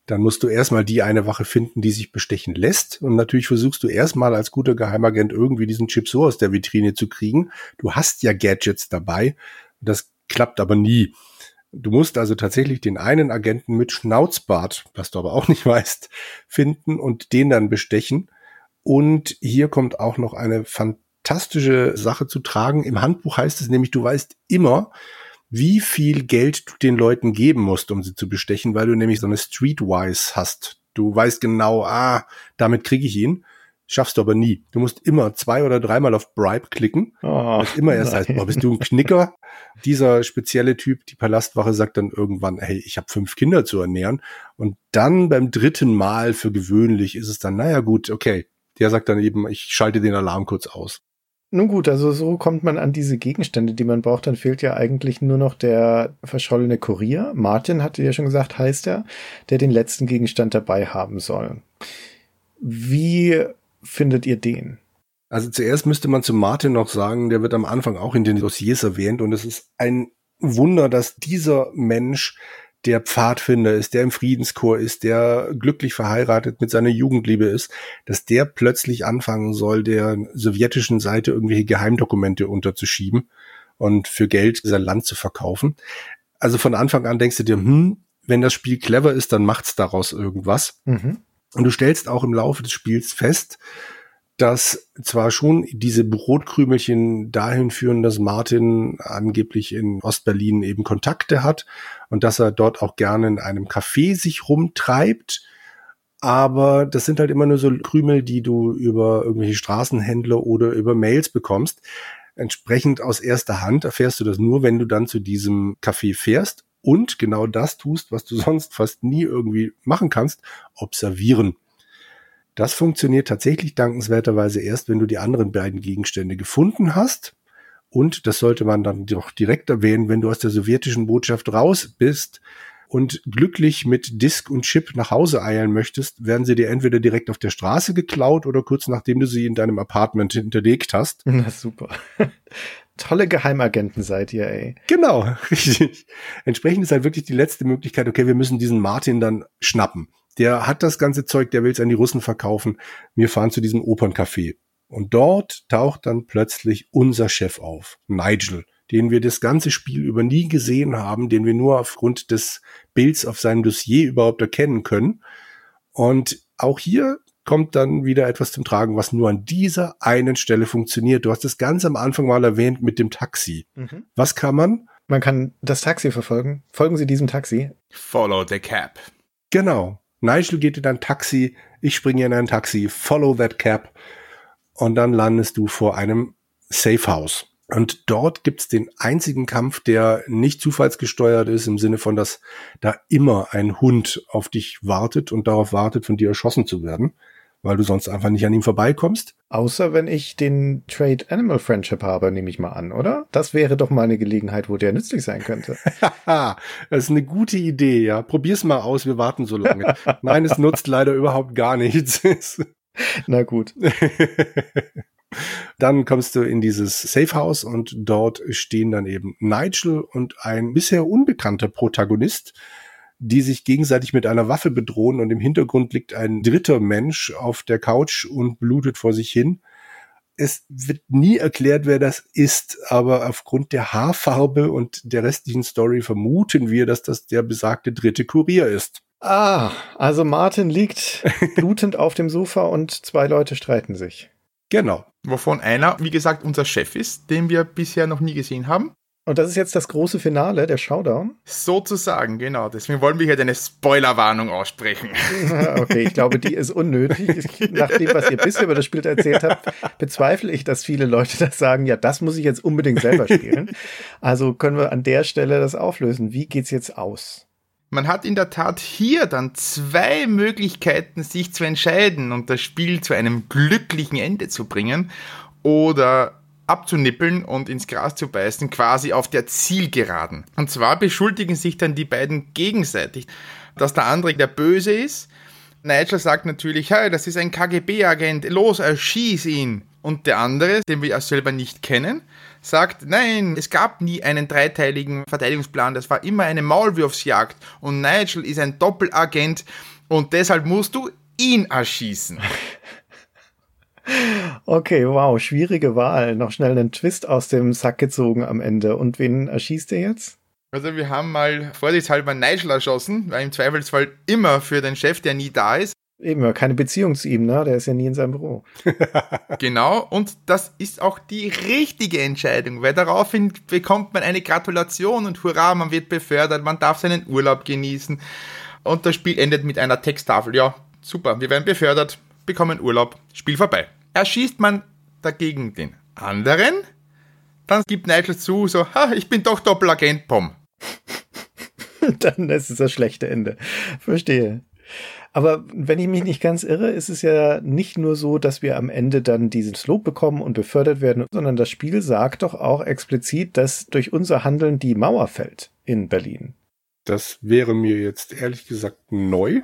dann musst du erstmal die eine Wache finden, die sich bestechen lässt. Und natürlich versuchst du erstmal als guter Geheimagent irgendwie diesen Chip so aus der Vitrine zu kriegen. Du hast ja Gadgets dabei. Das klappt aber nie. Du musst also tatsächlich den einen Agenten mit Schnauzbart, was du aber auch nicht weißt, finden und den dann bestechen. Und hier kommt auch noch eine fantastische Sache zu tragen. Im Handbuch heißt es nämlich, du weißt immer, wie viel Geld du den Leuten geben musst, um sie zu bestechen, weil du nämlich so eine Streetwise hast. Du weißt genau, ah, damit kriege ich ihn. Schaffst du aber nie. Du musst immer zwei oder dreimal auf Bribe klicken. Oh, immer erst heißt, boah, bist du ein Knicker? Dieser spezielle Typ, die Palastwache, sagt dann irgendwann, hey, ich habe fünf Kinder zu ernähren. Und dann beim dritten Mal für gewöhnlich ist es dann, naja gut, okay. Der sagt dann eben, ich schalte den Alarm kurz aus. Nun gut, also so kommt man an diese Gegenstände, die man braucht. Dann fehlt ja eigentlich nur noch der verschollene Kurier. Martin hatte ja schon gesagt, heißt er, der den letzten Gegenstand dabei haben soll. Wie findet ihr den? Also zuerst müsste man zu Martin noch sagen, der wird am Anfang auch in den Dossiers erwähnt und es ist ein Wunder, dass dieser Mensch der Pfadfinder ist, der im Friedenschor ist, der glücklich verheiratet mit seiner Jugendliebe ist, dass der plötzlich anfangen soll, der sowjetischen Seite irgendwelche Geheimdokumente unterzuschieben und für Geld sein Land zu verkaufen. Also von Anfang an denkst du dir, hm, wenn das Spiel clever ist, dann macht's daraus irgendwas. Mhm. Und du stellst auch im Laufe des Spiels fest, dass zwar schon diese Brotkrümelchen dahin führen, dass Martin angeblich in Ostberlin eben Kontakte hat und dass er dort auch gerne in einem Café sich rumtreibt. Aber das sind halt immer nur so Krümel, die du über irgendwelche Straßenhändler oder über Mails bekommst. Entsprechend aus erster Hand erfährst du das nur, wenn du dann zu diesem Café fährst und genau das tust, was du sonst fast nie irgendwie machen kannst, observieren. Das funktioniert tatsächlich dankenswerterweise erst, wenn du die anderen beiden Gegenstände gefunden hast. Und das sollte man dann doch direkt erwähnen, wenn du aus der sowjetischen Botschaft raus bist und glücklich mit Disk und Chip nach Hause eilen möchtest, werden sie dir entweder direkt auf der Straße geklaut oder kurz nachdem du sie in deinem Apartment hinterlegt hast. Na super. Tolle Geheimagenten seid ihr, ey. Genau, richtig. Entsprechend ist halt wirklich die letzte Möglichkeit, okay, wir müssen diesen Martin dann schnappen der hat das ganze Zeug, der will es an die Russen verkaufen. Wir fahren zu diesem Operncafé. Und dort taucht dann plötzlich unser Chef auf, Nigel, den wir das ganze Spiel über nie gesehen haben, den wir nur aufgrund des Bilds auf seinem Dossier überhaupt erkennen können. Und auch hier kommt dann wieder etwas zum Tragen, was nur an dieser einen Stelle funktioniert. Du hast es ganz am Anfang mal erwähnt mit dem Taxi. Mhm. Was kann man? Man kann das Taxi verfolgen. Folgen Sie diesem Taxi. Follow the cab. Genau. Nigel geht in ein Taxi, ich springe in ein Taxi, follow that cab und dann landest du vor einem Safe House. Und dort gibt's den einzigen Kampf, der nicht zufallsgesteuert ist, im Sinne von, dass da immer ein Hund auf dich wartet und darauf wartet, von dir erschossen zu werden weil du sonst einfach nicht an ihm vorbeikommst. Außer wenn ich den Trade Animal Friendship habe, nehme ich mal an, oder? Das wäre doch mal eine Gelegenheit, wo der nützlich sein könnte. das ist eine gute Idee, ja. Probier's mal aus, wir warten so lange. Nein, es nutzt leider überhaupt gar nichts. Na gut. Dann kommst du in dieses Safe House und dort stehen dann eben Nigel und ein bisher unbekannter Protagonist, die sich gegenseitig mit einer Waffe bedrohen und im Hintergrund liegt ein dritter Mensch auf der Couch und blutet vor sich hin. Es wird nie erklärt, wer das ist, aber aufgrund der Haarfarbe und der restlichen Story vermuten wir, dass das der besagte dritte Kurier ist. Ah, also Martin liegt blutend auf dem Sofa und zwei Leute streiten sich. Genau. Wovon einer, wie gesagt, unser Chef ist, den wir bisher noch nie gesehen haben. Und das ist jetzt das große Finale, der Showdown? Sozusagen, genau. Deswegen wollen wir hier eine Spoilerwarnung aussprechen. okay, ich glaube, die ist unnötig. Nach dem, was ihr bisher über das Spiel erzählt habt, bezweifle ich, dass viele Leute das sagen, ja, das muss ich jetzt unbedingt selber spielen. Also können wir an der Stelle das auflösen. Wie geht's jetzt aus? Man hat in der Tat hier dann zwei Möglichkeiten, sich zu entscheiden und das Spiel zu einem glücklichen Ende zu bringen oder abzunippeln und ins Gras zu beißen, quasi auf der Zielgeraden. Und zwar beschuldigen sich dann die beiden gegenseitig, dass der andere der Böse ist Nigel sagt natürlich, hey, das ist ein KGB-Agent, los, erschieß ihn. Und der andere, den wir ja selber nicht kennen, sagt, nein, es gab nie einen dreiteiligen Verteidigungsplan, das war immer eine Maulwurfsjagd. Und Nigel ist ein Doppelagent und deshalb musst du ihn erschießen. Okay, wow, schwierige Wahl. Noch schnell einen Twist aus dem Sack gezogen am Ende. Und wen erschießt ihr jetzt? Also wir haben mal vorsichtshalber Nigel erschossen, weil im Zweifelsfall immer für den Chef, der nie da ist. Eben, keine Beziehung zu ihm, ne? Der ist ja nie in seinem Büro. genau, und das ist auch die richtige Entscheidung, weil daraufhin bekommt man eine Gratulation und hurra, man wird befördert, man darf seinen Urlaub genießen. Und das Spiel endet mit einer Texttafel. Ja, super, wir werden befördert, bekommen Urlaub, Spiel vorbei. Erschießt man dagegen den anderen, dann gibt Nigel zu, so, ha, ich bin doch Doppelagent, Pom. dann ist es das schlechte Ende. Verstehe. Aber wenn ich mich nicht ganz irre, ist es ja nicht nur so, dass wir am Ende dann diesen Lob bekommen und befördert werden, sondern das Spiel sagt doch auch explizit, dass durch unser Handeln die Mauer fällt in Berlin. Das wäre mir jetzt ehrlich gesagt neu.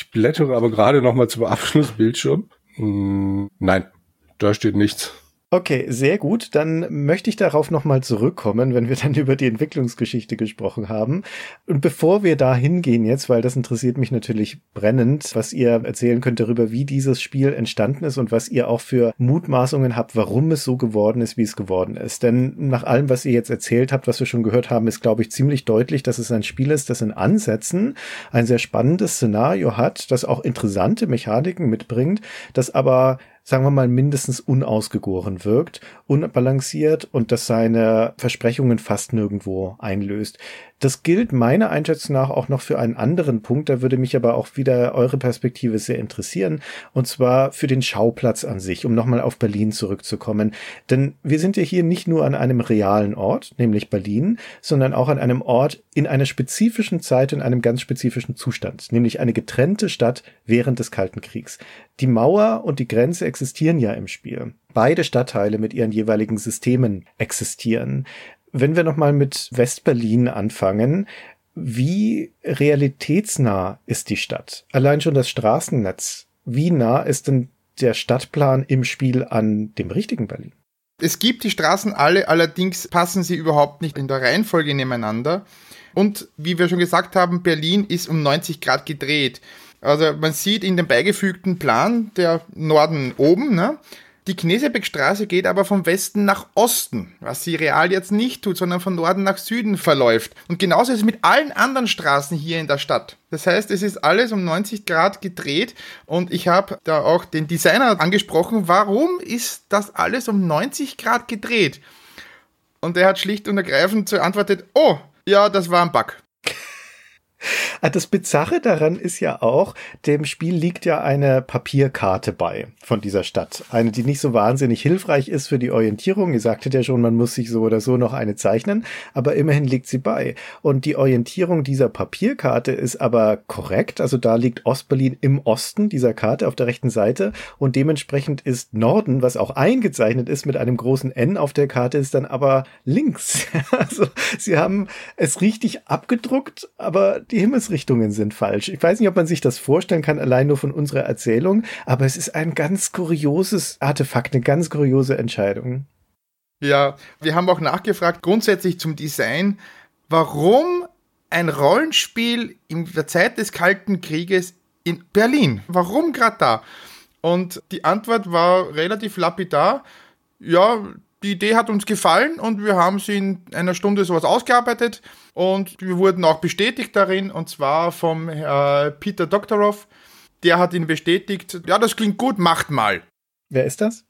Ich blättere aber gerade noch mal zum Abschlussbildschirm. Hm, nein, da steht nichts. Okay, sehr gut. Dann möchte ich darauf nochmal zurückkommen, wenn wir dann über die Entwicklungsgeschichte gesprochen haben. Und bevor wir da hingehen jetzt, weil das interessiert mich natürlich brennend, was ihr erzählen könnt darüber, wie dieses Spiel entstanden ist und was ihr auch für Mutmaßungen habt, warum es so geworden ist, wie es geworden ist. Denn nach allem, was ihr jetzt erzählt habt, was wir schon gehört haben, ist, glaube ich, ziemlich deutlich, dass es ein Spiel ist, das in Ansätzen ein sehr spannendes Szenario hat, das auch interessante Mechaniken mitbringt, das aber sagen wir mal, mindestens unausgegoren wirkt, unbalanciert und das seine Versprechungen fast nirgendwo einlöst. Das gilt meiner Einschätzung nach auch noch für einen anderen Punkt, da würde mich aber auch wieder eure Perspektive sehr interessieren, und zwar für den Schauplatz an sich, um nochmal auf Berlin zurückzukommen. Denn wir sind ja hier nicht nur an einem realen Ort, nämlich Berlin, sondern auch an einem Ort in einer spezifischen Zeit, in einem ganz spezifischen Zustand, nämlich eine getrennte Stadt während des Kalten Kriegs. Die Mauer und die Grenze existieren ja im Spiel. Beide Stadtteile mit ihren jeweiligen Systemen existieren. Wenn wir nochmal mit Westberlin anfangen, wie realitätsnah ist die Stadt? Allein schon das Straßennetz. Wie nah ist denn der Stadtplan im Spiel an dem richtigen Berlin? Es gibt die Straßen alle, allerdings passen sie überhaupt nicht in der Reihenfolge nebeneinander. Und wie wir schon gesagt haben, Berlin ist um 90 Grad gedreht. Also man sieht in dem beigefügten Plan der Norden oben, ne, die Knesebeckstraße geht aber vom Westen nach Osten, was sie real jetzt nicht tut, sondern von Norden nach Süden verläuft. Und genauso ist es mit allen anderen Straßen hier in der Stadt. Das heißt, es ist alles um 90 Grad gedreht und ich habe da auch den Designer angesprochen, warum ist das alles um 90 Grad gedreht? Und er hat schlicht und ergreifend geantwortet, oh, ja, das war ein Bug. Ah, das Bizarre daran ist ja auch, dem Spiel liegt ja eine Papierkarte bei von dieser Stadt. Eine, die nicht so wahnsinnig hilfreich ist für die Orientierung. Ihr sagtet ja schon, man muss sich so oder so noch eine zeichnen, aber immerhin liegt sie bei. Und die Orientierung dieser Papierkarte ist aber korrekt. Also da liegt Ostberlin im Osten dieser Karte auf der rechten Seite und dementsprechend ist Norden, was auch eingezeichnet ist mit einem großen N auf der Karte, ist dann aber links. Also sie haben es richtig abgedruckt, aber die Himmelsrichtungen sind falsch. Ich weiß nicht, ob man sich das vorstellen kann, allein nur von unserer Erzählung, aber es ist ein ganz kurioses Artefakt, eine ganz kuriose Entscheidung. Ja, wir haben auch nachgefragt, grundsätzlich zum Design, warum ein Rollenspiel in der Zeit des Kalten Krieges in Berlin? Warum gerade da? Und die Antwort war relativ lapidar. Ja, die Idee hat uns gefallen und wir haben sie in einer Stunde sowas ausgearbeitet und wir wurden auch bestätigt darin und zwar vom äh, Peter Doktorov. Der hat ihn bestätigt, ja, das klingt gut, macht mal. Wer ist das?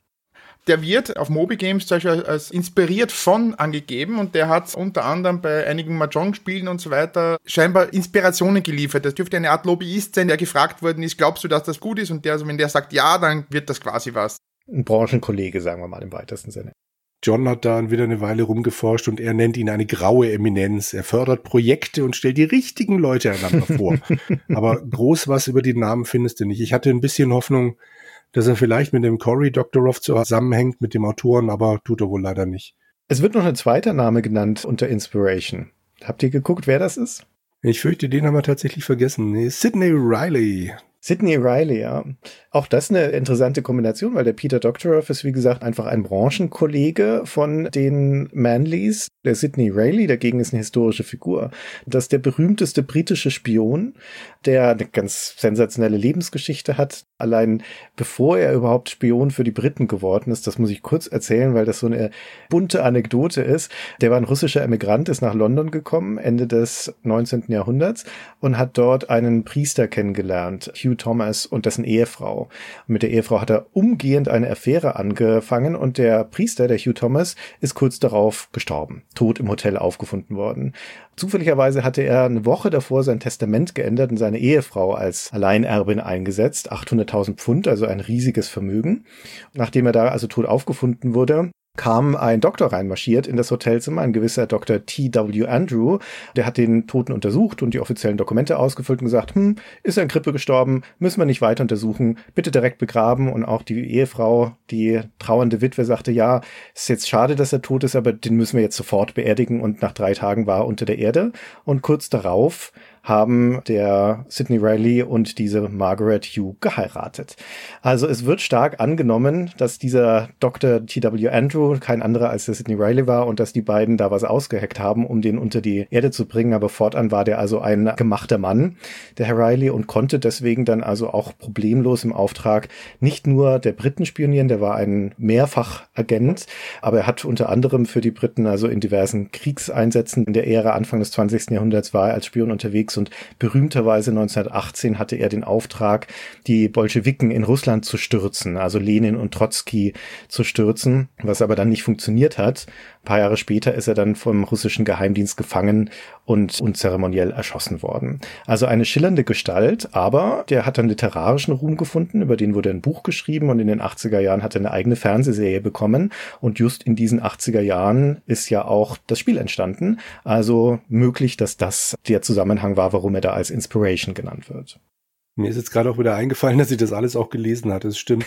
Der wird auf Moby Games zum Beispiel als inspiriert von angegeben und der hat unter anderem bei einigen Mahjong-Spielen und so weiter scheinbar Inspirationen geliefert. Das dürfte eine Art Lobbyist sein, der gefragt worden ist, glaubst du, dass das gut ist? Und der, also wenn der sagt ja, dann wird das quasi was. Ein Branchenkollege, sagen wir mal im weitesten Sinne. John hat da wieder eine Weile rumgeforscht und er nennt ihn eine graue Eminenz. Er fördert Projekte und stellt die richtigen Leute einander vor. Aber groß was über den Namen findest du nicht. Ich hatte ein bisschen Hoffnung, dass er vielleicht mit dem Cory Doctorow zusammenhängt, mit dem Autoren, aber tut er wohl leider nicht. Es wird noch ein zweiter Name genannt unter Inspiration. Habt ihr geguckt, wer das ist? Ich fürchte, den haben wir tatsächlich vergessen. Nee, Sidney Riley. Sidney Riley, ja. Auch das eine interessante Kombination, weil der Peter Doctorow ist, wie gesagt, einfach ein Branchenkollege von den Manleys. Der Sidney Riley dagegen ist eine historische Figur. Das ist der berühmteste britische Spion, der eine ganz sensationelle Lebensgeschichte hat. Allein bevor er überhaupt Spion für die Briten geworden ist, das muss ich kurz erzählen, weil das so eine bunte Anekdote ist. Der war ein russischer Emigrant, ist nach London gekommen, Ende des 19. Jahrhunderts und hat dort einen Priester kennengelernt, Hugh Thomas und dessen Ehefrau. Und mit der Ehefrau hat er umgehend eine Affäre angefangen und der Priester, der Hugh Thomas, ist kurz darauf gestorben, tot im Hotel aufgefunden worden. Zufälligerweise hatte er eine Woche davor sein Testament geändert und seine Ehefrau als Alleinerbin eingesetzt. 800.000 Pfund, also ein riesiges Vermögen. Nachdem er da also tot aufgefunden wurde, kam ein Doktor reinmarschiert in das Hotelzimmer, ein gewisser Dr. T.W. Andrew. Der hat den Toten untersucht und die offiziellen Dokumente ausgefüllt und gesagt, hm, ist er in Grippe gestorben, müssen wir nicht weiter untersuchen, bitte direkt begraben. Und auch die Ehefrau, die trauernde Witwe, sagte, ja, ist jetzt schade, dass er tot ist, aber den müssen wir jetzt sofort beerdigen. Und nach drei Tagen war er unter der Erde. Und kurz darauf haben der Sidney Riley und diese Margaret Hugh geheiratet. Also es wird stark angenommen, dass dieser Dr. T.W. Andrew kein anderer als der Sidney Riley war und dass die beiden da was ausgeheckt haben, um den unter die Erde zu bringen. Aber fortan war der also ein gemachter Mann, der Herr Riley, und konnte deswegen dann also auch problemlos im Auftrag nicht nur der Briten spionieren, der war ein Mehrfachagent, aber er hat unter anderem für die Briten also in diversen Kriegseinsätzen in der Ära Anfang des 20. Jahrhunderts war er als Spion unterwegs und berühmterweise 1918 hatte er den Auftrag, die Bolschewiken in Russland zu stürzen, also Lenin und Trotzki zu stürzen, was aber dann nicht funktioniert hat. Ein paar Jahre später ist er dann vom russischen Geheimdienst gefangen und unzeremoniell erschossen worden. Also eine schillernde Gestalt, aber der hat dann literarischen Ruhm gefunden, über den wurde ein Buch geschrieben und in den 80er Jahren hat er eine eigene Fernsehserie bekommen und just in diesen 80er Jahren ist ja auch das Spiel entstanden. Also möglich, dass das der Zusammenhang war, warum er da als Inspiration genannt wird. Mir ist jetzt gerade auch wieder eingefallen, dass ich das alles auch gelesen hatte. Das stimmt.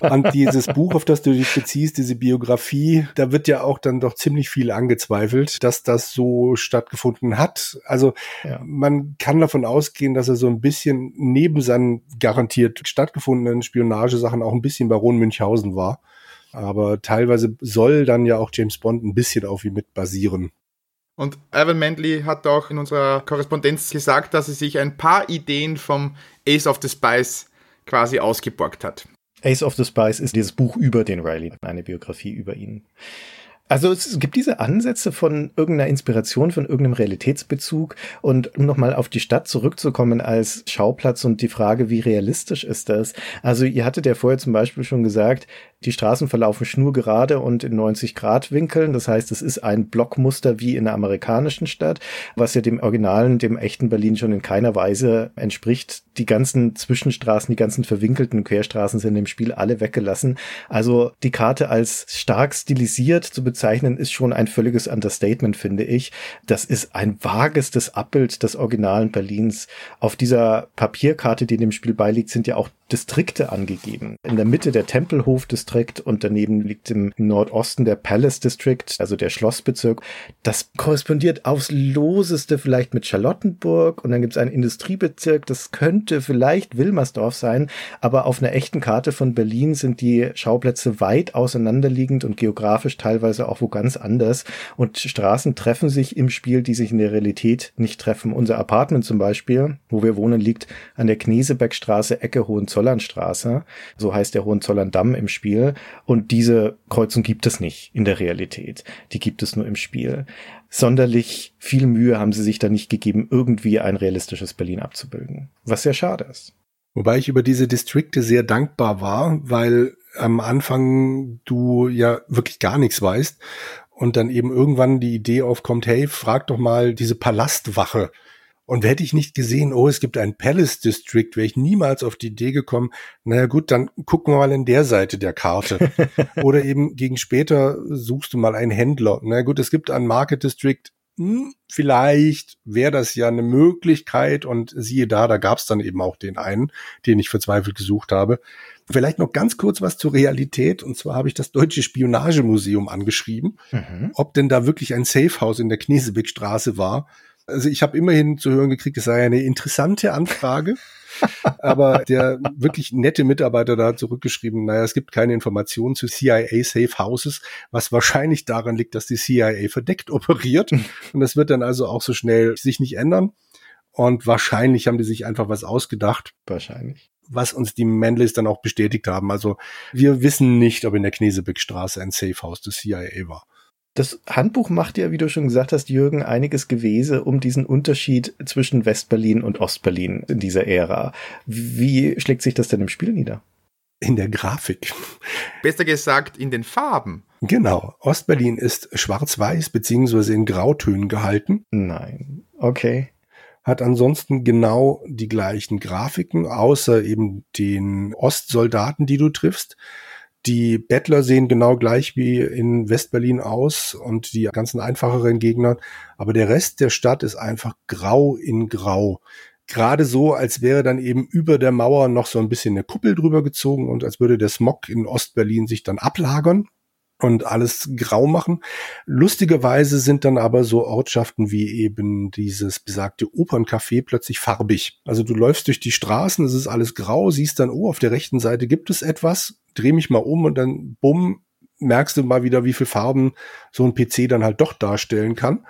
Und dieses Buch, auf das du dich beziehst, diese Biografie, da wird ja auch dann doch ziemlich viel angezweifelt, dass das so stattgefunden hat. Also ja. man kann davon ausgehen, dass er so ein bisschen neben seinen garantiert stattgefundenen Spionagesachen auch ein bisschen Baron Münchhausen war. Aber teilweise soll dann ja auch James Bond ein bisschen auf ihm mit basieren. Und Ivan Manley hat auch in unserer Korrespondenz gesagt, dass er sich ein paar Ideen vom Ace of the Spice quasi ausgeborgt hat. Ace of the Spice ist dieses Buch über den Riley, eine Biografie über ihn. Also es gibt diese Ansätze von irgendeiner Inspiration, von irgendeinem Realitätsbezug. Und um nochmal auf die Stadt zurückzukommen als Schauplatz und die Frage, wie realistisch ist das? Also ihr hattet ja vorher zum Beispiel schon gesagt, die Straßen verlaufen schnurgerade und in 90 Grad Winkeln. Das heißt, es ist ein Blockmuster wie in der amerikanischen Stadt, was ja dem originalen, dem echten Berlin schon in keiner Weise entspricht. Die ganzen Zwischenstraßen, die ganzen verwinkelten Querstraßen sind im Spiel alle weggelassen. Also die Karte als stark stilisiert zu bezeichnen, ist schon ein völliges Understatement, finde ich. Das ist ein vagestes Abbild des originalen Berlins. Auf dieser Papierkarte, die dem Spiel beiliegt, sind ja auch Distrikte angegeben. In der Mitte der Tempelhof-Distrikt und daneben liegt im Nordosten der Palace District, also der Schlossbezirk. Das korrespondiert aufs Loseste vielleicht mit Charlottenburg und dann gibt es einen Industriebezirk, das könnte vielleicht Wilmersdorf sein, aber auf einer echten Karte von Berlin sind die Schauplätze weit auseinanderliegend und geografisch teilweise auch wo ganz anders und Straßen treffen sich im Spiel, die sich in der Realität nicht treffen. Unser Apartment zum Beispiel, wo wir wohnen, liegt an der Knesebeckstraße, Ecke Hohenzollern Hohenzollernstraße. So heißt der Hohenzollern-Damm im Spiel. Und diese Kreuzung gibt es nicht in der Realität. Die gibt es nur im Spiel. Sonderlich viel Mühe haben sie sich da nicht gegeben, irgendwie ein realistisches Berlin abzubilden. Was sehr schade ist. Wobei ich über diese Distrikte sehr dankbar war, weil am Anfang du ja wirklich gar nichts weißt und dann eben irgendwann die Idee aufkommt, hey, frag doch mal diese Palastwache, und hätte ich nicht gesehen, oh, es gibt ein Palace District, wäre ich niemals auf die Idee gekommen, naja gut, dann gucken wir mal in der Seite der Karte. Oder eben gegen später suchst du mal einen Händler. Na naja, gut, es gibt ein Market District, hm, vielleicht wäre das ja eine Möglichkeit und siehe da, da gab es dann eben auch den einen, den ich verzweifelt gesucht habe. Vielleicht noch ganz kurz was zur Realität. Und zwar habe ich das Deutsche Spionagemuseum angeschrieben, mhm. ob denn da wirklich ein Safehouse in der Knesebeckstraße war. Also ich habe immerhin zu hören gekriegt, es sei eine interessante Anfrage. Aber der wirklich nette Mitarbeiter da hat zurückgeschrieben, naja, es gibt keine Informationen zu CIA Safe Houses, was wahrscheinlich daran liegt, dass die CIA verdeckt operiert. Und das wird dann also auch so schnell sich nicht ändern. Und wahrscheinlich haben die sich einfach was ausgedacht. Wahrscheinlich. Was uns die Manleys dann auch bestätigt haben. Also wir wissen nicht, ob in der Knesebeckstraße ein Safe House des CIA war. Das Handbuch macht ja, wie du schon gesagt hast, Jürgen, einiges Gewese um diesen Unterschied zwischen Westberlin und Ostberlin in dieser Ära. Wie schlägt sich das denn im Spiel nieder? In der Grafik. Besser gesagt, in den Farben. Genau. Ostberlin ist schwarz-weiß beziehungsweise in Grautönen gehalten. Nein. Okay. Hat ansonsten genau die gleichen Grafiken, außer eben den Ostsoldaten, die du triffst. Die Bettler sehen genau gleich wie in Westberlin aus und die ganzen einfacheren Gegner. Aber der Rest der Stadt ist einfach grau in grau. Gerade so, als wäre dann eben über der Mauer noch so ein bisschen eine Kuppel drüber gezogen und als würde der Smog in Ostberlin sich dann ablagern und alles grau machen. Lustigerweise sind dann aber so Ortschaften wie eben dieses besagte Operncafé plötzlich farbig. Also du läufst durch die Straßen, es ist alles grau, siehst dann, oh, auf der rechten Seite gibt es etwas dreh mich mal um und dann bumm, merkst du mal wieder, wie viel Farben so ein PC dann halt doch darstellen kann.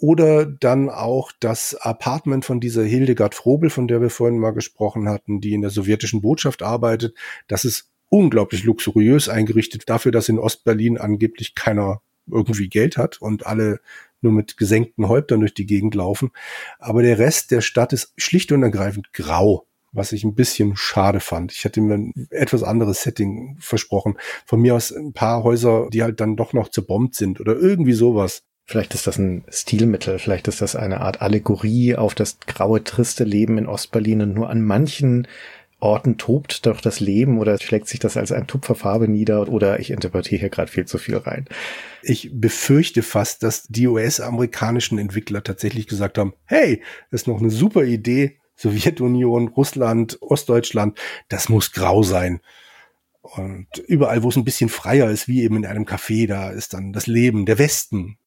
Oder dann auch das Apartment von dieser Hildegard Frobel, von der wir vorhin mal gesprochen hatten, die in der sowjetischen Botschaft arbeitet. Das ist unglaublich luxuriös eingerichtet dafür, dass in Ostberlin angeblich keiner irgendwie Geld hat und alle nur mit gesenkten Häuptern durch die Gegend laufen. Aber der Rest der Stadt ist schlicht und ergreifend grau was ich ein bisschen schade fand. Ich hätte mir ein etwas anderes Setting versprochen. Von mir aus ein paar Häuser, die halt dann doch noch zerbombt sind oder irgendwie sowas. Vielleicht ist das ein Stilmittel, vielleicht ist das eine Art Allegorie auf das graue, triste Leben in Ostberlin und nur an manchen Orten tobt doch das Leben oder schlägt sich das als ein Tupfer Farbe nieder oder ich interpretiere hier gerade viel zu viel rein. Ich befürchte fast, dass die US-amerikanischen Entwickler tatsächlich gesagt haben, hey, das ist noch eine super Idee, Sowjetunion, Russland, Ostdeutschland, das muss grau sein. Und überall, wo es ein bisschen freier ist, wie eben in einem Café, da ist dann das Leben, der Westen.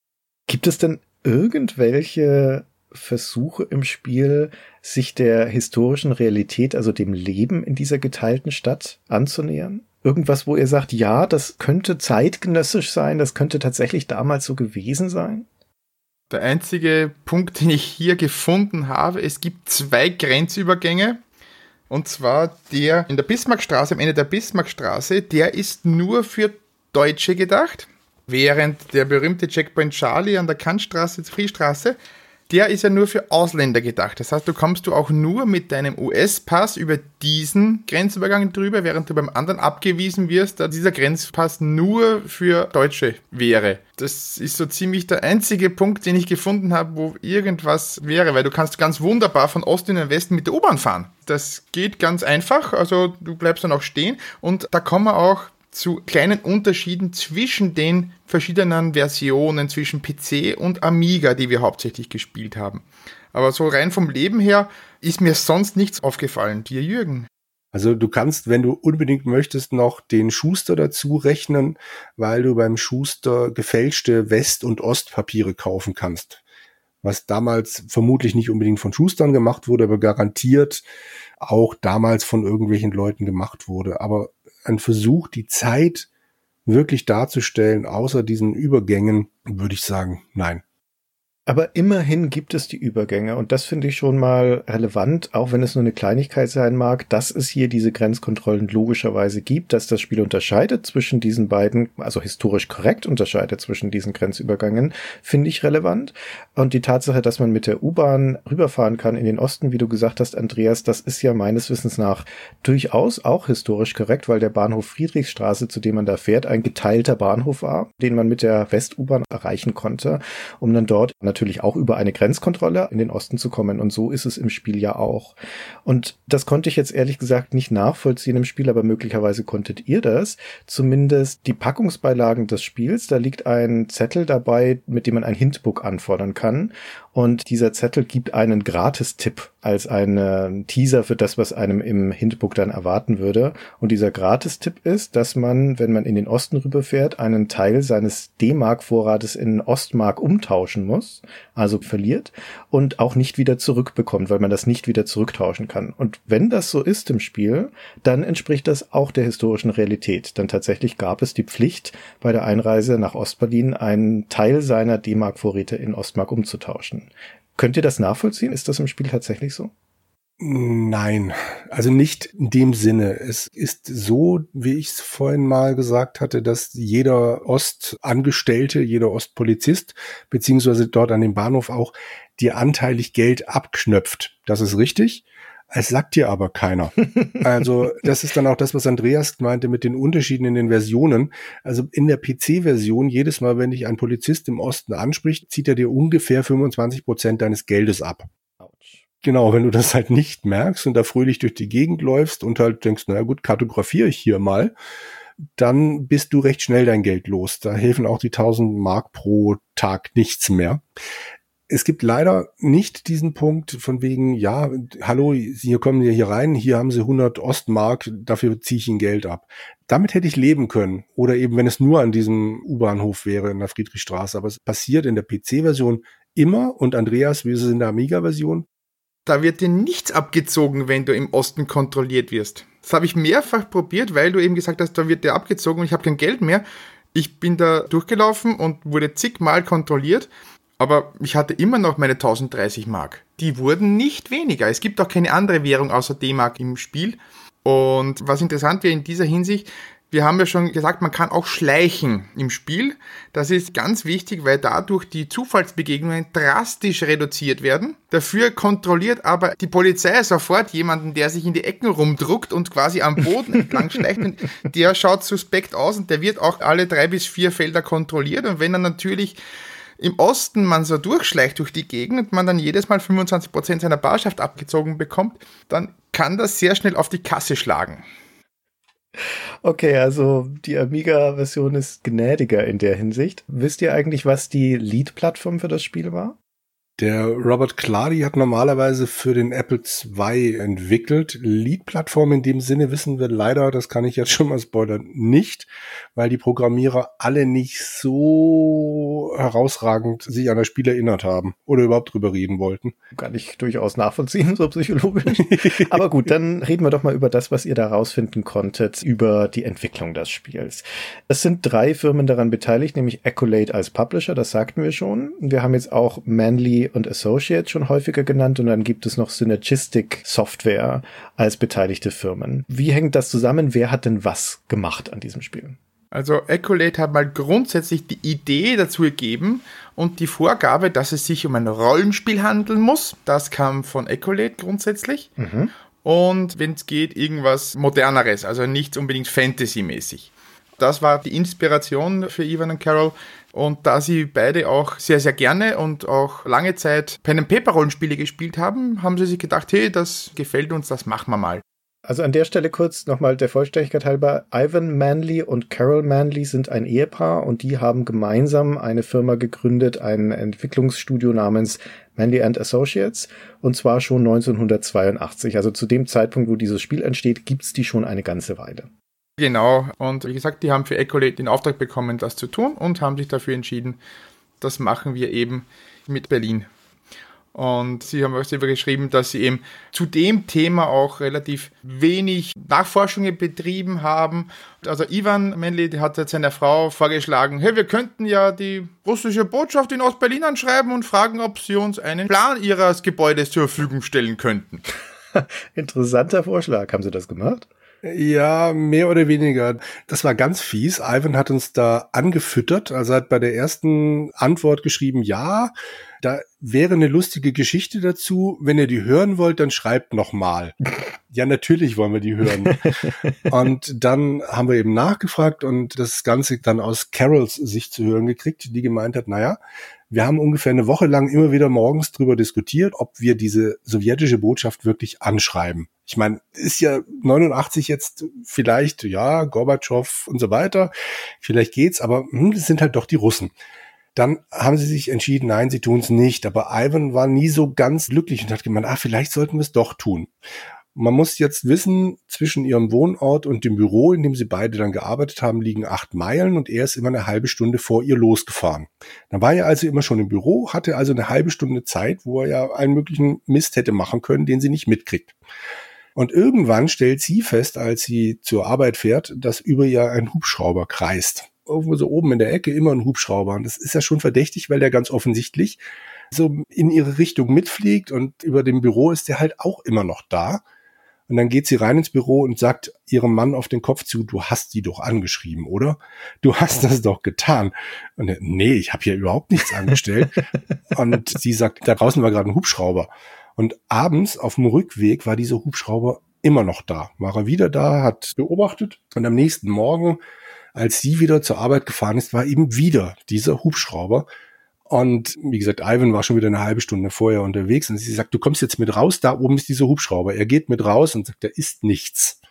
Gibt es denn irgendwelche Versuche im Spiel, sich der historischen Realität, also dem Leben in dieser geteilten Stadt anzunähern? Irgendwas, wo ihr sagt, ja, das könnte zeitgenössisch sein, das könnte tatsächlich damals so gewesen sein? Der einzige Punkt, den ich hier gefunden habe, es gibt zwei Grenzübergänge. Und zwar der in der Bismarckstraße, am Ende der Bismarckstraße, der ist nur für Deutsche gedacht. Während der berühmte Checkpoint Charlie an der Kantstraße, Friedstraße, der ist ja nur für Ausländer gedacht. Das heißt, du kommst du auch nur mit deinem US-Pass über diesen Grenzübergang drüber, während du beim anderen abgewiesen wirst, da dieser Grenzpass nur für Deutsche wäre. Das ist so ziemlich der einzige Punkt, den ich gefunden habe, wo irgendwas wäre, weil du kannst ganz wunderbar von Osten in den Westen mit der U-Bahn fahren. Das geht ganz einfach, also du bleibst dann auch stehen und da kommen wir auch zu kleinen Unterschieden zwischen den verschiedenen Versionen zwischen PC und Amiga, die wir hauptsächlich gespielt haben. Aber so rein vom Leben her ist mir sonst nichts aufgefallen. Dir, Jürgen? Also du kannst, wenn du unbedingt möchtest, noch den Schuster dazu rechnen, weil du beim Schuster gefälschte West- und Ostpapiere kaufen kannst. Was damals vermutlich nicht unbedingt von Schustern gemacht wurde, aber garantiert auch damals von irgendwelchen Leuten gemacht wurde. Aber ein Versuch, die Zeit wirklich darzustellen, außer diesen Übergängen, würde ich sagen, nein. Aber immerhin gibt es die Übergänge und das finde ich schon mal relevant, auch wenn es nur eine Kleinigkeit sein mag, dass es hier diese Grenzkontrollen logischerweise gibt, dass das Spiel unterscheidet zwischen diesen beiden, also historisch korrekt unterscheidet zwischen diesen Grenzübergängen, finde ich relevant. Und die Tatsache, dass man mit der U-Bahn rüberfahren kann in den Osten, wie du gesagt hast, Andreas, das ist ja meines Wissens nach durchaus auch historisch korrekt, weil der Bahnhof Friedrichstraße, zu dem man da fährt, ein geteilter Bahnhof war, den man mit der West-U-Bahn erreichen konnte, um dann dort natürlich auch über eine Grenzkontrolle in den Osten zu kommen. Und so ist es im Spiel ja auch. Und das konnte ich jetzt ehrlich gesagt nicht nachvollziehen im Spiel, aber möglicherweise konntet ihr das. Zumindest die Packungsbeilagen des Spiels, da liegt ein Zettel dabei, mit dem man ein Hintbook anfordern kann. Und dieser Zettel gibt einen Gratistipp als einen Teaser für das, was einem im Hintbook dann erwarten würde. Und dieser Gratistipp ist, dass man, wenn man in den Osten rüberfährt, einen Teil seines D-Mark-Vorrates in Ostmark umtauschen muss, also verliert, und auch nicht wieder zurückbekommt, weil man das nicht wieder zurücktauschen kann. Und wenn das so ist im Spiel, dann entspricht das auch der historischen Realität. Dann tatsächlich gab es die Pflicht, bei der Einreise nach Ostberlin einen Teil seiner D-Mark-Vorräte in Ostmark umzutauschen. Könnt ihr das nachvollziehen? Ist das im Spiel tatsächlich so? Nein, also nicht in dem Sinne. Es ist so, wie ich es vorhin mal gesagt hatte, dass jeder Ostangestellte, jeder Ostpolizist, beziehungsweise dort an dem Bahnhof auch, dir anteilig Geld abknöpft. Das ist richtig. Es sagt dir aber keiner. Also das ist dann auch das, was Andreas meinte mit den Unterschieden in den Versionen. Also in der PC-Version, jedes Mal, wenn dich ein Polizist im Osten anspricht, zieht er dir ungefähr 25 Prozent deines Geldes ab. Ouch. Genau, wenn du das halt nicht merkst und da fröhlich durch die Gegend läufst und halt denkst, naja gut, kartografiere ich hier mal, dann bist du recht schnell dein Geld los. Da helfen auch die 1000 Mark pro Tag nichts mehr es gibt leider nicht diesen Punkt von wegen, ja, hallo, hier kommen Sie hier rein, hier haben Sie 100 Ostmark, dafür ziehe ich Ihnen Geld ab. Damit hätte ich leben können. Oder eben, wenn es nur an diesem U-Bahnhof wäre in der Friedrichstraße. Aber es passiert in der PC-Version immer. Und Andreas, wie ist es in der Amiga-Version? Da wird dir nichts abgezogen, wenn du im Osten kontrolliert wirst. Das habe ich mehrfach probiert, weil du eben gesagt hast, da wird dir abgezogen und ich habe kein Geld mehr. Ich bin da durchgelaufen und wurde zigmal kontrolliert aber ich hatte immer noch meine 1030 Mark. Die wurden nicht weniger. Es gibt auch keine andere Währung außer D-Mark im Spiel. Und was interessant wäre in dieser Hinsicht, wir haben ja schon gesagt, man kann auch schleichen im Spiel. Das ist ganz wichtig, weil dadurch die Zufallsbegegnungen drastisch reduziert werden. Dafür kontrolliert aber die Polizei sofort jemanden, der sich in die Ecken rumdruckt und quasi am Boden entlang schleicht. Und der schaut suspekt aus und der wird auch alle drei bis vier Felder kontrolliert. Und wenn er natürlich im Osten man so durchschleicht durch die Gegend und man dann jedes Mal 25% seiner Barschaft abgezogen bekommt, dann kann das sehr schnell auf die Kasse schlagen. Okay, also die Amiga-Version ist gnädiger in der Hinsicht. Wisst ihr eigentlich, was die Lead-Plattform für das Spiel war? Der Robert Clary hat normalerweise für den Apple II entwickelt. Lead-Plattform in dem Sinne wissen wir leider, das kann ich jetzt schon mal spoilern, nicht, weil die Programmierer alle nicht so herausragend sich an das Spiel erinnert haben oder überhaupt drüber reden wollten. Kann ich durchaus nachvollziehen, so psychologisch. Aber gut, dann reden wir doch mal über das, was ihr da rausfinden konntet, über die Entwicklung des Spiels. Es sind drei Firmen daran beteiligt, nämlich Accolade als Publisher, das sagten wir schon. Wir haben jetzt auch Manly und Associates schon häufiger genannt und dann gibt es noch Synergistic Software als beteiligte Firmen. Wie hängt das zusammen? Wer hat denn was gemacht an diesem Spiel? Also Accolade hat mal grundsätzlich die Idee dazu gegeben und die Vorgabe, dass es sich um ein Rollenspiel handeln muss. Das kam von Accolade grundsätzlich. Mhm. Und wenn es geht, irgendwas moderneres, also nicht unbedingt Fantasy-mäßig. Das war die Inspiration für Ivan und Carol. Und da sie beide auch sehr, sehr gerne und auch lange Zeit Pen and Paper Rollenspiele gespielt haben, haben sie sich gedacht, hey, das gefällt uns, das machen wir mal. Also an der Stelle kurz nochmal der Vollständigkeit halber. Ivan Manley und Carol Manley sind ein Ehepaar und die haben gemeinsam eine Firma gegründet, ein Entwicklungsstudio namens Manley and Associates und zwar schon 1982. Also zu dem Zeitpunkt, wo dieses Spiel entsteht, gibt's die schon eine ganze Weile. Genau, und wie gesagt, die haben für Ecolate den Auftrag bekommen, das zu tun und haben sich dafür entschieden, das machen wir eben mit Berlin. Und sie haben auch selber geschrieben, dass sie eben zu dem Thema auch relativ wenig Nachforschungen betrieben haben. Also Ivan Menli hat seiner Frau vorgeschlagen, hey, wir könnten ja die russische Botschaft in Ostberlin anschreiben und fragen, ob sie uns einen Plan ihres Gebäudes zur Verfügung stellen könnten. Interessanter Vorschlag. Haben sie das gemacht? Ja, mehr oder weniger. Das war ganz fies. Ivan hat uns da angefüttert. Also hat bei der ersten Antwort geschrieben, ja, da wäre eine lustige Geschichte dazu. Wenn ihr die hören wollt, dann schreibt noch mal. ja, natürlich wollen wir die hören. und dann haben wir eben nachgefragt und das Ganze dann aus Carols Sicht zu hören gekriegt, die gemeint hat, naja, wir haben ungefähr eine Woche lang immer wieder morgens drüber diskutiert, ob wir diese sowjetische Botschaft wirklich anschreiben. Ich meine, ist ja 89 jetzt vielleicht, ja, Gorbatschow und so weiter, vielleicht geht's, aber hm, das sind halt doch die Russen. Dann haben sie sich entschieden, nein, sie tun es nicht. Aber Ivan war nie so ganz glücklich und hat gemeint, ah, vielleicht sollten wir es doch tun. Man muss jetzt wissen, zwischen ihrem Wohnort und dem Büro, in dem sie beide dann gearbeitet haben, liegen acht Meilen und er ist immer eine halbe Stunde vor ihr losgefahren. Dann war er also immer schon im Büro, hatte also eine halbe Stunde Zeit, wo er ja einen möglichen Mist hätte machen können, den sie nicht mitkriegt. Und irgendwann stellt sie fest, als sie zur Arbeit fährt, dass über ihr ein Hubschrauber kreist. Irgendwo so oben in der Ecke immer ein Hubschrauber. Und das ist ja schon verdächtig, weil der ganz offensichtlich so in ihre Richtung mitfliegt und über dem Büro ist der halt auch immer noch da. Und dann geht sie rein ins Büro und sagt ihrem Mann auf den Kopf zu, du hast die doch angeschrieben, oder? Du hast das doch getan. Und er, nee, ich habe hier überhaupt nichts angestellt. und sie sagt, da draußen war gerade ein Hubschrauber. Und abends auf dem Rückweg war dieser Hubschrauber immer noch da. War er wieder da, hat beobachtet. Und am nächsten Morgen, als sie wieder zur Arbeit gefahren ist, war eben wieder dieser Hubschrauber. Und wie gesagt, Ivan war schon wieder eine halbe Stunde vorher unterwegs und sie sagt, du kommst jetzt mit raus, da oben ist dieser Hubschrauber. Er geht mit raus und sagt, da ist nichts.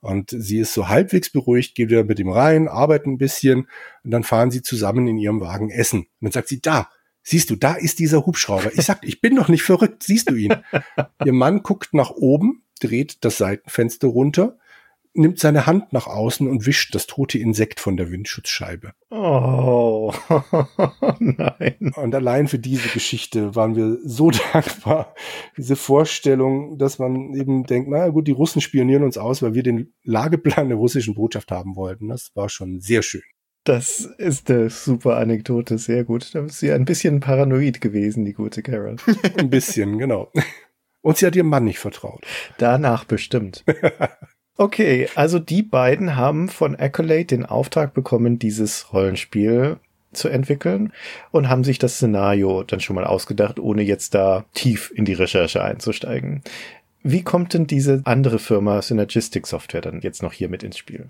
Und sie ist so halbwegs beruhigt, geht wieder mit ihm rein, arbeitet ein bisschen und dann fahren sie zusammen in ihrem Wagen essen. Und dann sagt sie, da, siehst du, da ist dieser Hubschrauber. Ich sag, ich bin doch nicht verrückt, siehst du ihn? Ihr Mann guckt nach oben, dreht das Seitenfenster runter nimmt seine Hand nach außen und wischt das tote Insekt von der Windschutzscheibe. Oh, nein. Und allein für diese Geschichte waren wir so dankbar. Diese Vorstellung, dass man eben denkt, na gut, die Russen spionieren uns aus, weil wir den Lageplan der russischen Botschaft haben wollten. Das war schon sehr schön. Das ist eine super Anekdote, sehr gut. Da ist sie ein bisschen paranoid gewesen, die gute Carol. ein bisschen, genau. Und sie hat ihrem Mann nicht vertraut. Danach bestimmt. Okay, also die beiden haben von Accolade den Auftrag bekommen, dieses Rollenspiel zu entwickeln und haben sich das Szenario dann schon mal ausgedacht, ohne jetzt da tief in die Recherche einzusteigen. Wie kommt denn diese andere Firma Synergistic Software dann jetzt noch hier mit ins Spiel?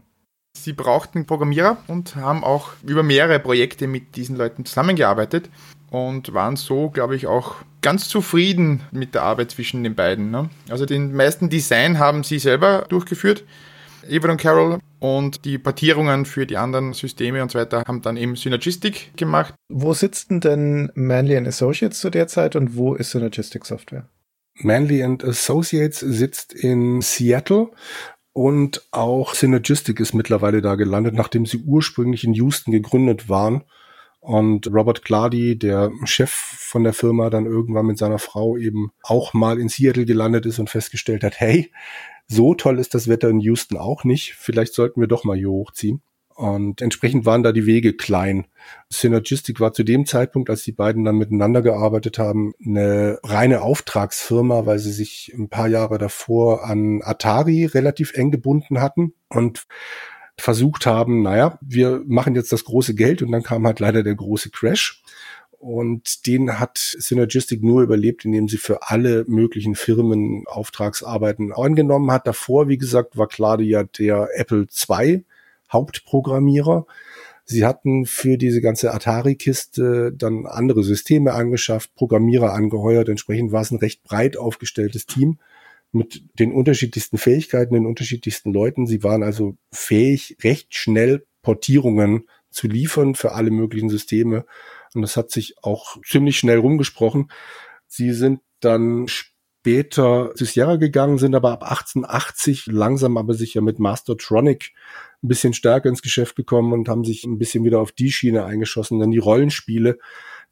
Sie brauchten Programmierer und haben auch über mehrere Projekte mit diesen Leuten zusammengearbeitet und waren so, glaube ich, auch ganz zufrieden mit der Arbeit zwischen den beiden. Ne? Also den meisten Design haben sie selber durchgeführt, Evan und Carol, und die Portierungen für die anderen Systeme und so weiter haben dann eben Synergistic gemacht. Wo sitzen denn Manley Associates zu der Zeit und wo ist Synergistic Software? Manley Associates sitzt in Seattle und auch Synergistic ist mittlerweile da gelandet, nachdem sie ursprünglich in Houston gegründet waren und Robert Clardy, der Chef von der Firma, dann irgendwann mit seiner Frau eben auch mal in Seattle gelandet ist und festgestellt hat, hey, so toll ist das Wetter in Houston auch nicht. Vielleicht sollten wir doch mal hier hochziehen. Und entsprechend waren da die Wege klein. Synergistic war zu dem Zeitpunkt, als die beiden dann miteinander gearbeitet haben, eine reine Auftragsfirma, weil sie sich ein paar Jahre davor an Atari relativ eng gebunden hatten. Und versucht haben, naja, wir machen jetzt das große Geld und dann kam halt leider der große Crash. Und den hat Synergistic nur überlebt, indem sie für alle möglichen Firmen Auftragsarbeiten angenommen hat. Davor, wie gesagt, war Claudia der Apple II Hauptprogrammierer. Sie hatten für diese ganze Atari-Kiste dann andere Systeme angeschafft, Programmierer angeheuert. Entsprechend war es ein recht breit aufgestelltes Team mit den unterschiedlichsten Fähigkeiten, den unterschiedlichsten Leuten. Sie waren also fähig, recht schnell Portierungen zu liefern für alle möglichen Systeme. Und das hat sich auch ziemlich schnell rumgesprochen. Sie sind dann später zu Sierra gegangen, sind aber ab 1880 langsam aber sicher mit Mastertronic ein bisschen stärker ins Geschäft gekommen und haben sich ein bisschen wieder auf die Schiene eingeschossen. Dann die Rollenspiele,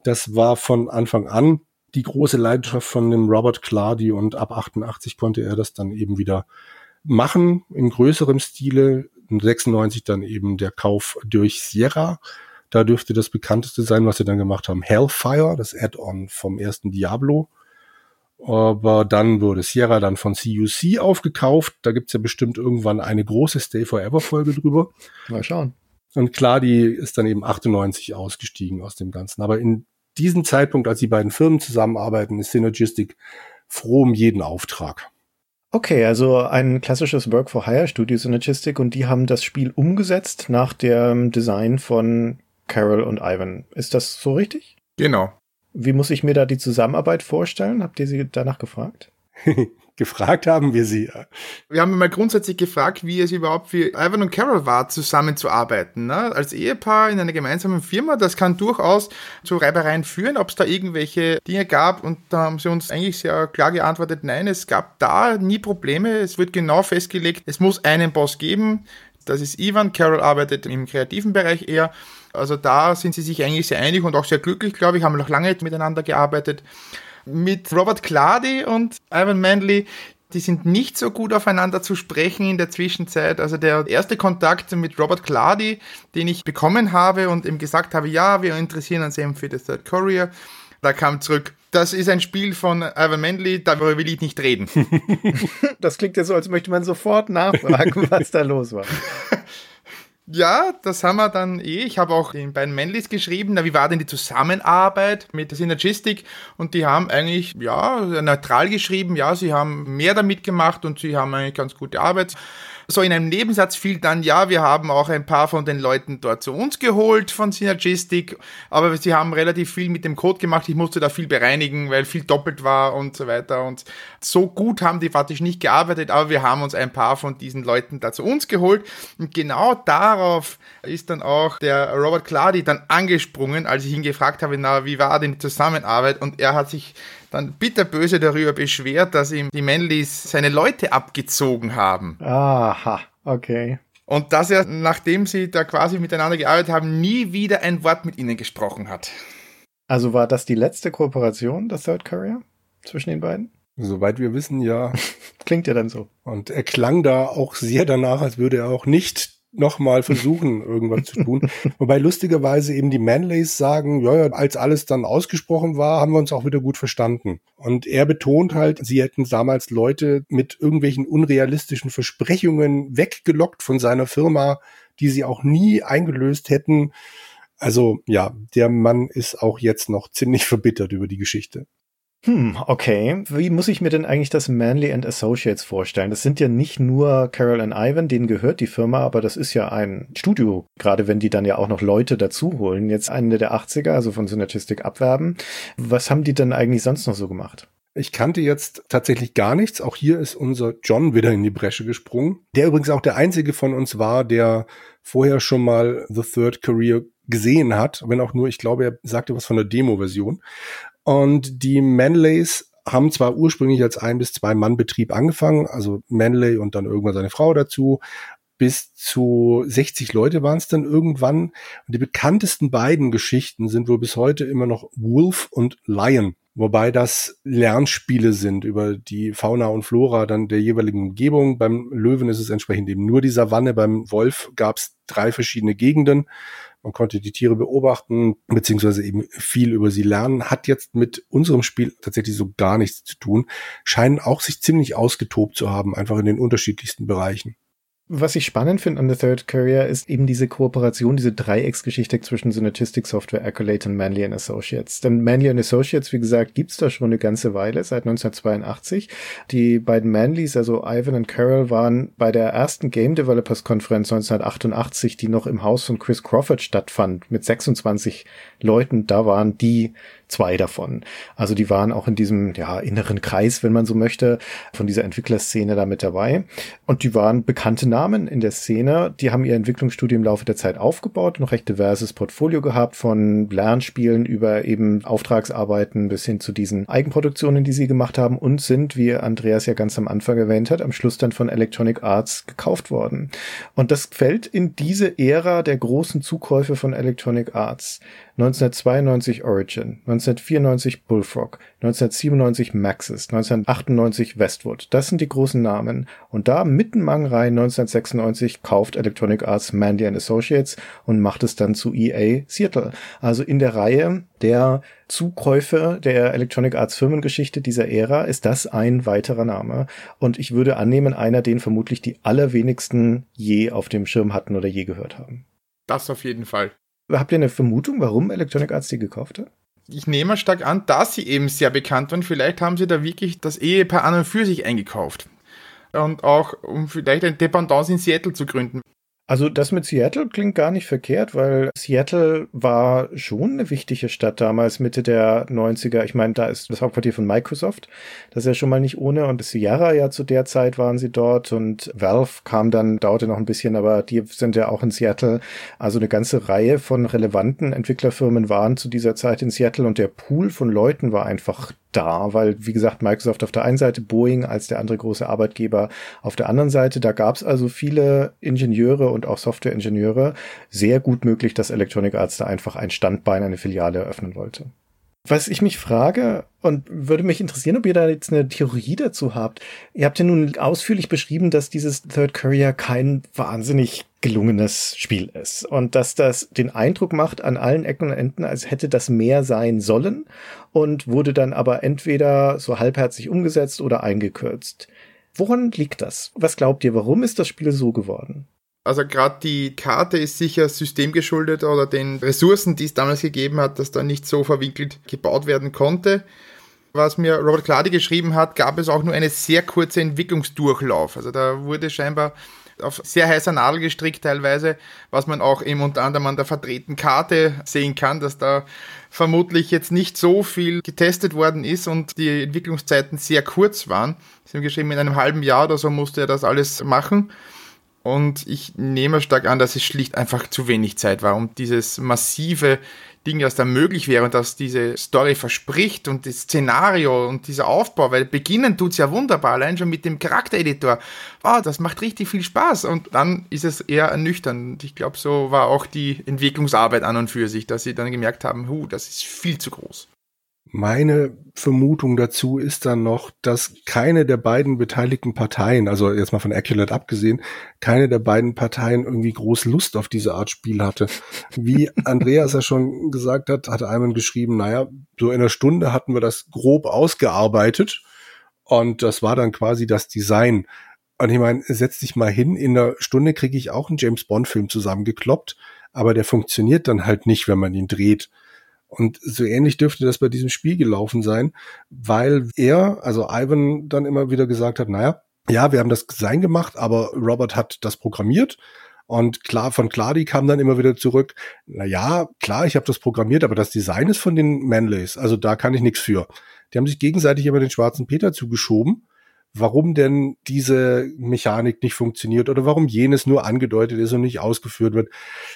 das war von Anfang an die große Leidenschaft von dem Robert Clardy und ab 88 konnte er das dann eben wieder machen in größerem Stile. In 96 dann eben der Kauf durch Sierra. Da dürfte das bekannteste sein, was sie dann gemacht haben, Hellfire, das Add-on vom ersten Diablo. Aber dann wurde Sierra dann von CUC aufgekauft. Da gibt's ja bestimmt irgendwann eine große Stay Forever Folge drüber. Mal schauen. Und klar, die ist dann eben 98 ausgestiegen aus dem Ganzen. Aber in diesem Zeitpunkt, als die beiden Firmen zusammenarbeiten, ist Synergistic froh um jeden Auftrag. Okay, also ein klassisches Work for Hire Studio Synergistic und die haben das Spiel umgesetzt nach dem Design von Carol und Ivan. Ist das so richtig? Genau. Wie muss ich mir da die Zusammenarbeit vorstellen? Habt ihr sie danach gefragt? gefragt haben wir sie. Wir haben mal grundsätzlich gefragt, wie es überhaupt für Ivan und Carol war, zusammenzuarbeiten. Ne? Als Ehepaar in einer gemeinsamen Firma, das kann durchaus zu Reibereien führen, ob es da irgendwelche Dinge gab. Und da haben sie uns eigentlich sehr klar geantwortet, nein, es gab da nie Probleme. Es wird genau festgelegt, es muss einen Boss geben. Das ist Ivan. Carol arbeitet im kreativen Bereich eher. Also da sind sie sich eigentlich sehr einig und auch sehr glücklich, glaube ich, haben noch lange miteinander gearbeitet mit Robert Clady und Ivan Manley, die sind nicht so gut aufeinander zu sprechen in der Zwischenzeit. Also der erste Kontakt mit Robert Clady, den ich bekommen habe und ihm gesagt habe, ja, wir interessieren uns eben für das Third Courier, da kam zurück, das ist ein Spiel von Ivan Manley, darüber will ich nicht reden. das klingt ja so, als möchte man sofort nachfragen, was da los war. Ja, das haben wir dann eh. Ich habe auch den beiden Manlys geschrieben, na, wie war denn die Zusammenarbeit mit der Synergistik? Und die haben eigentlich, ja, neutral geschrieben, ja, sie haben mehr damit gemacht und sie haben eigentlich ganz gute Arbeit. So in einem Nebensatz fiel dann, ja, wir haben auch ein paar von den Leuten dort zu uns geholt von Synergistic, aber sie haben relativ viel mit dem Code gemacht. Ich musste da viel bereinigen, weil viel doppelt war und so weiter. Und so gut haben die faktisch nicht gearbeitet, aber wir haben uns ein paar von diesen Leuten da zu uns geholt. Und genau darauf ist dann auch der Robert Clady dann angesprungen, als ich ihn gefragt habe, na, wie war denn die Zusammenarbeit? Und er hat sich dann bitterböse darüber beschwert, dass ihm die Manlys seine Leute abgezogen haben. Aha, okay. Und dass er, nachdem sie da quasi miteinander gearbeitet haben, nie wieder ein Wort mit ihnen gesprochen hat. Also war das die letzte Kooperation, das Third Courier, zwischen den beiden? Soweit wir wissen, ja. Klingt ja dann so. Und er klang da auch sehr danach, als würde er auch nicht nochmal versuchen, irgendwas zu tun. Wobei lustigerweise eben die Manleys sagen, ja, ja, als alles dann ausgesprochen war, haben wir uns auch wieder gut verstanden. Und er betont halt, sie hätten damals Leute mit irgendwelchen unrealistischen Versprechungen weggelockt von seiner Firma, die sie auch nie eingelöst hätten. Also ja, der Mann ist auch jetzt noch ziemlich verbittert über die Geschichte. Hm, okay. Wie muss ich mir denn eigentlich das Manley and Associates vorstellen? Das sind ja nicht nur Carol und Ivan, denen gehört die Firma, aber das ist ja ein Studio, gerade wenn die dann ja auch noch Leute dazu holen. Jetzt Ende der 80er, also von Synergistic abwerben. Was haben die denn eigentlich sonst noch so gemacht? Ich kannte jetzt tatsächlich gar nichts. Auch hier ist unser John wieder in die Bresche gesprungen. Der übrigens auch der einzige von uns war, der vorher schon mal The Third Career gesehen hat, wenn auch nur, ich glaube, er sagte was von der Demo-Version. Und die Manleys haben zwar ursprünglich als ein bis zwei Mann Betrieb angefangen, also Manley und dann irgendwann seine Frau dazu. Bis zu 60 Leute waren es dann irgendwann. Und die bekanntesten beiden Geschichten sind wohl bis heute immer noch Wolf und Lion. Wobei das Lernspiele sind über die Fauna und Flora dann der jeweiligen Umgebung. Beim Löwen ist es entsprechend eben nur die Savanne. Beim Wolf gab es drei verschiedene Gegenden. Man konnte die Tiere beobachten, beziehungsweise eben viel über sie lernen. Hat jetzt mit unserem Spiel tatsächlich so gar nichts zu tun. Scheinen auch sich ziemlich ausgetobt zu haben, einfach in den unterschiedlichsten Bereichen. Was ich spannend finde an The Third Courier ist eben diese Kooperation, diese Dreiecksgeschichte zwischen Synergistic Software, Accolade und Manley Associates. Denn Manley Associates, wie gesagt, gibt's da schon eine ganze Weile, seit 1982. Die beiden Manleys, also Ivan und Carol, waren bei der ersten Game Developers Konferenz 1988, die noch im Haus von Chris Crawford stattfand, mit 26 Leuten. Da waren die zwei davon. Also die waren auch in diesem ja, inneren Kreis, wenn man so möchte, von dieser Entwicklerszene da mit dabei. Und die waren bekannte Namen in der Szene. Die haben ihr Entwicklungsstudio im Laufe der Zeit aufgebaut, noch recht diverses Portfolio gehabt, von Lernspielen über eben Auftragsarbeiten bis hin zu diesen Eigenproduktionen, die sie gemacht haben und sind, wie Andreas ja ganz am Anfang erwähnt hat, am Schluss dann von Electronic Arts gekauft worden. Und das fällt in diese Ära der großen Zukäufe von Electronic Arts. 1992 Origin, 1994 Bullfrog, 1997 Maxis, 1998 Westwood. Das sind die großen Namen. Und da mitten Mangrai 1996 kauft Electronic Arts Mandy Associates und macht es dann zu EA Seattle. Also in der Reihe der Zukäufe der Electronic Arts Firmengeschichte dieser Ära ist das ein weiterer Name. Und ich würde annehmen, einer, den vermutlich die allerwenigsten je auf dem Schirm hatten oder je gehört haben. Das auf jeden Fall. Habt ihr eine Vermutung, warum Electronic Arts die gekauft hat? Ich nehme stark an, dass sie eben sehr bekannt waren. Vielleicht haben sie da wirklich das Ehepaar an und für sich eingekauft. Und auch, um vielleicht ein Dependance in Seattle zu gründen. Also das mit Seattle klingt gar nicht verkehrt, weil Seattle war schon eine wichtige Stadt damals, Mitte der 90er. Ich meine, da ist das Hauptquartier von Microsoft. Das ist ja schon mal nicht ohne. Und Sierra ja zu der Zeit waren sie dort und Valve kam dann, dauerte noch ein bisschen, aber die sind ja auch in Seattle. Also eine ganze Reihe von relevanten Entwicklerfirmen waren zu dieser Zeit in Seattle und der Pool von Leuten war einfach da, weil, wie gesagt, Microsoft auf der einen Seite, Boeing als der andere große Arbeitgeber auf der anderen Seite. Da gab es also viele Ingenieure und auch Softwareingenieure. Sehr gut möglich, dass Electronic Arts da einfach ein Standbein, eine Filiale eröffnen wollte. Was ich mich frage und würde mich interessieren, ob ihr da jetzt eine Theorie dazu habt. Ihr habt ja nun ausführlich beschrieben, dass dieses Third Courier kein wahnsinnig gelungenes Spiel ist und dass das den Eindruck macht an allen Ecken und Enden, als hätte das mehr sein sollen und wurde dann aber entweder so halbherzig umgesetzt oder eingekürzt. Woran liegt das? Was glaubt ihr, warum ist das Spiel so geworden? Also gerade die Karte ist sicher systemgeschuldet oder den Ressourcen, die es damals gegeben hat, dass da nicht so verwinkelt gebaut werden konnte. Was mir Robert Clady geschrieben hat, gab es auch nur eine sehr kurze Entwicklungsdurchlauf. Also da wurde scheinbar auf sehr heißer Nadel gestrickt teilweise, was man auch eben unter anderem an der verdrehten Karte sehen kann, dass da vermutlich jetzt nicht so viel getestet worden ist und die Entwicklungszeiten sehr kurz waren. Sie haben geschrieben, in einem halben Jahr oder so musste er das alles machen. Und ich nehme stark an, dass es schlicht einfach zu wenig Zeit war, um dieses massive Ding, das da möglich wäre und das diese Story verspricht und das Szenario und dieser Aufbau, weil beginnen tut's ja wunderbar, allein schon mit dem Charaktereditor. Wow, das macht richtig viel Spaß und dann ist es eher ernüchternd. Ich glaube, so war auch die Entwicklungsarbeit an und für sich, dass sie dann gemerkt haben, hu, das ist viel zu groß. Meine Vermutung dazu ist dann noch, dass keine der beiden beteiligten Parteien, also jetzt mal von Accurate abgesehen, keine der beiden Parteien irgendwie groß Lust auf diese Art Spiel hatte. Wie Andreas ja schon gesagt hat, hat Ayman geschrieben, naja, so in einer Stunde hatten wir das grob ausgearbeitet und das war dann quasi das Design. Und ich meine, setz dich mal hin, in einer Stunde kriege ich auch einen James Bond Film zusammengekloppt, aber der funktioniert dann halt nicht, wenn man ihn dreht. Und so ähnlich dürfte das bei diesem Spiel gelaufen sein, weil er, also Ivan, dann immer wieder gesagt hat, naja, ja, wir haben das Design gemacht, aber Robert hat das programmiert. Und klar, von Cladi kam dann immer wieder zurück, na ja, klar, ich habe das programmiert, aber das Design ist von den Manleys, also da kann ich nichts für. Die haben sich gegenseitig immer den schwarzen Peter zugeschoben warum denn diese Mechanik nicht funktioniert oder warum jenes nur angedeutet ist und nicht ausgeführt wird.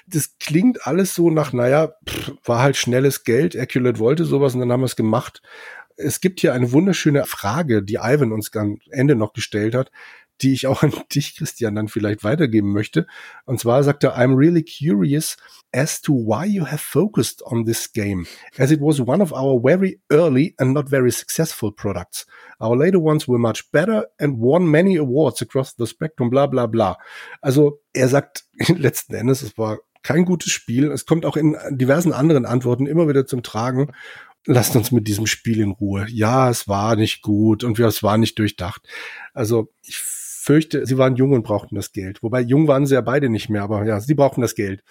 Das klingt alles so nach, naja, pff, war halt schnelles Geld, Aculate wollte sowas und dann haben wir es gemacht. Es gibt hier eine wunderschöne Frage, die Ivan uns am Ende noch gestellt hat die ich auch an dich, Christian, dann vielleicht weitergeben möchte. Und zwar sagt er, I'm really curious as to why you have focused on this game, as it was one of our very early and not very successful products. Our later ones were much better and won many awards across the spectrum, bla bla bla. Also er sagt letzten Endes, es war kein gutes Spiel. Es kommt auch in diversen anderen Antworten immer wieder zum Tragen lasst uns mit diesem Spiel in Ruhe. Ja, es war nicht gut und es war nicht durchdacht. Also ich fürchte, sie waren jung und brauchten das Geld. Wobei jung waren sie ja beide nicht mehr, aber ja, sie brauchten das Geld.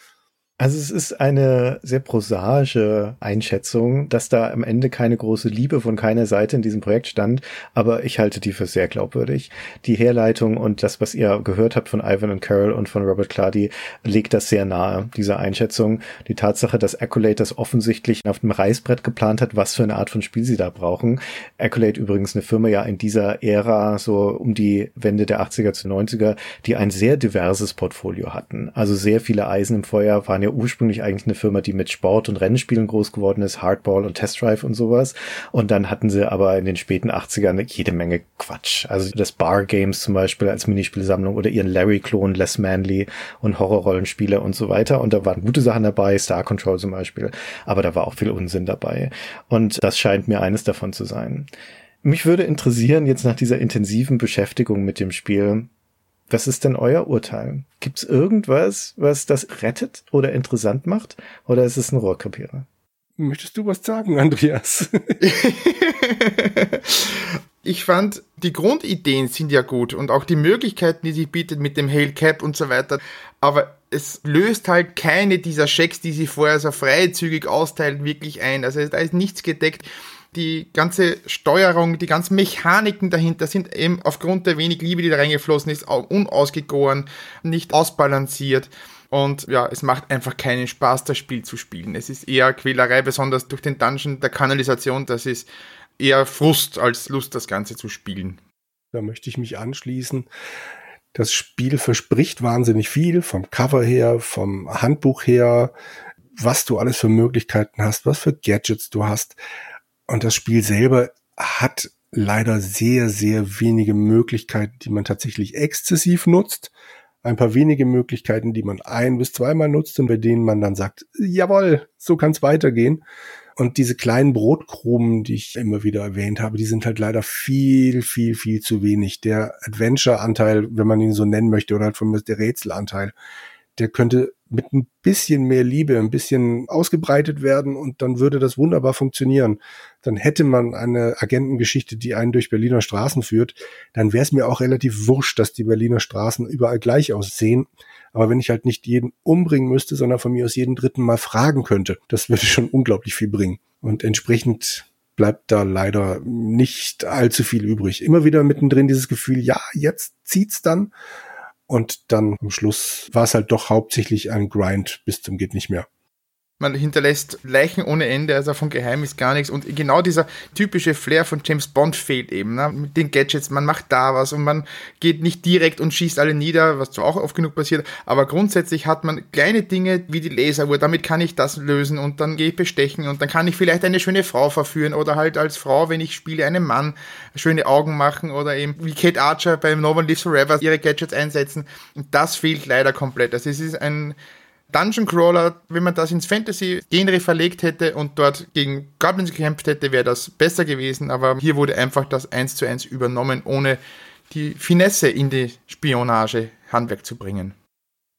Also es ist eine sehr prosaische Einschätzung, dass da am Ende keine große Liebe von keiner Seite in diesem Projekt stand, aber ich halte die für sehr glaubwürdig. Die Herleitung und das, was ihr gehört habt von Ivan und Carol und von Robert Clady, legt das sehr nahe, diese Einschätzung. Die Tatsache, dass Accolade das offensichtlich auf dem Reißbrett geplant hat, was für eine Art von Spiel sie da brauchen. Accolade übrigens eine Firma ja in dieser Ära, so um die Wende der 80er zu 90er, die ein sehr diverses Portfolio hatten. Also sehr viele Eisen im Feuer waren ja ja ursprünglich eigentlich eine Firma, die mit Sport und Rennspielen groß geworden ist, Hardball und Test Drive und sowas. Und dann hatten sie aber in den späten 80ern jede Menge Quatsch. Also das Bar Games zum Beispiel als Minispielsammlung oder ihren Larry-Klon Les Manly und Horrorrollenspiele und so weiter. Und da waren gute Sachen dabei, Star Control zum Beispiel. Aber da war auch viel Unsinn dabei. Und das scheint mir eines davon zu sein. Mich würde interessieren, jetzt nach dieser intensiven Beschäftigung mit dem Spiel, was ist denn euer Urteil? Gibt es irgendwas, was das rettet oder interessant macht? Oder ist es ein Rohrkrepierer? Möchtest du was sagen, Andreas? ich fand, die Grundideen sind ja gut und auch die Möglichkeiten, die sie bietet mit dem Hail Cap und so weiter. Aber es löst halt keine dieser Schecks, die sie vorher so freizügig austeilen, wirklich ein. Also da ist nichts gedeckt. Die ganze Steuerung, die ganzen Mechaniken dahinter sind eben aufgrund der wenig Liebe, die da reingeflossen ist, unausgegoren, nicht ausbalanciert. Und ja, es macht einfach keinen Spaß, das Spiel zu spielen. Es ist eher Quälerei, besonders durch den Dungeon der Kanalisation. Das ist eher Frust als Lust, das Ganze zu spielen. Da möchte ich mich anschließen. Das Spiel verspricht wahnsinnig viel vom Cover her, vom Handbuch her, was du alles für Möglichkeiten hast, was für Gadgets du hast. Und das Spiel selber hat leider sehr, sehr wenige Möglichkeiten, die man tatsächlich exzessiv nutzt ein paar wenige Möglichkeiten, die man ein bis zweimal nutzt und bei denen man dann sagt, jawohl, so kann es weitergehen. Und diese kleinen Brotkrumen, die ich immer wieder erwähnt habe, die sind halt leider viel, viel, viel zu wenig. Der Adventure-Anteil, wenn man ihn so nennen möchte, oder halt von mir der Rätselanteil, der könnte mit ein bisschen mehr Liebe, ein bisschen ausgebreitet werden und dann würde das wunderbar funktionieren. Dann hätte man eine Agentengeschichte, die einen durch Berliner Straßen führt. Dann wäre es mir auch relativ wurscht, dass die Berliner Straßen überall gleich aussehen. Aber wenn ich halt nicht jeden umbringen müsste, sondern von mir aus jeden dritten Mal fragen könnte, das würde schon unglaublich viel bringen. Und entsprechend bleibt da leider nicht allzu viel übrig. Immer wieder mittendrin dieses Gefühl, ja, jetzt zieht's dann. Und dann am Schluss war es halt doch hauptsächlich ein Grind bis zum geht nicht mehr. Man hinterlässt Leichen ohne Ende, also von Geheim ist gar nichts. Und genau dieser typische Flair von James Bond fehlt eben. Ne? Mit den Gadgets, man macht da was und man geht nicht direkt und schießt alle nieder, was zwar auch oft genug passiert, aber grundsätzlich hat man kleine Dinge wie die Laseruhr, damit kann ich das lösen und dann gehe ich bestechen und dann kann ich vielleicht eine schöne Frau verführen oder halt als Frau, wenn ich spiele, einem Mann schöne Augen machen oder eben wie Kate Archer beim No One Lives Forever ihre Gadgets einsetzen. Und das fehlt leider komplett. Also es ist ein Dungeon Crawler, wenn man das ins Fantasy-Genre verlegt hätte und dort gegen Goblins gekämpft hätte, wäre das besser gewesen. Aber hier wurde einfach das eins zu eins übernommen, ohne die Finesse in die Spionage Handwerk zu bringen.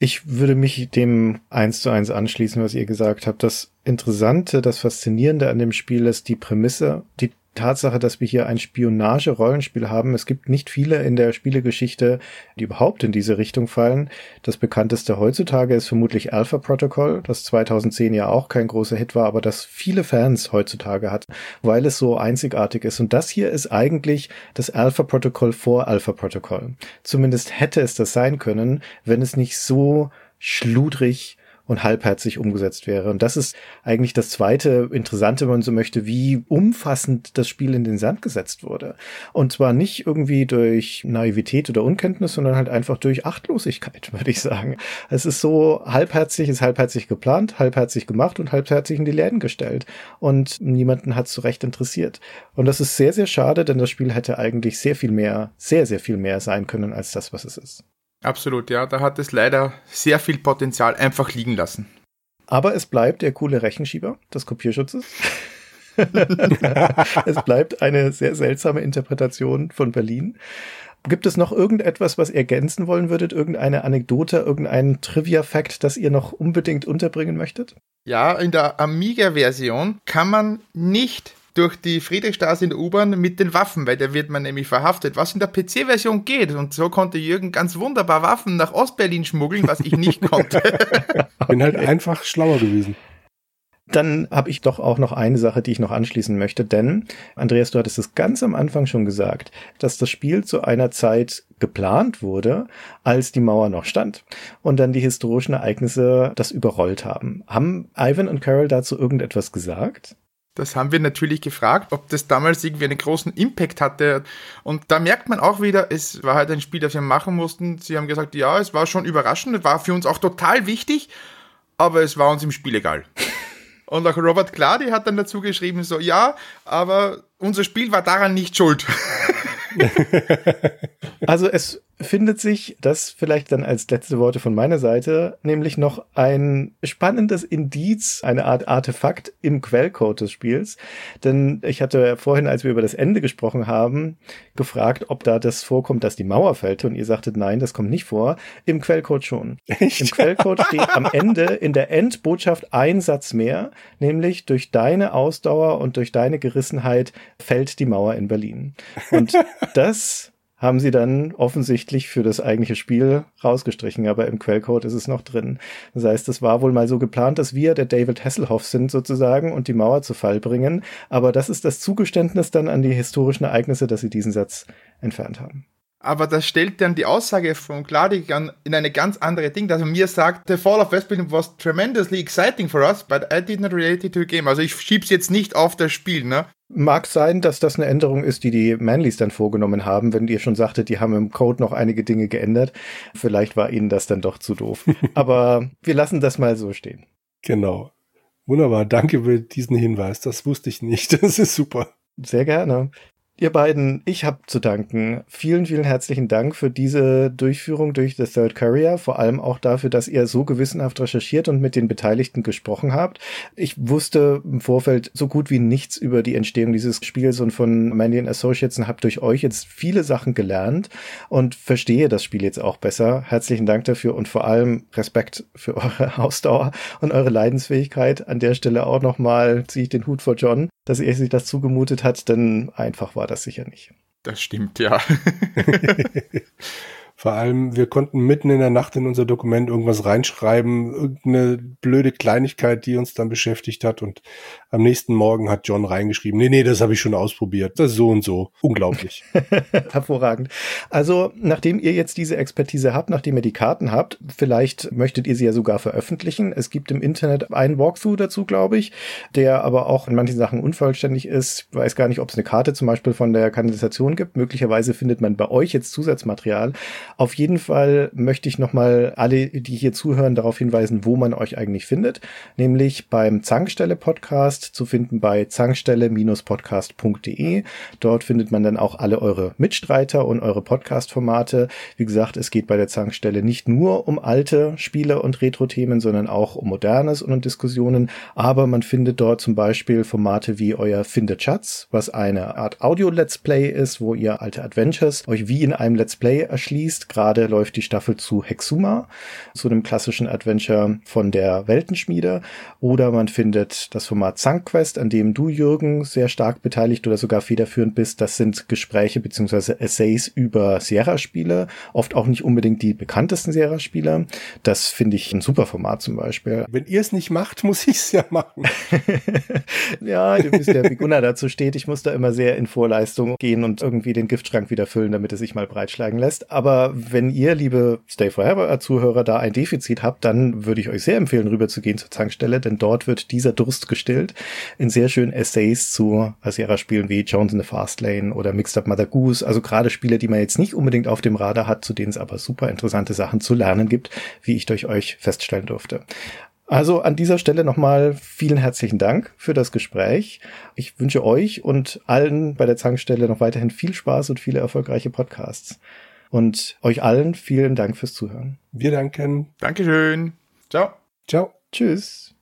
Ich würde mich dem eins zu eins anschließen, was ihr gesagt habt. Das Interessante, das Faszinierende an dem Spiel ist die Prämisse, die Tatsache, dass wir hier ein Spionage-Rollenspiel haben. Es gibt nicht viele in der Spielegeschichte, die überhaupt in diese Richtung fallen. Das bekannteste heutzutage ist vermutlich Alpha Protocol, das 2010 ja auch kein großer Hit war, aber das viele Fans heutzutage hat, weil es so einzigartig ist. Und das hier ist eigentlich das Alpha Protocol vor Alpha Protocol. Zumindest hätte es das sein können, wenn es nicht so schludrig und halbherzig umgesetzt wäre. Und das ist eigentlich das zweite Interessante, wenn man so möchte, wie umfassend das Spiel in den Sand gesetzt wurde. Und zwar nicht irgendwie durch Naivität oder Unkenntnis, sondern halt einfach durch Achtlosigkeit, würde ich sagen. Es ist so halbherzig, ist halbherzig geplant, halbherzig gemacht und halbherzig in die Läden gestellt. Und niemanden hat so recht interessiert. Und das ist sehr, sehr schade, denn das Spiel hätte eigentlich sehr viel mehr, sehr, sehr viel mehr sein können als das, was es ist. Absolut, ja. Da hat es leider sehr viel Potenzial einfach liegen lassen. Aber es bleibt der coole Rechenschieber des Kopierschutzes. es bleibt eine sehr seltsame Interpretation von Berlin. Gibt es noch irgendetwas, was ihr ergänzen wollen würdet? Irgendeine Anekdote, irgendein Trivia-Fact, das ihr noch unbedingt unterbringen möchtet? Ja, in der Amiga-Version kann man nicht durch die Friedrichstraße in der U-Bahn mit den Waffen, weil da wird man nämlich verhaftet, was in der PC-Version geht. Und so konnte Jürgen ganz wunderbar Waffen nach Ostberlin schmuggeln, was ich nicht konnte. Bin halt einfach schlauer gewesen. Dann habe ich doch auch noch eine Sache, die ich noch anschließen möchte, denn Andreas, du hattest es ganz am Anfang schon gesagt, dass das Spiel zu einer Zeit geplant wurde, als die Mauer noch stand und dann die historischen Ereignisse das überrollt haben. Haben Ivan und Carol dazu irgendetwas gesagt? Das haben wir natürlich gefragt, ob das damals irgendwie einen großen Impact hatte. Und da merkt man auch wieder, es war halt ein Spiel, das wir machen mussten. Sie haben gesagt, ja, es war schon überraschend, war für uns auch total wichtig, aber es war uns im Spiel egal. Und auch Robert Clady hat dann dazu geschrieben, so, ja, aber unser Spiel war daran nicht schuld. also es findet sich, das vielleicht dann als letzte Worte von meiner Seite, nämlich noch ein spannendes Indiz, eine Art Artefakt im Quellcode des Spiels. Denn ich hatte vorhin, als wir über das Ende gesprochen haben, gefragt, ob da das vorkommt, dass die Mauer fällt. Und ihr sagtet, nein, das kommt nicht vor. Im Quellcode schon. Echt? Im Quellcode steht am Ende in der Endbotschaft ein Satz mehr, nämlich durch deine Ausdauer und durch deine Gerissenheit fällt die Mauer in Berlin. Und das haben sie dann offensichtlich für das eigentliche Spiel rausgestrichen, aber im Quellcode ist es noch drin. Das heißt, es war wohl mal so geplant, dass wir der David Hasselhoff sind sozusagen und die Mauer zu Fall bringen, aber das ist das Zugeständnis dann an die historischen Ereignisse, dass sie diesen Satz entfernt haben. Aber das stellt dann die Aussage von Kladik in eine ganz andere Ding, dass er mir sagt, the fall of West Berlin was tremendously exciting for us, but I did not relate it to the game. Also ich schieb's jetzt nicht auf das Spiel, ne? Mag sein, dass das eine Änderung ist, die die Manlys dann vorgenommen haben, wenn ihr schon sagtet, die haben im Code noch einige Dinge geändert. Vielleicht war ihnen das dann doch zu doof. Aber wir lassen das mal so stehen. Genau. Wunderbar. Danke für diesen Hinweis. Das wusste ich nicht. Das ist super. Sehr gerne. Ihr beiden, ich habe zu danken. Vielen, vielen herzlichen Dank für diese Durchführung durch The Third Courier, vor allem auch dafür, dass ihr so gewissenhaft recherchiert und mit den Beteiligten gesprochen habt. Ich wusste im Vorfeld so gut wie nichts über die Entstehung dieses Spiels und von Mandy Associates und habe durch euch jetzt viele Sachen gelernt und verstehe das Spiel jetzt auch besser. Herzlichen Dank dafür und vor allem Respekt für eure Ausdauer und eure Leidensfähigkeit. An der Stelle auch nochmal ziehe ich den Hut vor John dass er sich das zugemutet hat, denn einfach war das sicher nicht. Das stimmt, ja. Vor allem, wir konnten mitten in der Nacht in unser Dokument irgendwas reinschreiben, irgendeine blöde Kleinigkeit, die uns dann beschäftigt hat. Und am nächsten Morgen hat John reingeschrieben, nee, nee, das habe ich schon ausprobiert. Das ist so und so. Unglaublich. Hervorragend. Also, nachdem ihr jetzt diese Expertise habt, nachdem ihr die Karten habt, vielleicht möchtet ihr sie ja sogar veröffentlichen. Es gibt im Internet einen Walkthrough dazu, glaube ich, der aber auch in manchen Sachen unvollständig ist. Ich weiß gar nicht, ob es eine Karte zum Beispiel von der Kanalisation gibt. Möglicherweise findet man bei euch jetzt Zusatzmaterial. Auf jeden Fall möchte ich nochmal alle, die hier zuhören, darauf hinweisen, wo man euch eigentlich findet. Nämlich beim Zankstelle Podcast zu finden bei zankstelle-podcast.de. Dort findet man dann auch alle eure Mitstreiter und eure Podcast-Formate. Wie gesagt, es geht bei der Zankstelle nicht nur um alte Spiele und Retro-Themen, sondern auch um modernes und um Diskussionen. Aber man findet dort zum Beispiel Formate wie euer Finde Schatz, was eine Art Audio-Let's Play ist, wo ihr alte Adventures euch wie in einem Let's Play erschließt Gerade läuft die Staffel zu Hexuma, zu einem klassischen Adventure von der Weltenschmiede. Oder man findet das Format Zankquest, an dem du, Jürgen, sehr stark beteiligt oder sogar federführend bist. Das sind Gespräche beziehungsweise Essays über Sierra-Spiele, oft auch nicht unbedingt die bekanntesten Sierra-Spiele. Das finde ich ein super Format zum Beispiel. Wenn ihr es nicht macht, muss ich es ja machen. ja, du bist ja, wie Gunnar dazu steht. Ich muss da immer sehr in Vorleistung gehen und irgendwie den Giftschrank wieder füllen, damit es sich mal breitschlagen lässt. Aber wenn ihr, liebe Stay Forever Zuhörer, da ein Defizit habt, dann würde ich euch sehr empfehlen, rüber zu gehen zur Zankstelle, denn dort wird dieser Durst gestillt in sehr schönen Essays zu Asiera-Spielen wie Jones in the Fast Lane oder Mixed Up Mother Goose. Also gerade Spiele, die man jetzt nicht unbedingt auf dem Radar hat, zu denen es aber super interessante Sachen zu lernen gibt, wie ich durch euch feststellen durfte. Also an dieser Stelle nochmal vielen herzlichen Dank für das Gespräch. Ich wünsche euch und allen bei der Zankstelle noch weiterhin viel Spaß und viele erfolgreiche Podcasts. Und euch allen vielen Dank fürs Zuhören. Wir danken. Dankeschön. Ciao. Ciao. Tschüss.